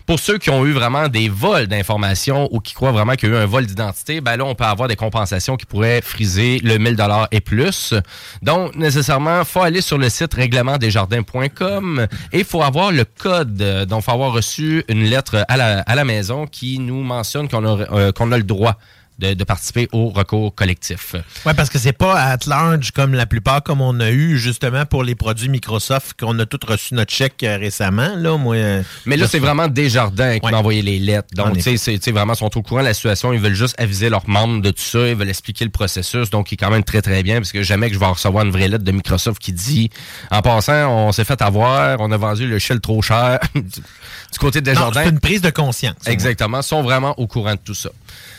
Pour ceux qui ont eu vraiment des vols d'informations ou qui croient vraiment qu'il y a eu un vol d'identité, ben là, on peut avoir des compensations qui pourraient friser le 1000 et plus. Donc, nécessairement, faut aller sur le site règlementdesjardins.com et il faut avoir le code. Donc, il faut avoir reçu une lettre à la, maison qui nous mentionne qu'on a, euh, qu'on a le droit de, de participer au recours collectif. Ouais, parce que c'est pas at large comme la plupart, comme on a eu justement pour les produits Microsoft, qu'on a tous reçu notre chèque euh, récemment. Là, moi, euh, Mais là, c'est vraiment Desjardins qui Ouais. m'a envoyé les lettres. Donc, tu sais, vraiment, ils sont au courant de la situation. Ils veulent juste aviser leurs membres de tout ça. Ils veulent expliquer le processus. Donc, il est quand même très, très bien parce que jamais que je vais recevoir une vraie lettre de Microsoft qui dit, en passant, on s'est fait avoir, on a vendu le shell trop cher. du côté de Desjardins. c'est une prise de conscience. Exactement, sont vraiment au courant de tout ça.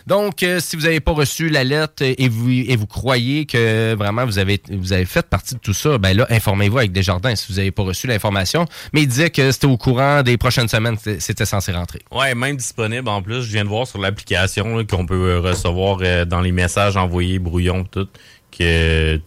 Donc, euh, si vous n'avez pas reçu la lettre et vous, croyez que vraiment vous avez, fait partie de tout ça, ben là, informez-vous avec Desjardins si vous n'avez pas reçu l'information. Mais il disait que c'était au courant des prochaines semaines, c'était- censé rentrer. Ouais, même disponible en plus. Je viens de voir sur l'application qu'on peut euh, recevoir euh, dans les messages envoyés brouillon tout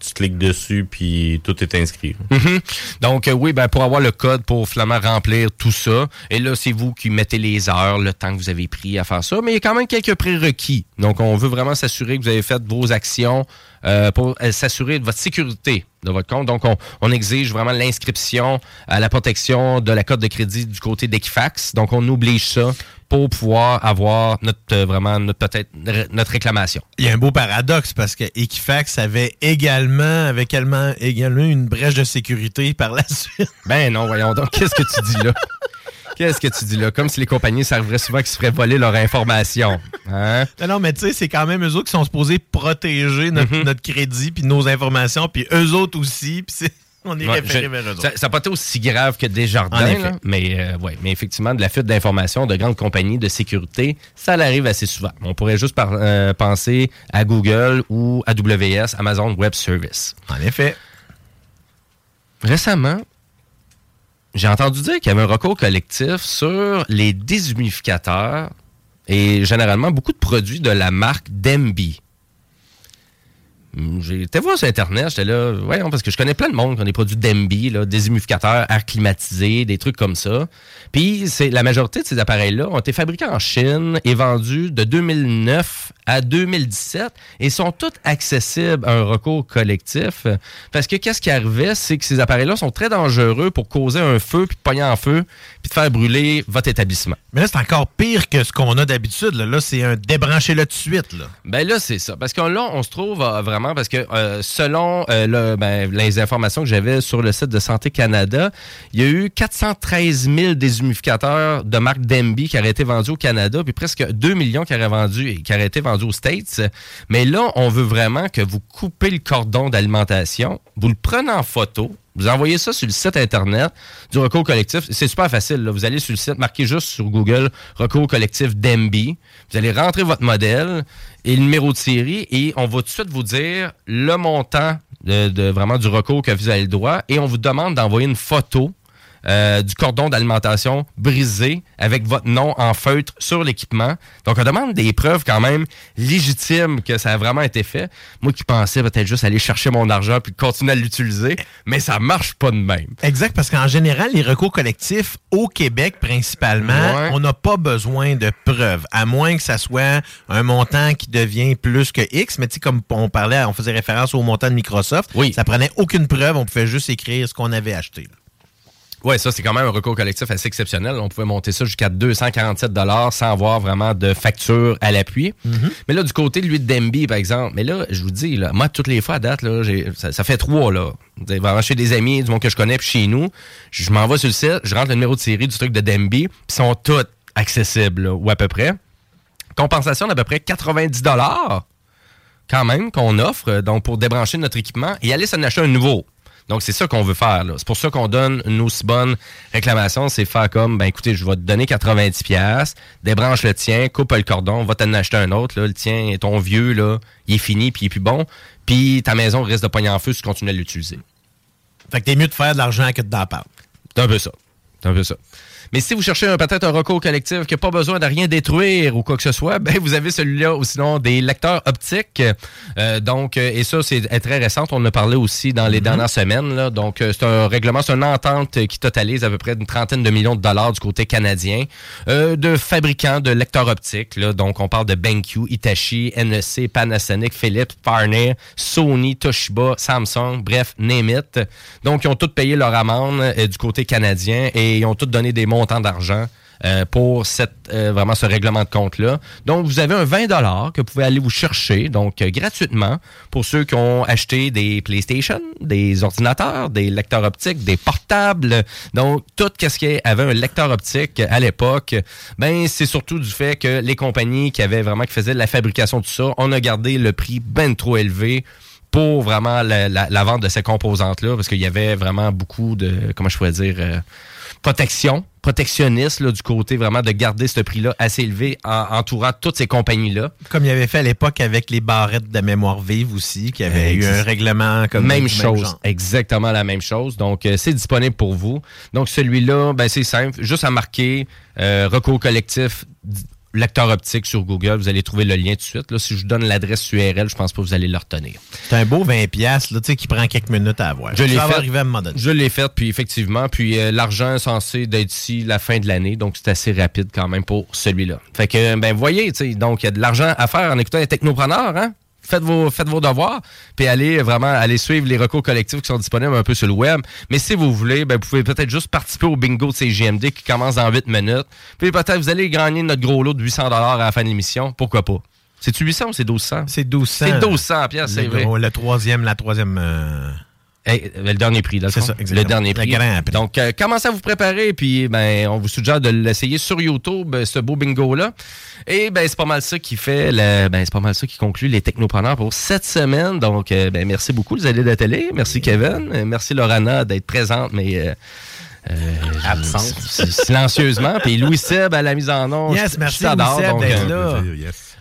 tu cliques dessus puis tout est inscrit. Mhm. Donc, euh, oui, ben, pour avoir le code pour finalement remplir tout ça. Et là, c'est vous qui mettez les heures, le temps que vous avez pris à faire ça. Mais il y a quand même quelques prérequis. Donc, on veut vraiment s'assurer que vous avez fait vos actions euh, pour euh, s'assurer de votre sécurité de votre compte. Donc, on, on exige vraiment l'inscription à la protection de la carte de crédit du côté d'Equifax. Donc, on oblige ça pour pouvoir avoir notre euh, vraiment notre peut-être notre réclamation. Il y a un beau paradoxe parce que Equifax avait également, avait également, également une brèche de sécurité par la suite. Ben non, voyons donc, qu'est-ce que tu dis là? Qu'est-ce que tu dis là? Comme si les compagnies s'arriveraient souvent qu'ils se feraient voler leur information. Hein? Non, non, mais tu sais, c'est quand même eux autres qui sont supposés protéger notre, Mhm. notre crédit puis nos informations, puis eux autres aussi, puis c'est- on est Ouais, je- vers eux autres. ça n'a pas été aussi grave que Desjardins, là, mais, euh, ouais, mais effectivement, de la fuite d'informations de grandes compagnies de sécurité, ça l'arrive assez souvent. On pourrait juste par- euh, penser à Google ou AWS, Amazon Web Service. En effet. Récemment, j'ai entendu dire qu'il y avait un recours collectif sur les déshumidificateurs et généralement beaucoup de produits de la marque Demby. J'ai été voir sur Internet, j'étais là, voyons, parce que je connais plein de monde qui ont des produits Demby, là, des humidificateurs, air climatisé, des trucs comme ça. Puis la majorité de ces appareils-là ont été fabriqués en Chine et vendus de 2009 à 2017 et sont tous accessibles à un recours collectif. Parce que qu'est-ce qui arrivait, c'est que ces appareils-là sont très dangereux pour causer un feu, puis de pogner en feu, puis de faire brûler votre établissement. Mais là, c'est encore pire que ce qu'on a d'habitude. Là, Là, c'est un débrancher-le de suite. Là. Ben là, c'est ça. Parce que là, on se trouve vraiment, parce que euh, selon euh, ben, les informations que j'avais sur le site de Santé Canada, il y a eu 413 000 déshumidificateurs de marque Demby qui auraient été vendus au Canada, puis presque 2 millions qui auraient, qui auraient été vendus aux States. Mais là, on veut vraiment que vous coupez le cordon d'alimentation, vous le prenez en photo, vous envoyez ça sur le site Internet du recours collectif. C'est super facile. Vous allez sur le site, marquez juste sur Google recours collectif Demby. Vous allez rentrer votre modèle et le numéro de série et on va tout de suite vous dire le montant de- vraiment du recours que vous avez le droit et on vous demande d'envoyer une photo euh, du cordon d'alimentation brisé avec votre nom en feutre sur l'équipement. Donc, on demande des preuves quand même légitimes que ça a vraiment été fait. Moi qui pensais peut-être juste aller chercher mon argent puis continuer à l'utiliser, mais ça marche pas de même. Exact, parce qu'en général, les recours collectifs au Québec principalement, Ouais. on n'a pas besoin de preuves, à moins que ça soit un montant qui devient plus que X. Mais tu sais, comme on parlait, on faisait référence au montant de Microsoft, ça prenait aucune preuve, on pouvait juste écrire ce qu'on avait acheté. là. Oui, ça, c'est quand même un recours collectif assez exceptionnel. On pouvait monter ça jusqu'à 247 sans avoir vraiment de facture à l'appui. Mais là, du côté de lui de Demby, par exemple, mais là, je vous dis, là, moi, toutes les fois à date, là, ça, ça fait trois, là. Vraiment chez des amis, du monde que je connais, puis chez nous, je m'en vais sur le site, je rentre le numéro de série du truc de Demby, puis ils sont tous accessibles, là, ou à peu près. Compensation d'à peu près 90 quand même, qu'on offre, donc pour débrancher notre équipement et aller s'en acheter un nouveau. Donc, c'est ça qu'on veut faire. C'est pour ça qu'on donne une aussi bonne réclamation. C'est faire comme, ben écoutez, je vais te donner 90$, piastres, débranche le tien, coupe le cordon, va t'en acheter un autre. Là. Le tien est ton vieux, là, il est fini, puis il est plus bon. Puis ta maison risque de pogner en feu si tu continues à l'utiliser. Fait que t'es mieux de faire de l'argent que de d'en parler. C'est un peu ça. C'est un peu ça. Mais si vous cherchez peut-être un recours collectif qui n'a pas besoin de rien détruire ou quoi que ce soit, ben vous avez celui-là ou sinon des lecteurs optiques. Euh, donc, euh, et ça, c'est est très récent. On en a parlé aussi dans les dernières semaines. Là. Donc, euh, c'est un règlement, c'est une entente qui totalise à peu près une trentaine de millions de dollars du côté canadien euh, de fabricants de lecteurs optiques. Là. Donc, on parle de BenQ, Hitachi, NEC, Panasonic, Philips, Farney, Sony, Toshiba, Samsung, bref, name it. Donc, ils ont tous payé leur amende euh, du côté canadien et ils ont tous donné des montants d'argent euh, pour cette, euh, vraiment ce règlement de compte-là. Donc, vous avez un 20 que vous pouvez aller vous chercher, donc euh, gratuitement, pour ceux qui ont acheté des PlayStation, des ordinateurs, des lecteurs optiques, des portables. Donc, tout ce qui avait un lecteur optique à l'époque, ben c'est surtout du fait que les compagnies qui avaient vraiment, qui faisaient la fabrication de ça, on a gardé le prix ben trop élevé pour vraiment la, vente de ces composantes-là, parce qu'il y avait vraiment beaucoup de, comment je pourrais dire, protection, protectionniste là, du côté vraiment de garder ce prix-là assez élevé en entourant toutes ces compagnies-là. Comme il avait fait à l'époque avec les barrettes de mémoire vive aussi, qui avait eu un règlement comme même chose, exactement la même chose. Donc euh, c'est disponible pour vous. Donc celui-là, ben c'est simple, juste à marquer euh, recours collectif lecteur optique sur Google, vous allez trouver le lien tout de suite. Là, si je vous donne l'adresse URL, je pense pas que vous allez le retenir. C'est un beau 20$ piastres, là, tu sais, qui prend quelques minutes à avoir. Je l'ai fait. à un moment donné. Je l'ai fait, puis effectivement, puis euh, l'argent est censé d'être ici la fin de l'année, donc c'est assez rapide quand même pour celui-là. Fait que, ben voyez, tu sais, donc il y a de l'argent à faire en écoutant les technopreneurs, hein? Faites vos, faites vos devoirs, puis allez vraiment aller suivre les recours collectifs qui sont disponibles un peu sur le web. Mais si vous voulez, ben, vous pouvez peut-être juste participer au bingo de CGMD qui commence dans 8 minutes. Puis peut-être vous allez gagner notre gros lot de 800 à la fin de l'émission. Pourquoi pas? C'est-tu 800 ou c'est 1200? C'est 1200. C'est 1200 pièces, c'est vrai. gros- Le troisième, la troisième... euh, Hey, le dernier prix, là. C'est ça, exactement. Le dernier Le prix. grand prix. Donc, euh, commencez à vous préparer, puis ben, on vous suggère de l'essayer sur YouTube, euh, ce beau bingo-là. Et ben, c'est pas mal ça qui fait, le, ben, c'est pas mal ça qui conclut les technopreneurs pour cette semaine. Donc, euh, ben, merci beaucoup, les alliés de la télé. Merci, Kevin. Merci, Lorana, d'être présente, mais. Euh, Absente. Silencieusement. Puis Louis Seb à la mise en onde. Yes, je- merci, Louis Seb, donc, d'être euh, là.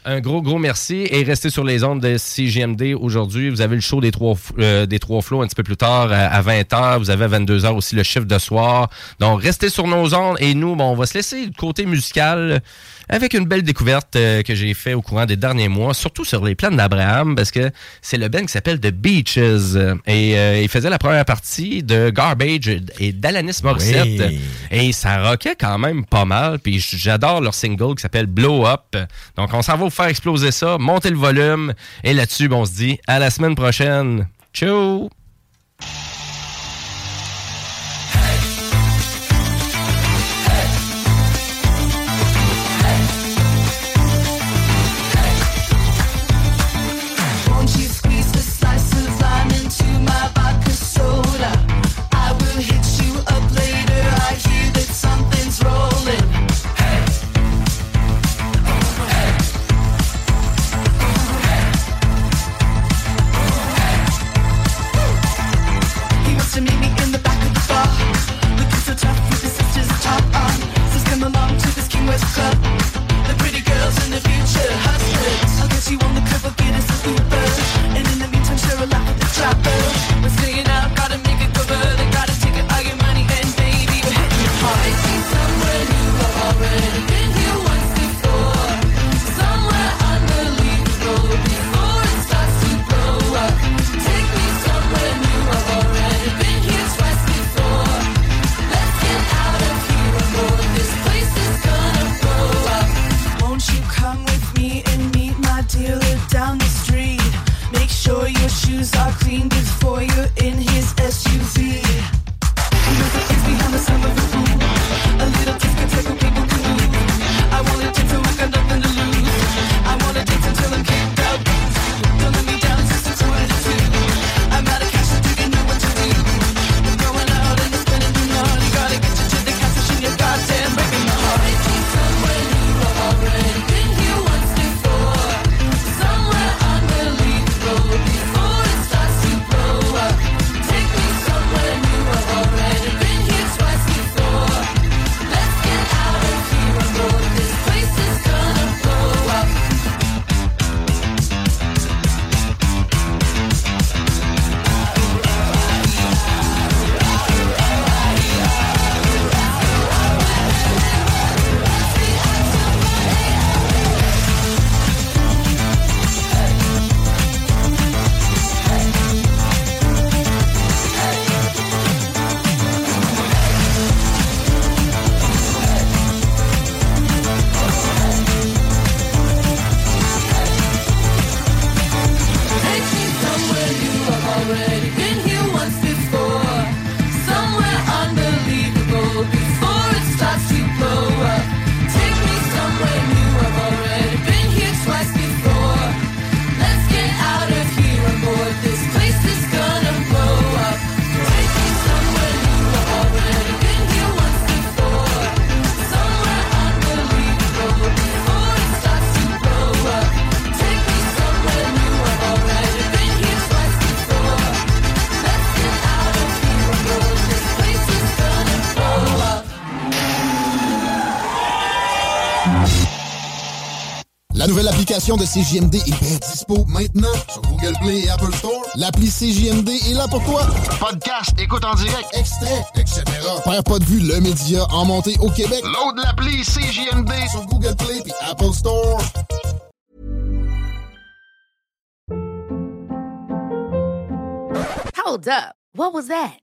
Un gros, gros merci. Et restez sur les ondes de CGMD aujourd'hui. Vous avez le show des trois, euh, des trois flots un petit peu plus tard euh, à 20h. Vous avez à 22h aussi le chiffre de soir. Donc, restez sur nos ondes. Et nous, bon, on va se laisser du côté musical avec une belle découverte euh, que j'ai fait au courant des derniers mois, surtout sur les plaines d'Abraham, parce que c'est le band qui s'appelle The Beaches. Et euh, il faisait la première partie de Garbage et d'Alanis Morissette. Oui. Et ça rockait quand même pas mal. Puis j'adore leur single qui s'appelle Blow Up. Donc on s'en va vous faire exploser ça, monter le volume. Et là-dessus, on se dit à la semaine prochaine. Ciao! Clean nouvelle application de CJMD est bien dispo maintenant sur Google Play et Apple Store. L'appli CJMD est là pour toi. Podcast, écoute en direct, extrait, etc. Père pas de vue, le média en montée au Québec. Load l'appli CJMD sur Google Play et Apple Store. Hold up. What was that?